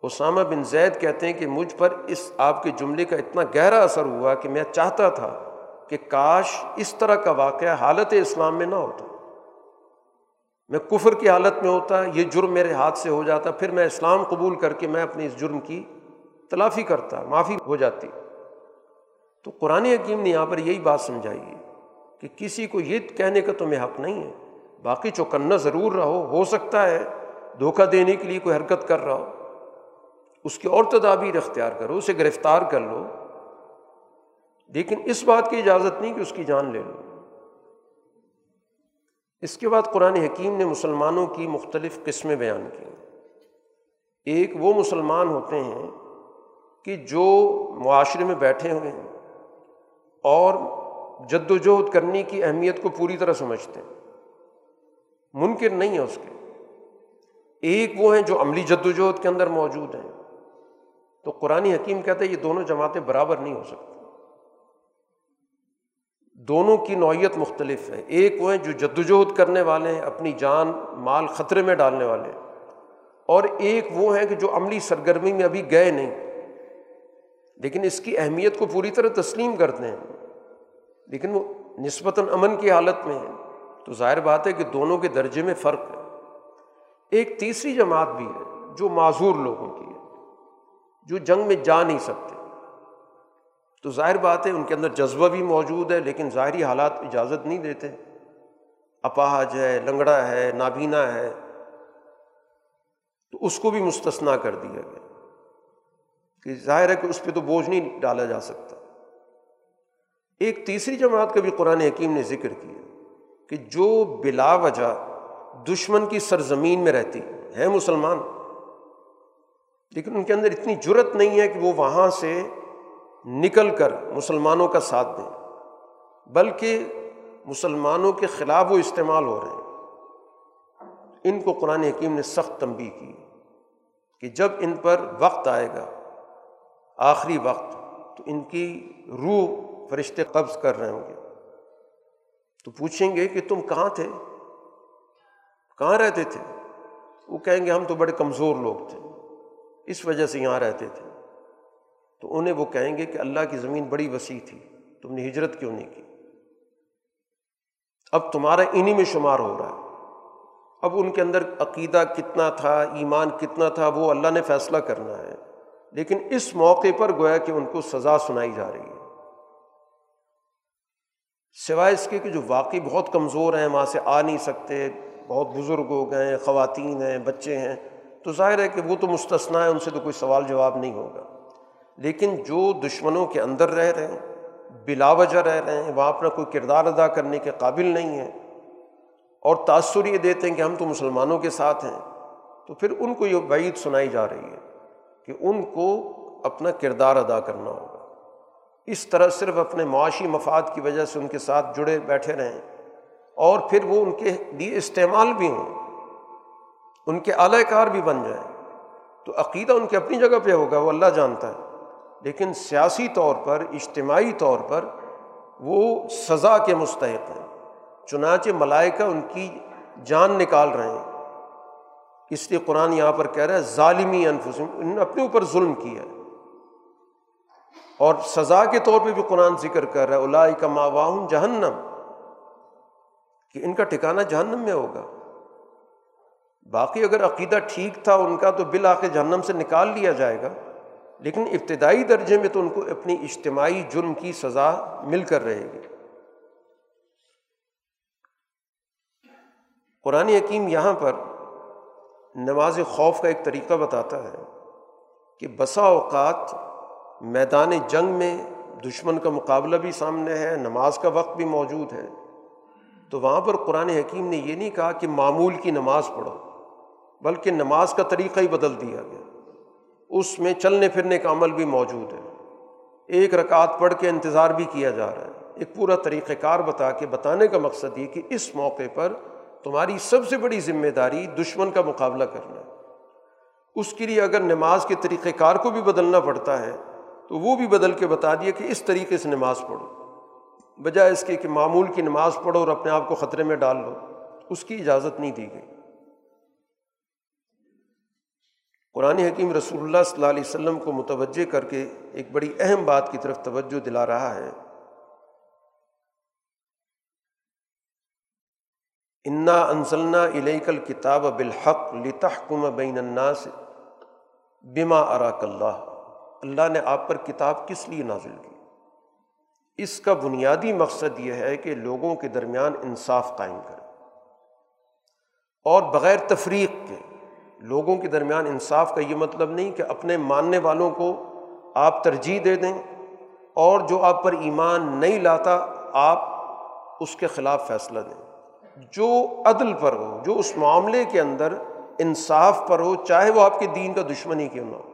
اسامہ بن زید کہتے ہیں کہ مجھ پر اس آپ کے جملے کا اتنا گہرا اثر ہوا کہ میں چاہتا تھا کہ کاش اس طرح کا واقعہ حالت اسلام میں نہ ہوتا۔ میں کفر کی حالت میں ہوتا، یہ جرم میرے ہاتھ سے ہو جاتا، پھر میں اسلام قبول کر کے میں اپنے اس جرم کی تلافی کرتا، معافی ہو جاتی۔ تو قرآن حکیم نے یہاں پر یہی بات سمجھائی ہے۔ کہ کسی کو یہ کہنے کا تمہیں حق نہیں ہے۔ باقی چوکنا ضرور رہو، ہو سکتا ہے دھوکہ دینے کے لیے کوئی حرکت کر رہا ہو۔ اس کی اور تدابیر اختیار کرو، اسے گرفتار کر لو۔ لیکن اس بات کی اجازت نہیں کہ اس کی جان لے لو۔ اس کے بعد قرآن حکیم نے مسلمانوں کی مختلف قسمیں بیان کی۔ ایک وہ مسلمان ہوتے ہیں کہ جو معاشرے میں بیٹھے ہوئے ہیں اور جد وجہد کرنے کی اہمیت کو پوری طرح سمجھتے ہیں۔ منکر نہیں ہے اس کے۔ ایک وہ ہیں جو عملی جد وجہد کے اندر موجود ہیں۔ تو قرآن حکیم کہتا ہے یہ دونوں جماعتیں برابر نہیں ہو سکتی۔ دونوں کی نوعیت مختلف ہے۔ ایک وہ ہیں جو جد وجہد کرنے والے ہیں، اپنی جان مال خطرے میں ڈالنے والے ہیں۔ اور ایک وہ ہیں کہ جو عملی سرگرمی میں ابھی گئے نہیں۔ لیکن اس کی اہمیت کو پوری طرح تسلیم کرتے ہیں۔ لیکن وہ نسبتاً امن کی حالت میں ہیں۔ تو ظاہر بات ہے کہ دونوں کے درجے میں فرق ہے۔ ایک تیسری جماعت بھی ہے جو معذور لوگوں کی ہے، جو جنگ میں جا نہیں سکتے۔ تو ظاہر بات ہے ان کے اندر جذبہ بھی موجود ہے، لیکن ظاہری حالات اجازت نہیں دیتے۔ اپاہج ہے، لنگڑا ہے، نابینا ہے۔ تو اس کو بھی مستثنا کر دیا گیا۔ کہ ظاہر ہے کہ اس پہ تو بوجھ نہیں ڈالا جا سکتا۔ ایک تیسری جماعت کا بھی قرآن حکیم نے ذکر کیا کہ جو بلا وجہ دشمن کی سرزمین میں رہتی ہے مسلمان، لیکن ان کے اندر اتنی جرت نہیں ہے کہ وہ وہاں سے نکل کر مسلمانوں کا ساتھ دیں، بلکہ مسلمانوں کے خلاف وہ استعمال ہو رہے ہیں۔ ان کو قرآن حکیم نے سخت تنبی کی کہ جب ان پر وقت آئے گا، آخری وقت، تو ان کی روح فرشتے قبض کر رہے ہوں گے۔ تو پوچھیں گے کہ تم کہاں تھے؟ کہاں رہتے تھے؟ وہ کہیں گے ہم تو بڑے کمزور لوگ تھے، اس وجہ سے یہاں رہتے تھے۔ تو انہیں وہ کہیں گے کہ اللہ کی زمین بڑی وسیع تھی، تم نے ہجرت کیوں نہیں کی؟ اب تمہارا انہیں میں شمار ہو رہا ہے۔ اب ان کے اندر عقیدہ کتنا تھا، ایمان کتنا تھا، وہ اللہ نے فیصلہ کرنا ہے۔ لیکن اس موقع پر گویا کہ ان کو سزا سنائی جا رہی ہے۔ سوائے اس کے کہ جو واقعی بہت کمزور ہیں، وہاں سے آ نہیں سکتے، بہت بزرگ ہو گئے ہیں، خواتین ہیں، بچے ہیں، تو ظاہر ہے کہ وہ تو مستثنا ہے ان سے تو کوئی سوال جواب نہیں ہوگا۔ لیکن جو دشمنوں کے اندر رہ رہے ہیں، بلا وجہ رہ رہے ہیں، وہاں اپنا کوئی کردار ادا کرنے کے قابل نہیں ہیں اور تاثر یہ دیتے ہیں کہ ہم تو مسلمانوں کے ساتھ ہیں، تو پھر ان کو یہ بعید سنائی جا رہی ہے کہ ان کو اپنا کردار ادا کرنا ہوگا۔ اس طرح صرف اپنے معاشی مفاد کی وجہ سے ان کے ساتھ جڑے بیٹھے رہیں اور پھر وہ ان کے لیے استعمال بھی ہوں، ان کے اعلی کار بھی بن جائیں۔ تو عقیدہ ان کی اپنی جگہ پہ ہوگا، وہ اللہ جانتا ہے۔ لیکن سیاسی طور پر، اجتماعی طور پر وہ سزا کے مستحق ہیں۔ چنانچہ ملائکہ ان کی جان نکال رہے ہیں۔ اس لیے قرآن یہاں پر کہہ رہا ہے، ظالمی انفسم ان نے اپنے اوپر ظلم کیا ہے۔ اور سزا کے طور پہ بھی قرآن ذکر کر رہا ہے الائی کا ماواہن جہنم۔ کہ ان کا ٹھکانا جہنم میں ہوگا۔ باقی اگر عقیدہ ٹھیک تھا ان کا تو بالآخر جہنم سے نکال لیا جائے گا۔ لیکن ابتدائی درجے میں تو ان کو اپنی اجتماعی جرم کی سزا مل کر رہے گی۔ قرآن حکیم یہاں پر نماز خوف کا ایک طریقہ بتاتا ہے کہ بسا اوقات میدان جنگ میں دشمن کا مقابلہ بھی سامنے ہے، نماز کا وقت بھی موجود ہے۔ تو وہاں پر قرآن حکیم نے یہ نہیں کہا کہ معمول کی نماز پڑھو، بلکہ نماز کا طریقہ ہی بدل دیا گیا۔ اس میں چلنے پھرنے کا عمل بھی موجود ہے۔ ایک رکعت پڑھ کے انتظار بھی کیا جا رہا ہے۔ ایک پورا طریقۂ کار بتا کے بتانے کا مقصد یہ کہ اس موقع پر تمہاری سب سے بڑی ذمہ داری دشمن کا مقابلہ کرنا ہے۔ اس کے لیے اگر نماز کے طریقۂ کار کو بھی بدلنا پڑتا ہے تو وہ بھی بدل کے بتا دیا کہ اس طریقے سے نماز پڑھو۔ بجائے اس کے کہ معمول کی نماز پڑھو اور اپنے آپ کو خطرے میں ڈال لو، اس کی اجازت نہیں دی گئی۔ قرآن حکیم رسول اللہ صلی اللہ علیہ وسلم کو متوجہ کر کے ایک بڑی اہم بات کی طرف توجہ دلا رہا ہے۔ انا انزلنا الیکل کتاب بالحق لتحکم بین الناس بما اراک اللہ اللہ نے آپ پر کتاب کس لیے نازل کی؟ اس کا بنیادی مقصد یہ ہے کہ لوگوں کے درمیان انصاف قائم کرے اور بغیر تفریق کے لوگوں کے درمیان انصاف کا یہ مطلب نہیں کہ اپنے ماننے والوں کو آپ ترجیح دے دیں اور جو آپ پر ایمان نہیں لاتا آپ اس کے خلاف فیصلہ دیں۔ جو عدل پر ہو، جو اس معاملے کے اندر انصاف پر ہو، چاہے وہ آپ کے دین کا دشمنی کیوں نہ ہو۔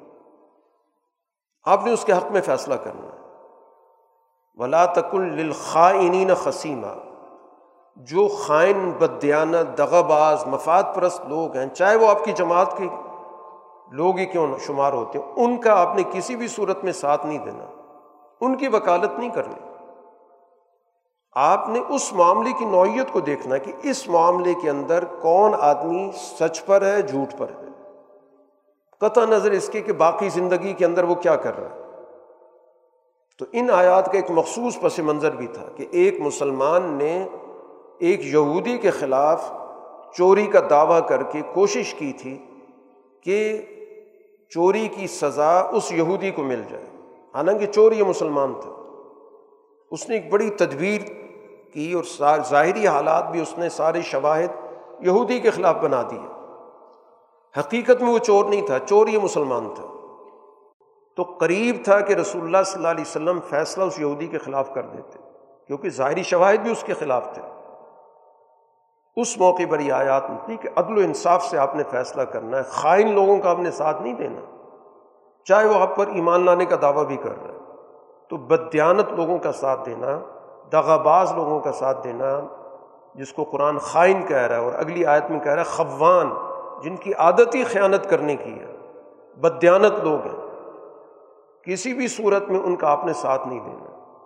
آپ نے اس کے حق میں فیصلہ کرنا ہے۔ ولا تک الخائنین خسیمہ جو خائن بدیانہ بدیانت باز مفاد پرست لوگ ہیں، چاہے وہ آپ کی جماعت کے لوگ ہی کیوں شمار ہوتے ہیں ان کا آپ نے کسی بھی صورت میں ساتھ نہیں دینا۔ ان کی وکالت نہیں کرنی۔ آپ نے اس معاملے کی نوعیت کو دیکھنا کہ اس معاملے کے اندر کون آدمی سچ پر ہے، جھوٹ پر ہے۔ قطع نظر اس کے کہ باقی زندگی کے اندر وہ کیا کر رہا ہے۔ تو ان آیات کا ایک مخصوص پس منظر بھی تھا کہ ایک مسلمان نے ایک یہودی کے خلاف چوری کا دعویٰ کر کے کوشش کی تھی کہ چوری کی سزا اس یہودی کو مل جائے۔ حالانکہ چور یہ مسلمان تھا اس نے ایک بڑی تدبیر کی اور ظاہری حالات بھی اس نے سارے شواہد یہودی کے خلاف بنا دیے۔ حقیقت میں وہ چور نہیں تھا، چور یہ مسلمان تھا۔ تو قریب تھا کہ رسول اللہ صلی اللہ علیہ وسلم فیصلہ اس یہودی کے خلاف کر دیتے، کیونکہ ظاہری شواہد بھی اس کے خلاف تھے۔ اس موقع پر یہ آیات نکلی کہ عدل و انصاف سے آپ نے فیصلہ کرنا ہے، خائن لوگوں کا آپ نے ساتھ نہیں دینا۔ چاہے وہ آپ پر ایمان لانے کا دعویٰ بھی کر رہے تو بدیانت لوگوں کا ساتھ دینا دغا باز لوگوں کا ساتھ دینا، جس کو قرآن خائن کہہ رہا ہے اور اگلی آیت میں کہہ رہا ہے، خوان۔ جن کی عادت ہی خیانت کرنے کی ہے، بدیانت لوگ ہیں۔ کسی بھی صورت میں ان کا آپ نے ساتھ نہیں دینا۔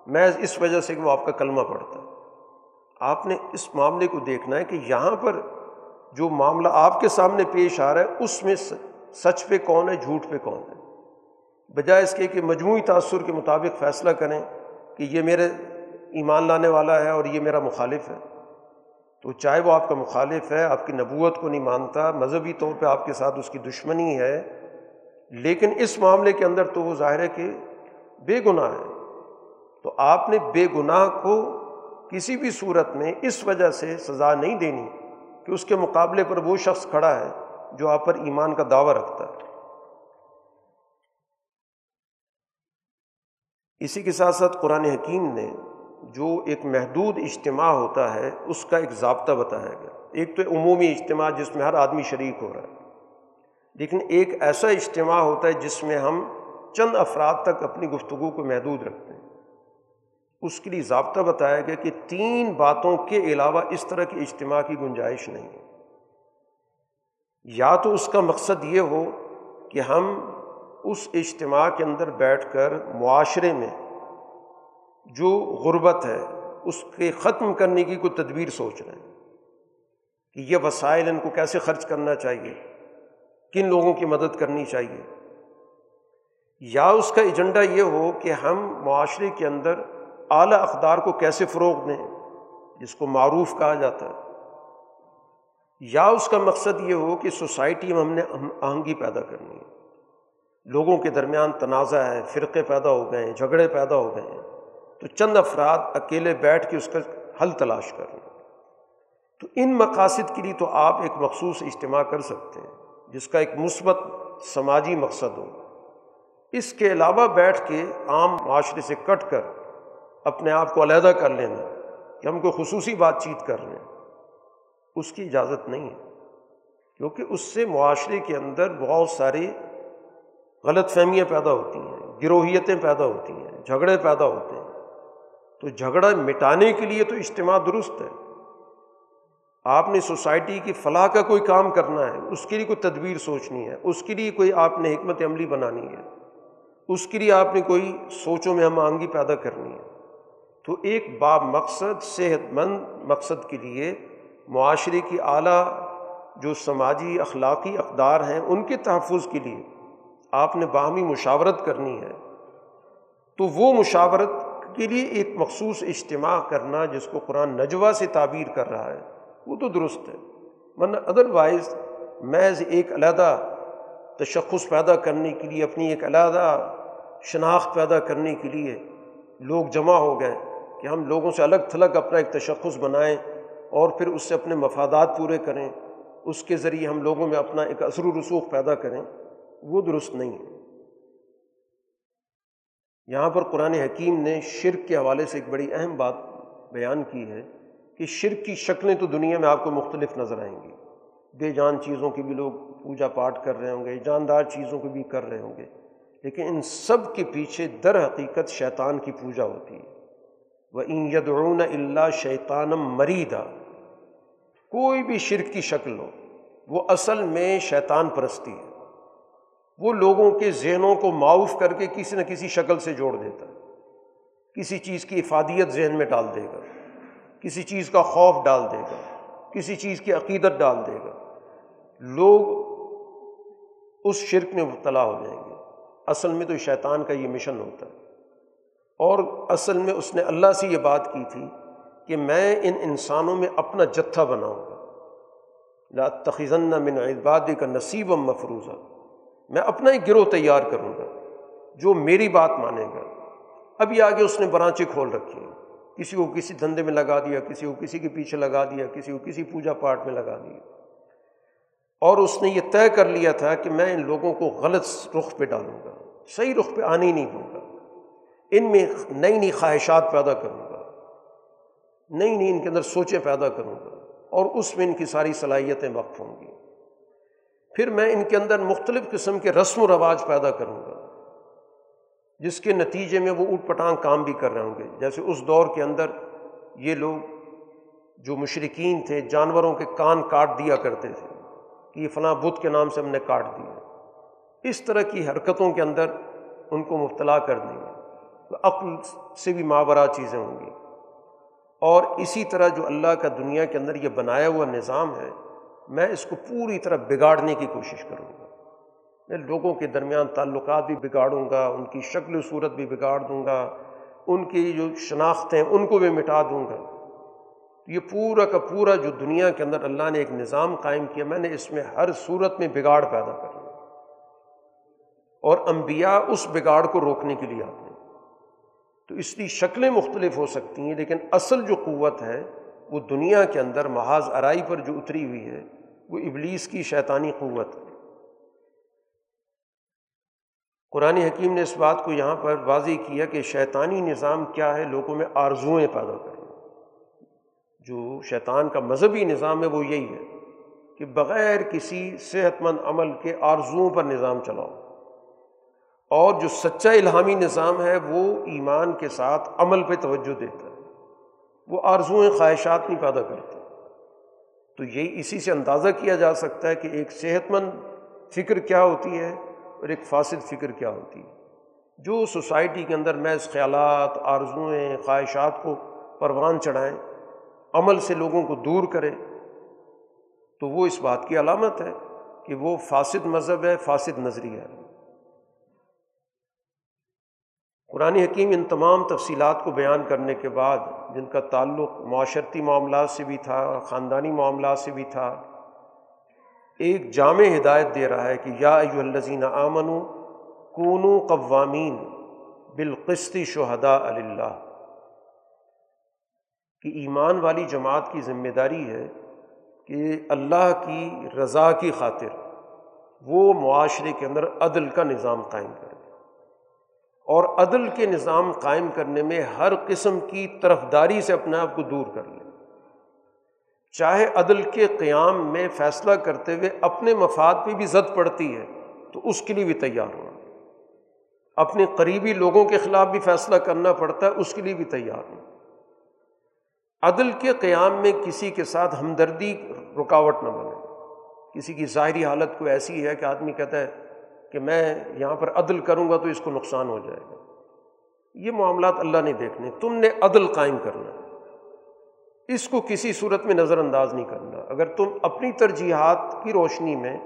میں اس وجہ سے کہ وہ آپ کا کلمہ پڑتا ہے۔ آپ نے اس معاملے کو دیکھنا ہے کہ یہاں پر جو معاملہ آپ کے سامنے پیش آ رہا ہے، اس میں سچ پہ کون ہے، جھوٹ پہ کون ہے۔ بجائے اس کے کہ مجموعی تأثر کے مطابق فیصلہ کریں کہ یہ میرے ایمان لانے والا ہے اور یہ میرا مخالف ہے۔ تو چاہے وہ آپ کا مخالف ہے، آپ کی نبوت کو نہیں مانتا، مذہبی طور پہ آپ کے ساتھ اس کی دشمنی ہے، لیکن اس معاملے کے اندر تو وہ ظاہر ہے کہ بے گناہ ہے۔ تو آپ نے بے گناہ کو کسی بھی صورت میں اس وجہ سے سزا نہیں دینی کہ اس کے مقابلے پر وہ شخص کھڑا ہے جو آپ پر ایمان کا دعویٰ رکھتا ہے۔ اسی کے ساتھ ساتھ قرآن حکیم نے جو ایک محدود اجتماع ہوتا ہے، اس کا ایک ضابطہ بتایا گیا۔ ایک تو عمومی اجتماع جس میں ہر آدمی شریک ہو رہا ہے۔ لیکن ایک ایسا اجتماع ہوتا ہے جس میں ہم چند افراد تک اپنی گفتگو کو محدود رکھتے ہیں۔ اس کے لیے ضابطہ بتایا گیا کہ تین باتوں کے علاوہ اس طرح کی اجتماع کی گنجائش نہیں ہے۔ یا تو اس کا مقصد یہ ہو کہ ہم اس اجتماع کے اندر بیٹھ کر معاشرے میں جو غربت ہے، اس کے ختم کرنے کی کوئی تدبیر سوچ رہے ہیں کہ یہ وسائل ان کو کیسے خرچ کرنا چاہیے؟ کن لوگوں کی مدد کرنی چاہیے؟ یا اس کا ایجنڈا یہ ہو کہ ہم معاشرے کے اندر اعلیٰ اقدار کو کیسے فروغ دیں، جس کو معروف کہا جاتا ہے۔ یا اس کا مقصد یہ ہو کہ سوسائٹی میں ہم نے آہنگی پیدا کرنی ہے۔ لوگوں کے درمیان تنازع ہے، فرقے پیدا ہو گئے ہیں، جھگڑے پیدا ہو گئے ہیں۔ تو چند افراد اکیلے بیٹھ کے اس کا حل تلاش کر لیں تو ان مقاصد کے لیے تو آپ ایک مخصوص اجتماع کر سکتے ہیں، جس کا ایک مثبت سماجی مقصد ہو۔ اس کے علاوہ بیٹھ کے عام معاشرے سے کٹ کر اپنے آپ کو علیحدہ کر لینا کہ ہم کوئی خصوصی بات چیت کر لیں اس کی اجازت نہیں ہے۔ کیونکہ اس سے معاشرے کے اندر بہت ساری غلط فہمیاں پیدا ہوتی ہیں، گروہیتیں پیدا ہوتی ہیں، جھگڑے پیدا ہوتے ہیں۔ تو جھگڑا مٹانے کے لیے تو اجتماع درست ہے۔ آپ نے سوسائٹی کی فلاح کا کوئی کام کرنا ہے، اس کے لیے کوئی تدبیر سوچنی ہے، اس کے لیے کوئی آپ نے حکمت عملی بنانی ہے، اس کے لیے آپ نے کوئی سوچوں میں ہم آنگی پیدا کرنی ہے۔ تو ایک با مقصد، صحت مند مقصد کے لیے معاشرے کی اعلیٰ جو سماجی اخلاقی اقدار ہیں، ان کے تحفظ کے لیے آپ نے باہمی مشاورت کرنی ہے۔ تو وہ مشاورت کے لیے ایک مخصوص اجتماع کرنا جس کو قرآن نجوہ سے تعبیر کر رہا ہے، وہ تو درست ہے۔ ورنہ ادروائز محض ایک علیحدہ تشخص پیدا کرنے کے لیے، اپنی ایک علیحدہ شناخت پیدا کرنے کے لیے لوگ جمع ہو گئے کہ ہم لوگوں سے الگ تھلگ اپنا ایک تشخص بنائیں اور پھر اس سے اپنے مفادات پورے کریں۔ اس کے ذریعے ہم لوگوں میں اپنا ایک اثر و رسوخ پیدا کریں، وہ درست نہیں ہے۔ یہاں پر قرآن حکیم نے شرک کے حوالے سے ایک بڑی اہم بات بیان کی ہے کہ شرک کی شکلیں تو دنیا میں آپ کو مختلف نظر آئیں گی۔ بے جان چیزوں کی بھی لوگ پوجا پاٹ کر رہے ہوں گے، جاندار چیزوں کو بھی کر رہے ہوں گے۔ لیکن ان سب کے پیچھے در حقیقت شیطان کی پوجا ہوتی ہے۔ وہ ان یدعون اللہ شیطانم مریدا کوئی بھی شرک کی شکل ہو، وہ اصل میں شیطان پرستی ہے۔ وہ لوگوں کے ذہنوں کو معاف کر کے کسی نہ کسی شکل سے جوڑ دیتا ہے۔ کسی چیز کی افادیت ذہن میں ڈال دے گا۔ کسی چیز کا خوف ڈال دے گا۔ کسی چیز کی عقیدت ڈال دے گا۔ لوگ اس شرک میں مبتلا ہو جائیں گے۔ اصل میں تو شیطان کا یہ مشن ہوتا ہے۔ اور اصل میں اس نے اللہ سے یہ بات کی تھی کہ میں ان انسانوں میں اپنا جتھا بناؤں گا۔ لا تخذن من عبادی کا نصیب و مفروضہ میں اپنا ہی گروہ تیار کروں گا، جو میری بات مانے گا۔ ابھی آگے اس نے برانچیں کھول رکھی ہیں۔ کسی کو کسی دھندے میں لگا دیا، کسی کو کسی کے پیچھے لگا دیا، کسی کو کسی پوجا پاٹ میں لگا دیا۔ اور اس نے یہ طے کر لیا تھا کہ میں ان لوگوں کو غلط رخ پہ ڈالوں گا، صحیح رخ پہ آنے ہی نہیں دوں گا۔ ان میں نئی نئی خواہشات پیدا کروں گا، نئی نئی ان کے اندر سوچیں پیدا کروں گا اور اس میں ان کی ساری صلاحیتیں وقف ہوں گی۔ پھر میں ان کے اندر مختلف قسم کے رسم و رواج پیدا کروں گا، جس کے نتیجے میں وہ اوٹ پٹانگ کام بھی کر رہے ہوں گے۔ جیسے اس دور کے اندر یہ لوگ جو مشرقین تھے، جانوروں کے کان کاٹ دیا کرتے تھے، کہ یہ فلاں بدھ کے نام سے ہم نے کاٹ دیا اس طرح کی حرکتوں کے اندر ان کو مبتلا کر دیں گے۔ عقل سے بھی مابرا چیزیں ہوں گی۔ اور اسی طرح جو اللہ کا دنیا کے اندر یہ بنایا ہوا نظام ہے میں اس کو پوری طرح بگاڑنے کی کوشش کروں گا۔ میں لوگوں کے درمیان تعلقات بھی بگاڑوں گا، ان کی شکل و صورت بھی بگاڑ دوں گا، ان کی جو شناخت ہیں ان کو بھی مٹا دوں گا۔ یہ پورا کا پورا جو دنیا کے اندر اللہ نے ایک نظام قائم کیا، میں نے اس میں ہر صورت میں بگاڑ پیدا کرنا اور انبیاء اس بگاڑ کو روکنے کے لیے آتے ہیں۔ تو اس کی شکلیں مختلف ہو سکتی ہیں، لیکن اصل جو قوت ہے وہ دنیا کے اندر محاذ ارائی پر جو اتری ہوئی ہے، وہ ابلیس کی شیطانی قوت۔ ہے قرآن حکیم نے اس بات کو یہاں پر واضح کیا کہ شیطانی نظام کیا ہے، لوگوں میں آرزوئیں پیدا کرنا جو شیطان کا مذہبی نظام ہے، وہ یہی ہے کہ بغیر کسی صحت مند عمل کے آرزوؤں پر نظام چلاؤ۔ اور جو سچا الہامی نظام ہے، وہ ایمان کے ساتھ عمل پہ توجہ دیتا ہے۔ وہ آرزوئیں خواہشات نہیں پیدا کرتے تو یہی اسی سے اندازہ کیا جا سکتا ہے کہ ایک صحت مند فکر کیا ہوتی ہے اور ایک فاصل فکر کیا ہوتی ہے۔ جو سوسائٹی کے اندر محض خیالات، آرزوئیں، خواہشات کو پروان چڑھائیں، عمل سے لوگوں کو دور کرے تو وہ اس بات کی علامت ہے کہ وہ فاسد مذہب ہے، فاسد نظریہ ہے۔ قرآن حکیم ان تمام تفصیلات کو بیان کرنے کے بعد جن کا تعلق معاشرتی معاملات سے بھی تھا، خاندانی معاملات سے بھی تھا، ایک جامع ہدایت دے رہا ہے کہ یا الزین آمن کون قوامین بالقسطی شہدا اللہ کہ ایمان والی جماعت کی ذمہ داری ہے کہ اللہ کی رضا کی خاطر وہ معاشرے کے اندر عدل کا نظام قائم کرے۔ اور عدل کے نظام قائم کرنے میں ہر قسم کی طرف داری سے اپنے آپ کو دور کر لیں چاہے عدل کے قیام میں فیصلہ کرتے ہوئے اپنے مفاد پہ بھی زد پڑتی ہے، تو اس کے لیے بھی تیار ہونا اپنے قریبی لوگوں کے خلاف بھی فیصلہ کرنا پڑتا ہے، اس کے لیے بھی تیار ہونا عدل کے قیام میں کسی کے ساتھ ہمدردی، رکاوٹ نہ بنے۔ کسی کی ظاہری حالت کو ایسی ہے کہ آدمی کہتا ہے کہ میں یہاں پر عدل کروں گا تو اس کو نقصان ہو جائے گا۔ یہ معاملات اللہ نے دیکھنے، تم نے عدل قائم کرنا۔ اس کو کسی صورت میں نظر انداز نہیں کرنا۔ اگر تم اپنی ترجیحات کی روشنی میں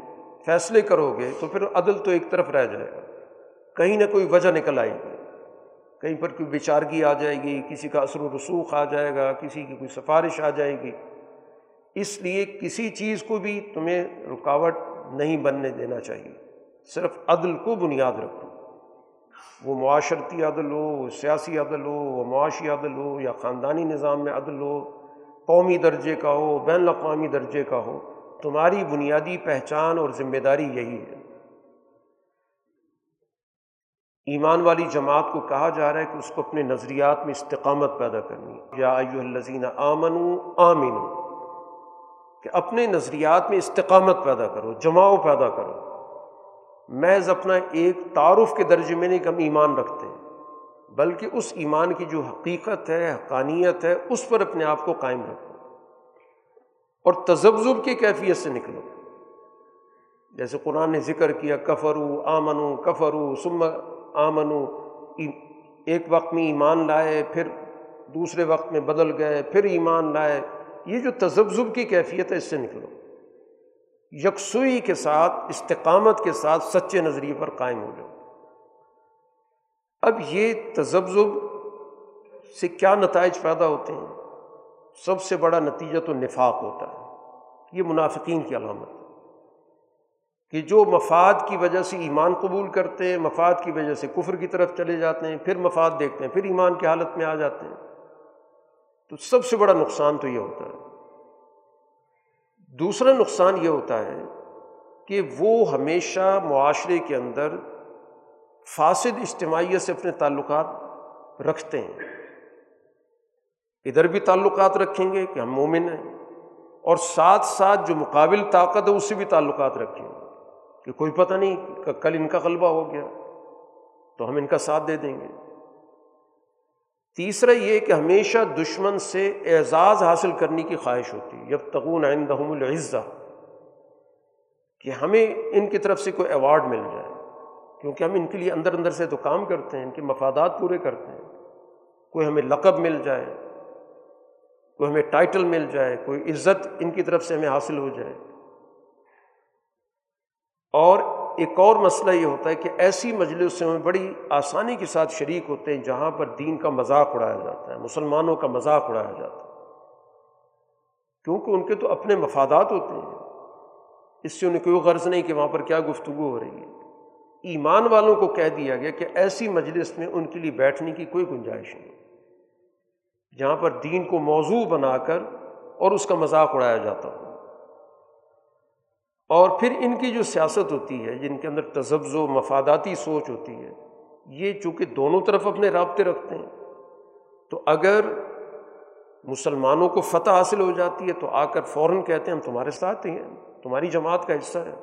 فیصلے کرو گے تو پھر عدل تو ایک طرف رہ جائے گا۔ کہیں نہ کوئی وجہ نکل آئے گی۔ کہیں پر کوئی بیچارگی آ جائے گی، کسی کا اثر و رسوخ آ جائے گا، کسی کی کوئی سفارش آ جائے گی۔ اس لیے کسی چیز کو بھی تمہیں رکاوٹ نہیں بننے دینا چاہیے۔ صرف عدل کو بنیاد رکھو۔ وہ معاشرتی عدل ہو سیاسی عدل ہو، وہ معاشی عدل ہو یا خاندانی نظام میں عدل ہو، قومی درجے کا ہو، بین الاقوامی درجے کا ہو، تمہاری بنیادی پہچان اور ذمہ داری یہی ہے۔ ایمان والی جماعت کو کہا جا رہا ہے کہ اس کو اپنے نظریات میں استقامت پیدا کرنی یا ایو الزین آمن آمین کہ اپنے نظریات میں استقامت پیدا کرو جماؤ پیدا کرو۔ محض اپنا ایک تعارف کے درجے میں نہیں کہ ہم ایمان رکھتے ہیں، بلکہ اس ایمان کی جو حقیقت ہے، حقانیت ہے، اس پر اپنے آپ کو قائم رکھو۔ اور تذبذب کی کیفیت سے نکلو۔ جیسے قرآن نے ذکر کیا کفرو آمنو کفرو سم آمنو ایک وقت میں ایمان لائے، پھر دوسرے وقت میں بدل گئے، پھر ایمان لائے۔ یہ جو تذبذب کی کیفیت ہے، اس سے نکلو۔ یکسوئی کے ساتھ، استقامت کے ساتھ سچے نظریے پر قائم ہو جاؤ۔ اب یہ تذبذب سے کیا نتائج پیدا ہوتے ہیں؟ سب سے بڑا نتیجہ تو نفاق ہوتا ہے۔ یہ منافقین کی علامت ہے۔ کہ جو مفاد کی وجہ سے ایمان قبول کرتے ہیں، مفاد کی وجہ سے کفر کی طرف چلے جاتے ہیں، پھر مفاد دیکھتے ہیں، پھر ایمان کی حالت میں آ جاتے ہیں۔ تو سب سے بڑا نقصان تو یہ ہوتا ہے۔ دوسرا نقصان یہ ہوتا ہے کہ وہ ہمیشہ معاشرے کے اندر فاسد اجتماعیت سے اپنے تعلقات رکھتے ہیں۔ ادھر بھی تعلقات رکھیں گے کہ ہم مومن ہیں اور ساتھ ساتھ جو مقابل طاقت ہے اس سے بھی تعلقات رکھیں گے کہ کوئی پتہ نہیں کہ کل ان کا غلبہ ہو گیا تو ہم ان کا ساتھ دے دیں گے۔ تیسرا یہ کہ ہمیشہ دشمن سے اعزاز حاصل کرنے کی خواہش ہوتی ہے۔ جب تغون عندہم العزہ، کہ ہمیں ان کی طرف سے کوئی ایوارڈ مل جائے، کیونکہ ہم ان کے لیے اندر اندر سے تو کام کرتے ہیں، ان کے مفادات پورے کرتے ہیں۔ کوئی ہمیں لقب مل جائے، کوئی ہمیں ٹائٹل مل جائے، کوئی عزت ان کی طرف سے ہمیں حاصل ہو جائے۔ اور ایک اور مسئلہ یہ ہوتا ہے کہ ایسی مجلسوں میں بڑی آسانی کے ساتھ شریک ہوتے ہیں جہاں پر دین کا مذاق اڑایا جاتا ہے، مسلمانوں کا مذاق اڑایا جاتا ہے۔ کیونکہ ان کے تو اپنے مفادات ہوتے ہیں۔ اس سے انہیں کوئی غرض نہیں کہ وہاں پر کیا گفتگو ہو رہی ہے۔ ایمان والوں کو کہہ دیا گیا کہ ایسی مجلس میں ان کے لیے بیٹھنے کی کوئی گنجائش نہیں۔ جہاں پر دین کو موضوع بنا کر اور اس کا مذاق اڑایا جاتا ہو۔ اور پھر ان کی جو سیاست ہوتی ہے، جن کے اندر تجزب و مفاداتی سوچ ہوتی ہے، یہ چونکہ دونوں طرف اپنے رابطے رکھتے ہیں، تو اگر مسلمانوں کو فتح حاصل ہو جاتی ہے، تو آ کر فوراً کہتے ہیں، ہم تمہارے ساتھ ہی ہیں، تمہاری جماعت کا حصہ ہے۔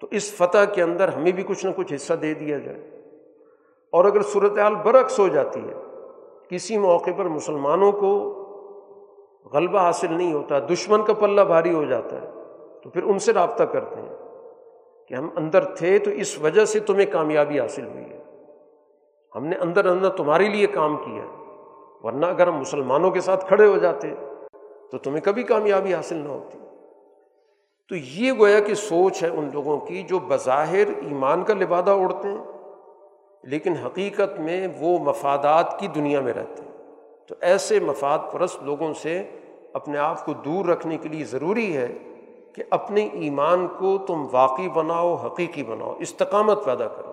تو اس فتح کے اندر ہمیں بھی کچھ نہ کچھ حصہ دے دیا جائے۔ اور اگر صورتحال برعکس ہو جاتی ہے، کسی موقع پر مسلمانوں کو غلبہ حاصل نہیں ہوتا، دشمن کا پلہ بھاری ہو جاتا ہے تو پھر ان سے رابطہ کرتے ہیں کہ ہم اندر تھے تو اس وجہ سے تمہیں کامیابی حاصل ہوئی ہے۔ ہم نے اندر اندر تمہارے لیے کام کیا ورنہ اگر ہم مسلمانوں کے ساتھ کھڑے ہو جاتے تو تمہیں کبھی کامیابی حاصل نہ ہوتی۔ تو یہ گویا کہ سوچ ہے ان لوگوں کی جو بظاہر ایمان کا لبادہ اڑتے ہیں، لیکن حقیقت میں وہ مفادات کی دنیا میں رہتے ہیں۔ تو ایسے مفاد پرست لوگوں سے اپنے آپ کو دور رکھنے کے لیے ضروری ہے کہ اپنے ایمان کو تم واقعی بناؤ، حقیقی بناؤ، استقامت پیدا کرو۔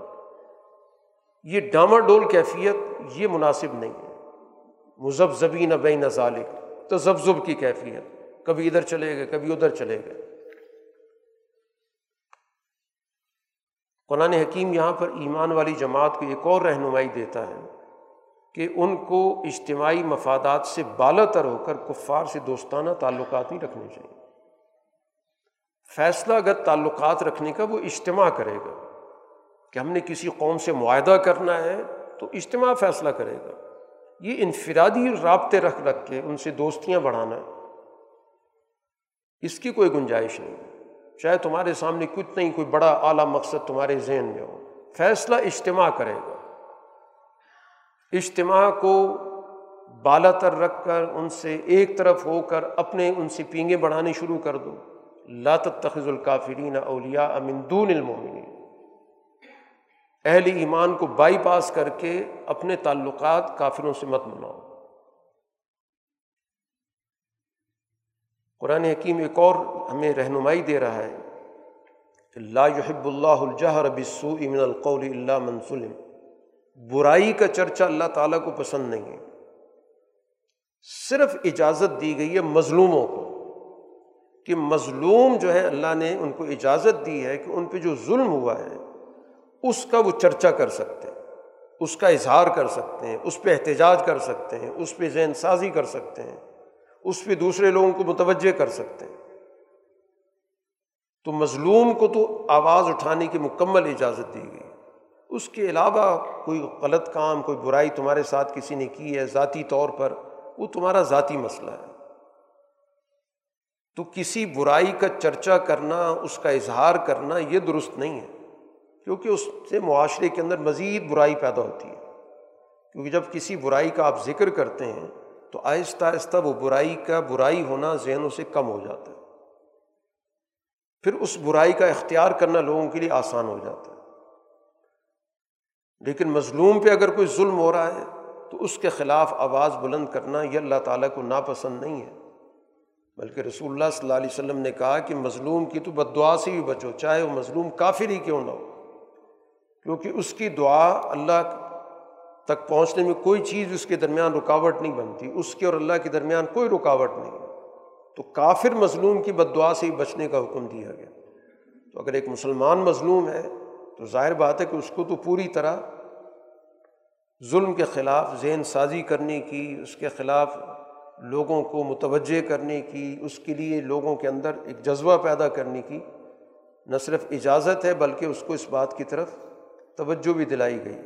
یہ ڈامہ ڈول کیفیت یہ مناسب نہیں ہے۔ مذہب زبین بین ظالق تو زب کی کیفیت۔ کبھی ادھر چلے گئے، کبھی ادھر چلے گئے۔ قرآن حکیم یہاں پر ایمان والی جماعت کو ایک اور رہنمائی دیتا ہے کہ ان کو اجتماعی مفادات سے بالا تر ہو کر کفار سے دوستانہ تعلقات ہی رکھنے چاہیے۔ فیصلہ اگر تعلقات رکھنے کا وہ اجتماع کرے گا کہ ہم نے کسی قوم سے معاہدہ کرنا ہے تو اجتماع فیصلہ کرے گا۔ یہ انفرادی رابطے رکھ رکھ کے ان سے دوستیاں بڑھانا اس کی کوئی گنجائش نہیں۔ چاہے تمہارے سامنے کچھ نہیں، کوئی بڑا اعلیٰ مقصد تمہارے ذہن میں ہو، فیصلہ اجتماع کرے گا۔ اجتماع کو بالا تر رکھ کر ان سے ایک طرف ہو کر اپنے ان سے پینگے بڑھانے شروع کر دو۔ لات تخذ الکافرین اولیا امندون المومنین اہل ایمان کو بائی پاس کر کے اپنے تعلقات کافروں سے مت مناؤ۔ قرآن حکیم ایک اور ہمیں رہنمائی دے رہا ہے کہ لا يحب اللہ الجہر بالسوء من القول اللہ منظلم برائی کا چرچا اللہ تعالیٰ کو پسند نہیں ہے۔ صرف اجازت دی گئی ہے مظلوموں کو۔ کہ مظلوم جو ہے اللہ نے ان کو اجازت دی ہے کہ ان پہ جو ظلم ہوا ہے، اس کا وہ چرچا کر سکتے ہیں، اس کا اظہار کر سکتے ہیں، اس پہ احتجاج کر سکتے ہیں، اس پہ ذہن سازی کر سکتے ہیں، اس پہ دوسرے لوگوں کو متوجہ کر سکتے ہیں۔ تو مظلوم کو تو آواز اٹھانے کی مکمل اجازت دی گئی۔ اس کے علاوہ کوئی غلط کام، کوئی برائی تمہارے ساتھ کسی نے کی ہے ذاتی طور پر، وہ تمہارا ذاتی مسئلہ ہے۔ تو کسی برائی کا چرچا کرنا، اس کا اظہار کرنا یہ درست نہیں ہے، کیونکہ اس سے معاشرے کے اندر مزید برائی پیدا ہوتی ہے۔ کیونکہ جب کسی برائی کا آپ ذکر کرتے ہیں، تو آہستہ آہستہ وہ برائی کا برائی ہونا ذہنوں سے کم ہو جاتا ہے۔ پھر اس برائی کا اختیار کرنا لوگوں کے لیے آسان ہو جاتا ہے۔ لیکن مظلوم پہ اگر کوئی ظلم ہو رہا ہے، تو اس کے خلاف آواز بلند کرنا یہ اللہ تعالیٰ کو ناپسند نہیں ہے۔ بلکہ رسول اللہ صلی اللہ علیہ وسلم نے کہا کہ مظلوم کی تو بد دعا سے بھی بچو، چاہے وہ مظلوم کافر ہی کیوں نہ ہو۔ کیونکہ اس کی دعا اللہ تک پہنچنے میں کوئی چیز اس کے درمیان رکاوٹ نہیں بنتی، اس کے اور اللہ کے درمیان کوئی رکاوٹ نہیں۔ تو کافر مظلوم کی بد دعا سے ہی بچنے کا حکم دیا گیا۔ تو اگر ایک مسلمان مظلوم ہے تو ظاہر بات ہے کہ اس کو تو پوری طرح ظلم کے خلاف، ذہن سازی کرنے کی، اس کے خلاف لوگوں کو متوجہ کرنے کی، اس کے لیے لوگوں کے اندر ایک جذبہ پیدا کرنے کی نہ صرف اجازت ہے، بلکہ اس کو اس بات کی طرف توجہ بھی دلائی گئی۔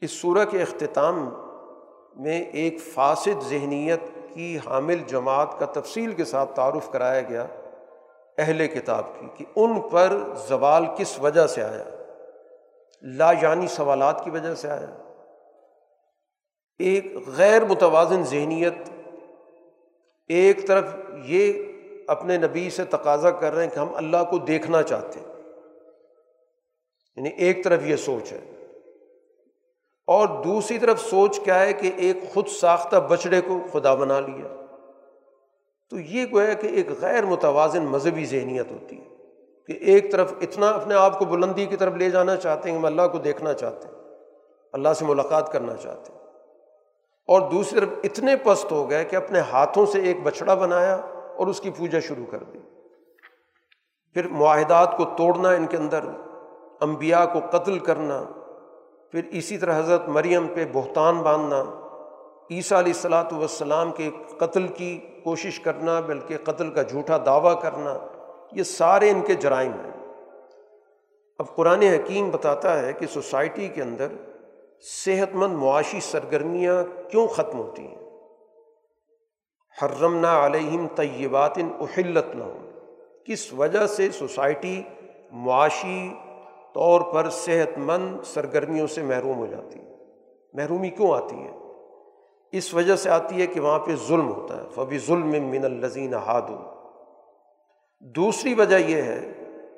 اس صورح کے اختتام میں ایک فاسد ذہنیت کی حامل جماعت کا تفصیل کے ساتھ تعارف کرایا گیا اہل کتاب کی کہ ان پر زوال کس وجہ سے آیا؟ لا یعنی سوالات کی وجہ سے آیا۔ ایک غیر متوازن ذہنیت، ایک طرف یہ اپنے نبی سے تقاضا کر رہے ہیں کہ ہم اللہ کو دیکھنا چاہتے ہیں۔ یعنی ایک طرف یہ سوچ ہے۔ اور دوسری طرف سوچ کیا ہے کہ ایک خود ساختہ بچڑے کو خدا بنا لیا۔ تو یہ گویا کہ ایک غیر متوازن مذہبی ذہنیت ہوتی ہے کہ ایک طرف اتنا اپنے آپ کو بلندی کی طرف لے جانا چاہتے ہیں، ہم اللہ کو دیکھنا چاہتے ہیں، اللہ سے ملاقات کرنا چاہتے ہیں۔ اور دوسری طرف اتنے پست ہو گئے کہ اپنے ہاتھوں سے ایک بچڑا بنایا اور اس کی پوجا شروع کر دی۔ پھر معاہدات کو توڑنا ان کے اندر امبیا کو قتل کرنا، پھر اسی طرح حضرت مریم پہ بہتان باندھنا، عیسیٰ علیہ السلاۃ والسلام کے قتل کی کوشش کرنا، بلکہ قتل کا جھوٹا دعویٰ کرنا، یہ سارے ان کے جرائم ہیں۔ اب قرآن حکیم بتاتا ہے کہ سوسائٹی کے اندر صحت مند معاشی سرگرمیاں کیوں ختم ہوتی ہیں؟ حرم نہ علیہم طیبات احلت نہ ہوں کس وجہ سے سوسائٹی معاشی طور پر صحت مند سرگرمیوں سے محروم ہو جاتی ہے؟ محرومی کیوں آتی ہے؟ اس وجہ سے آتی ہے کہ وہاں پہ ظلم ہوتا ہے، فبی ظلم من الزین ہادو۔ دوسری وجہ یہ ہے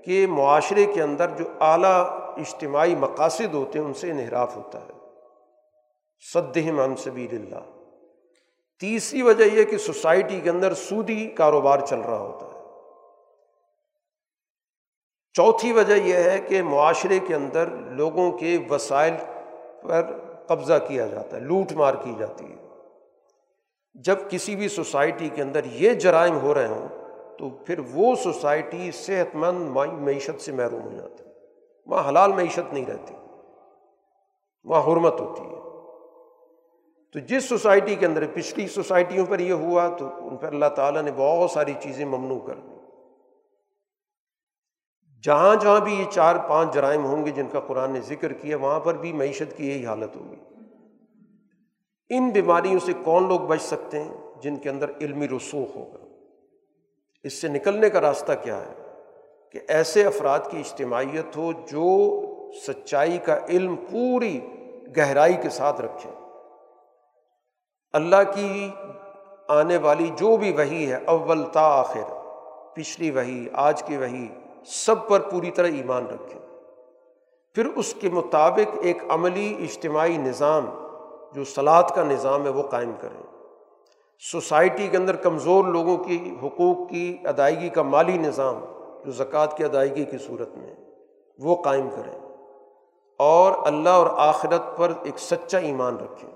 کہ معاشرے کے اندر جو اعلیٰ اجتماعی مقاصد ہوتے ہیں، ان سے انحراف ہوتا ہے۔ صدہم عن سبیل اللہ۔ تیسری وجہ یہ کہ سوسائٹی کے اندر سودی کاروبار چل رہا ہوتا ہے۔ چوتھی وجہ یہ ہے کہ معاشرے کے اندر لوگوں کے وسائل پر قبضہ کیا جاتا ہے، لوٹ مار کی جاتی ہے۔ جب کسی بھی سوسائٹی کے اندر یہ جرائم ہو رہے ہوں، تو پھر وہ سوسائٹی صحت مند معیشت سے محروم ہو جاتی ہے۔ وہاں حلال معیشت نہیں رہتی، وہاں حرمت ہوتی ہے۔ تو جس سوسائٹی کے اندر، پچھلی سوسائٹیوں پر یہ ہوا تو ان پر اللہ تعالیٰ نے بہت ساری چیزیں ممنوع کر دی۔ جہاں جہاں بھی یہ چار پانچ جرائم ہوں گے جن کا قرآن نے ذکر کیا، وہاں پر بھی معیشت کی یہی حالت ہوگی۔ ان بیماریوں سے کون لوگ بچ سکتے ہیں جن کے اندر علمی رسوخ ہوگا؟ اس سے نکلنے کا راستہ کیا ہے؟ کہ ایسے افراد کی اجتماعیت ہو جو سچائی کا علم پوری گہرائی کے ساتھ رکھے اللہ کی آنے والی جو بھی وہی ہے، اول تا آخر، پچھلی وہی آج کی وہی سب پر پوری طرح ایمان رکھیں۔ پھر اس کے مطابق ایک عملی اجتماعی نظام، جو سلاد کا نظام ہے، وہ قائم کریں۔ سوسائٹی کے اندر کمزور لوگوں کی حقوق کی ادائیگی کا مالی نظام جو زکوٰۃ کی ادائیگی کی صورت میں وہ قائم کریں اور اللہ اور آخرت پر ایک سچا ایمان رکھیں۔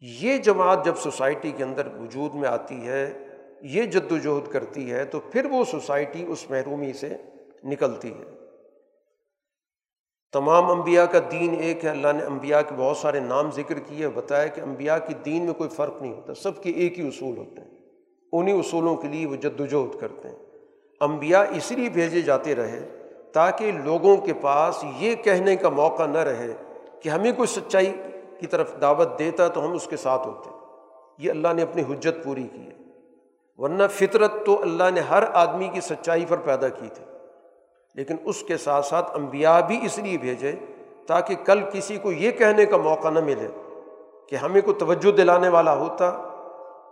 یہ جماعت جب سوسائٹی کے اندر وجود میں آتی ہے، یہ جد وجہد کرتی ہے، تو پھر وہ سوسائٹی اس محرومی سے نکلتی ہے۔ تمام انبیاء کا دین ایک ہے۔ اللہ نے انبیاء کے بہت سارے نام ذکر کیے، بتایا کہ انبیاء کی دین میں کوئی فرق نہیں ہوتا، سب کے ایک ہی اصول ہوتے ہیں۔ انہیں اصولوں کے لیے وہ جد وجہد کرتے ہیں۔ انبیاء اس لیے بھیجے جاتے رہے تاکہ لوگوں کے پاس یہ کہنے کا موقع نہ رہے کہ ہمیں کوئی سچائی کی طرف دعوت دیتا تو ہم اس کے ساتھ ہوتے۔ یہ اللہ نے اپنی حجت پوری کی ہے۔ ورنہ فطرت تو اللہ نے ہر آدمی کی سچائی پر پیدا کی تھی۔ لیکن اس کے ساتھ ساتھ امبیا بھی اس لیے بھیجے تاکہ کل کسی کو یہ کہنے کا موقع نہ ملے کہ ہمیں کو توجہ دلانے والا ہوتا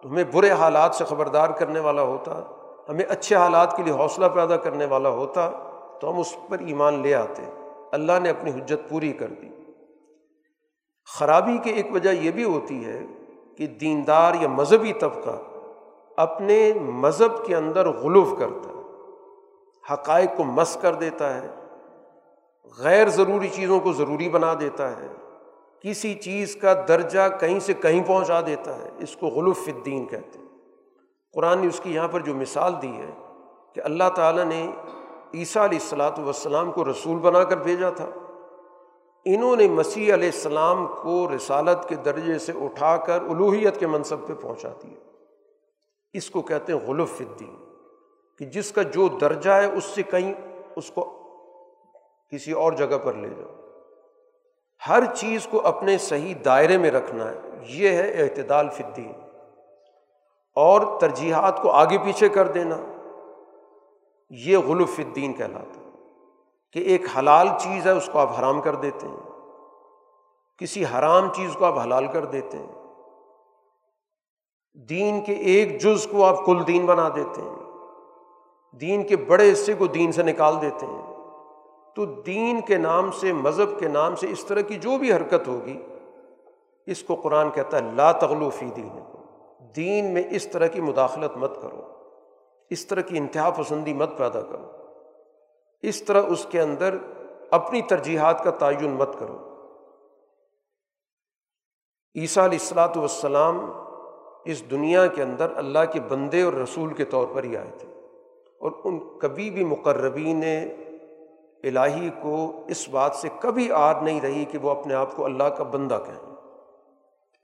تو ہمیں برے حالات سے خبردار کرنے والا ہوتا ہمیں اچھے حالات کے لیے حوصلہ پیدا کرنے والا ہوتا تو ہم اس پر ایمان لے آتے۔ اللہ نے اپنی حجت پوری کر دی۔ خرابی کی ایک وجہ یہ بھی ہوتی ہے کہ دیندار یا مذہبی طبقہ اپنے مذہب کے اندر غلوف کرتا ہے، حقائق کو مس کر دیتا ہے، غیر ضروری چیزوں کو ضروری بنا دیتا ہے، کسی چیز کا درجہ کہیں سے کہیں پہنچا دیتا ہے، اس کو غلوف الدین کہتے ہیں۔ قرآن نے اس کی یہاں پر جو مثال دی ہے کہ اللہ تعالیٰ نے عیسیٰ علیہ السلاۃ والسلام کو رسول بنا کر بھیجا تھا۔ انہوں نے مسیح علیہ السلام کو رسالت کے درجے سے اٹھا کر الوحیت کے منصب پہ پہنچا دیا۔ اس کو کہتے ہیں غلف الدین، کہ جس کا جو درجہ ہے اس سے کہیں اس کو کسی اور جگہ پر لے جاؤ۔ ہر چیز کو اپنے صحیح دائرے میں رکھنا ہے۔ یہ ہے اعتدال فدین اور ترجیحات کو آگے پیچھے کر دینا۔ یہ غلف الدین کہلاتا ہے کہ ایک حلال چیز ہے، اس کو آپ حرام کر دیتے ہیں۔ کسی حرام چیز کو آپ حلال کر دیتے ہیں۔ دین کے ایک جز کو آپ کل دین بنا دیتے ہیں۔ دین کے بڑے حصے کو دین سے نکال دیتے ہیں۔ تو دین کے نام سے، مذہب کے نام سے اس طرح کی جو بھی حرکت ہوگی، اس کو قرآن کہتا ہے، لا تغلو فی دین دین میں اس طرح کی مداخلت مت کرو، اس طرح کی انتہا پسندی مت پیدا کرو، اس طرح اس کے اندر اپنی ترجیحات کا تعین مت کرو۔ عیسیٰ علیہ السلاۃ والسلام اس دنیا کے اندر اللہ کے بندے اور رسول کے طور پر ہی آئے تھے اور ان کبھی بھی مقربین الہی کو اس بات سے کبھی آر نہیں رہی کہ وہ اپنے آپ کو اللہ کا بندہ کہیں۔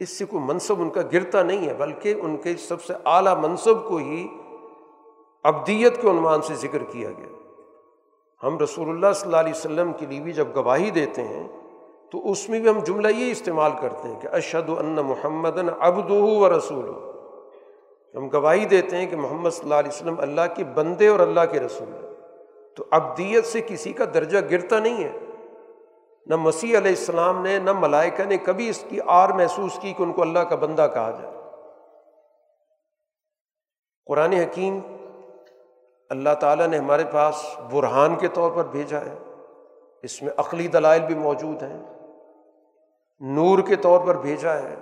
اس سے کوئی منصب ان کا گرتا نہیں ہے، بلکہ ان کے سب سے اعلیٰ منصب کو ہی ابدیت کے عنوان سے ذکر کیا گیا۔ ہم رسول اللہ صلی اللہ علیہ وسلم کے لیے بھی جب گواہی دیتے ہیں، تو اس میں بھی ہم جملہ یہ استعمال کرتے ہیں کہ اشد ان محمد ابد و رسول ہم گواہی دیتے ہیں کہ محمد صلی اللہ علیہ وسلم اللہ کے بندے اور اللہ کے رسول ہیں۔ تو ابدیت سے کسی کا درجہ گرتا نہیں ہے۔ نہ مسیح علیہ السلام نے، نہ ملائکہ نے کبھی اس کی آر محسوس کی کہ ان کو اللہ کا بندہ کہا جائے۔ قرآن حکیم اللہ تعالیٰ نے ہمارے پاس برہان کے طور پر بھیجا ہے۔ اس میں عقلی دلائل بھی موجود ہیں۔ نور کے طور پر بھیجا ہے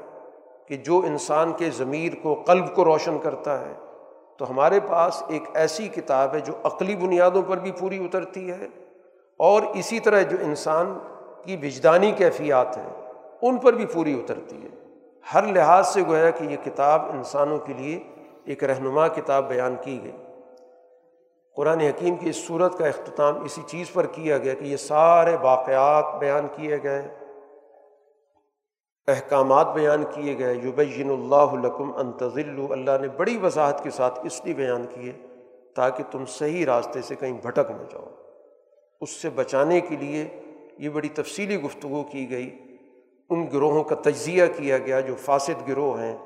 کہ جو انسان کے ضمیر کو، قلب کو روشن کرتا ہے، تو ہمارے پاس ایک ایسی کتاب ہے جو عقلی بنیادوں پر بھی پوری اترتی ہے اور اسی طرح جو انسان کی وجدانی کیفیات ہیں، ان پر بھی پوری اترتی ہے۔ ہر لحاظ سے گویا کہ یہ کتاب انسانوں کے لیے ایک رہنما کتاب بیان کی گئی۔ قرآن حکیم کی اس صورت کا اختتام اسی چیز پر کیا گیا کہ یہ سارے واقعات بیان کیے گئے، احکامات بیان کیے گئے۔ یبین اللہ لکم انتظل اللہ نے بڑی وضاحت کے ساتھ اس لیے بیان کیے تاکہ تم صحیح راستے سے کہیں بھٹک نہ جاؤ۔ اس سے بچانے کے لیے یہ بڑی تفصیلی گفتگو کی گئی۔ ان گروہوں کا تجزیہ کیا گیا جو فاسد گروہ ہیں۔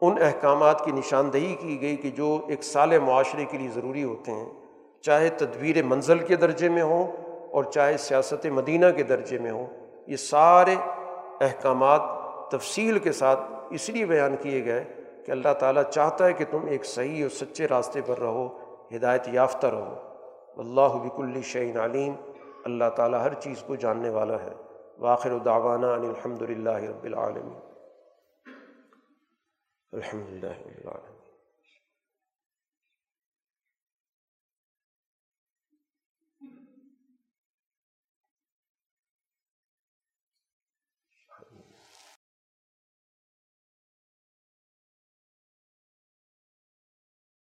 ان احکامات کی نشاندہی کی گئی کہ جو ایک سال معاشرے کے لیے ضروری ہوتے ہیں۔ چاہے تدبیر منزل کے درجے میں ہوں اور چاہے سیاست مدینہ کے درجے میں ہوں۔ یہ سارے احکامات تفصیل کے ساتھ اس لیے بیان کیے گئے کہ اللہ تعالیٰ چاہتا ہے کہ تم ایک صحیح اور سچے راستے پر رہو، ہدایت یافتہ رہو۔ اللہ بک الشعین علیم۔ اللہ تعالیٰ ہر چیز کو جاننے والا ہے۔ واخر دعوانا ان الحمد للہ رب العالمین۔ الحمد للہ رب العالمین۔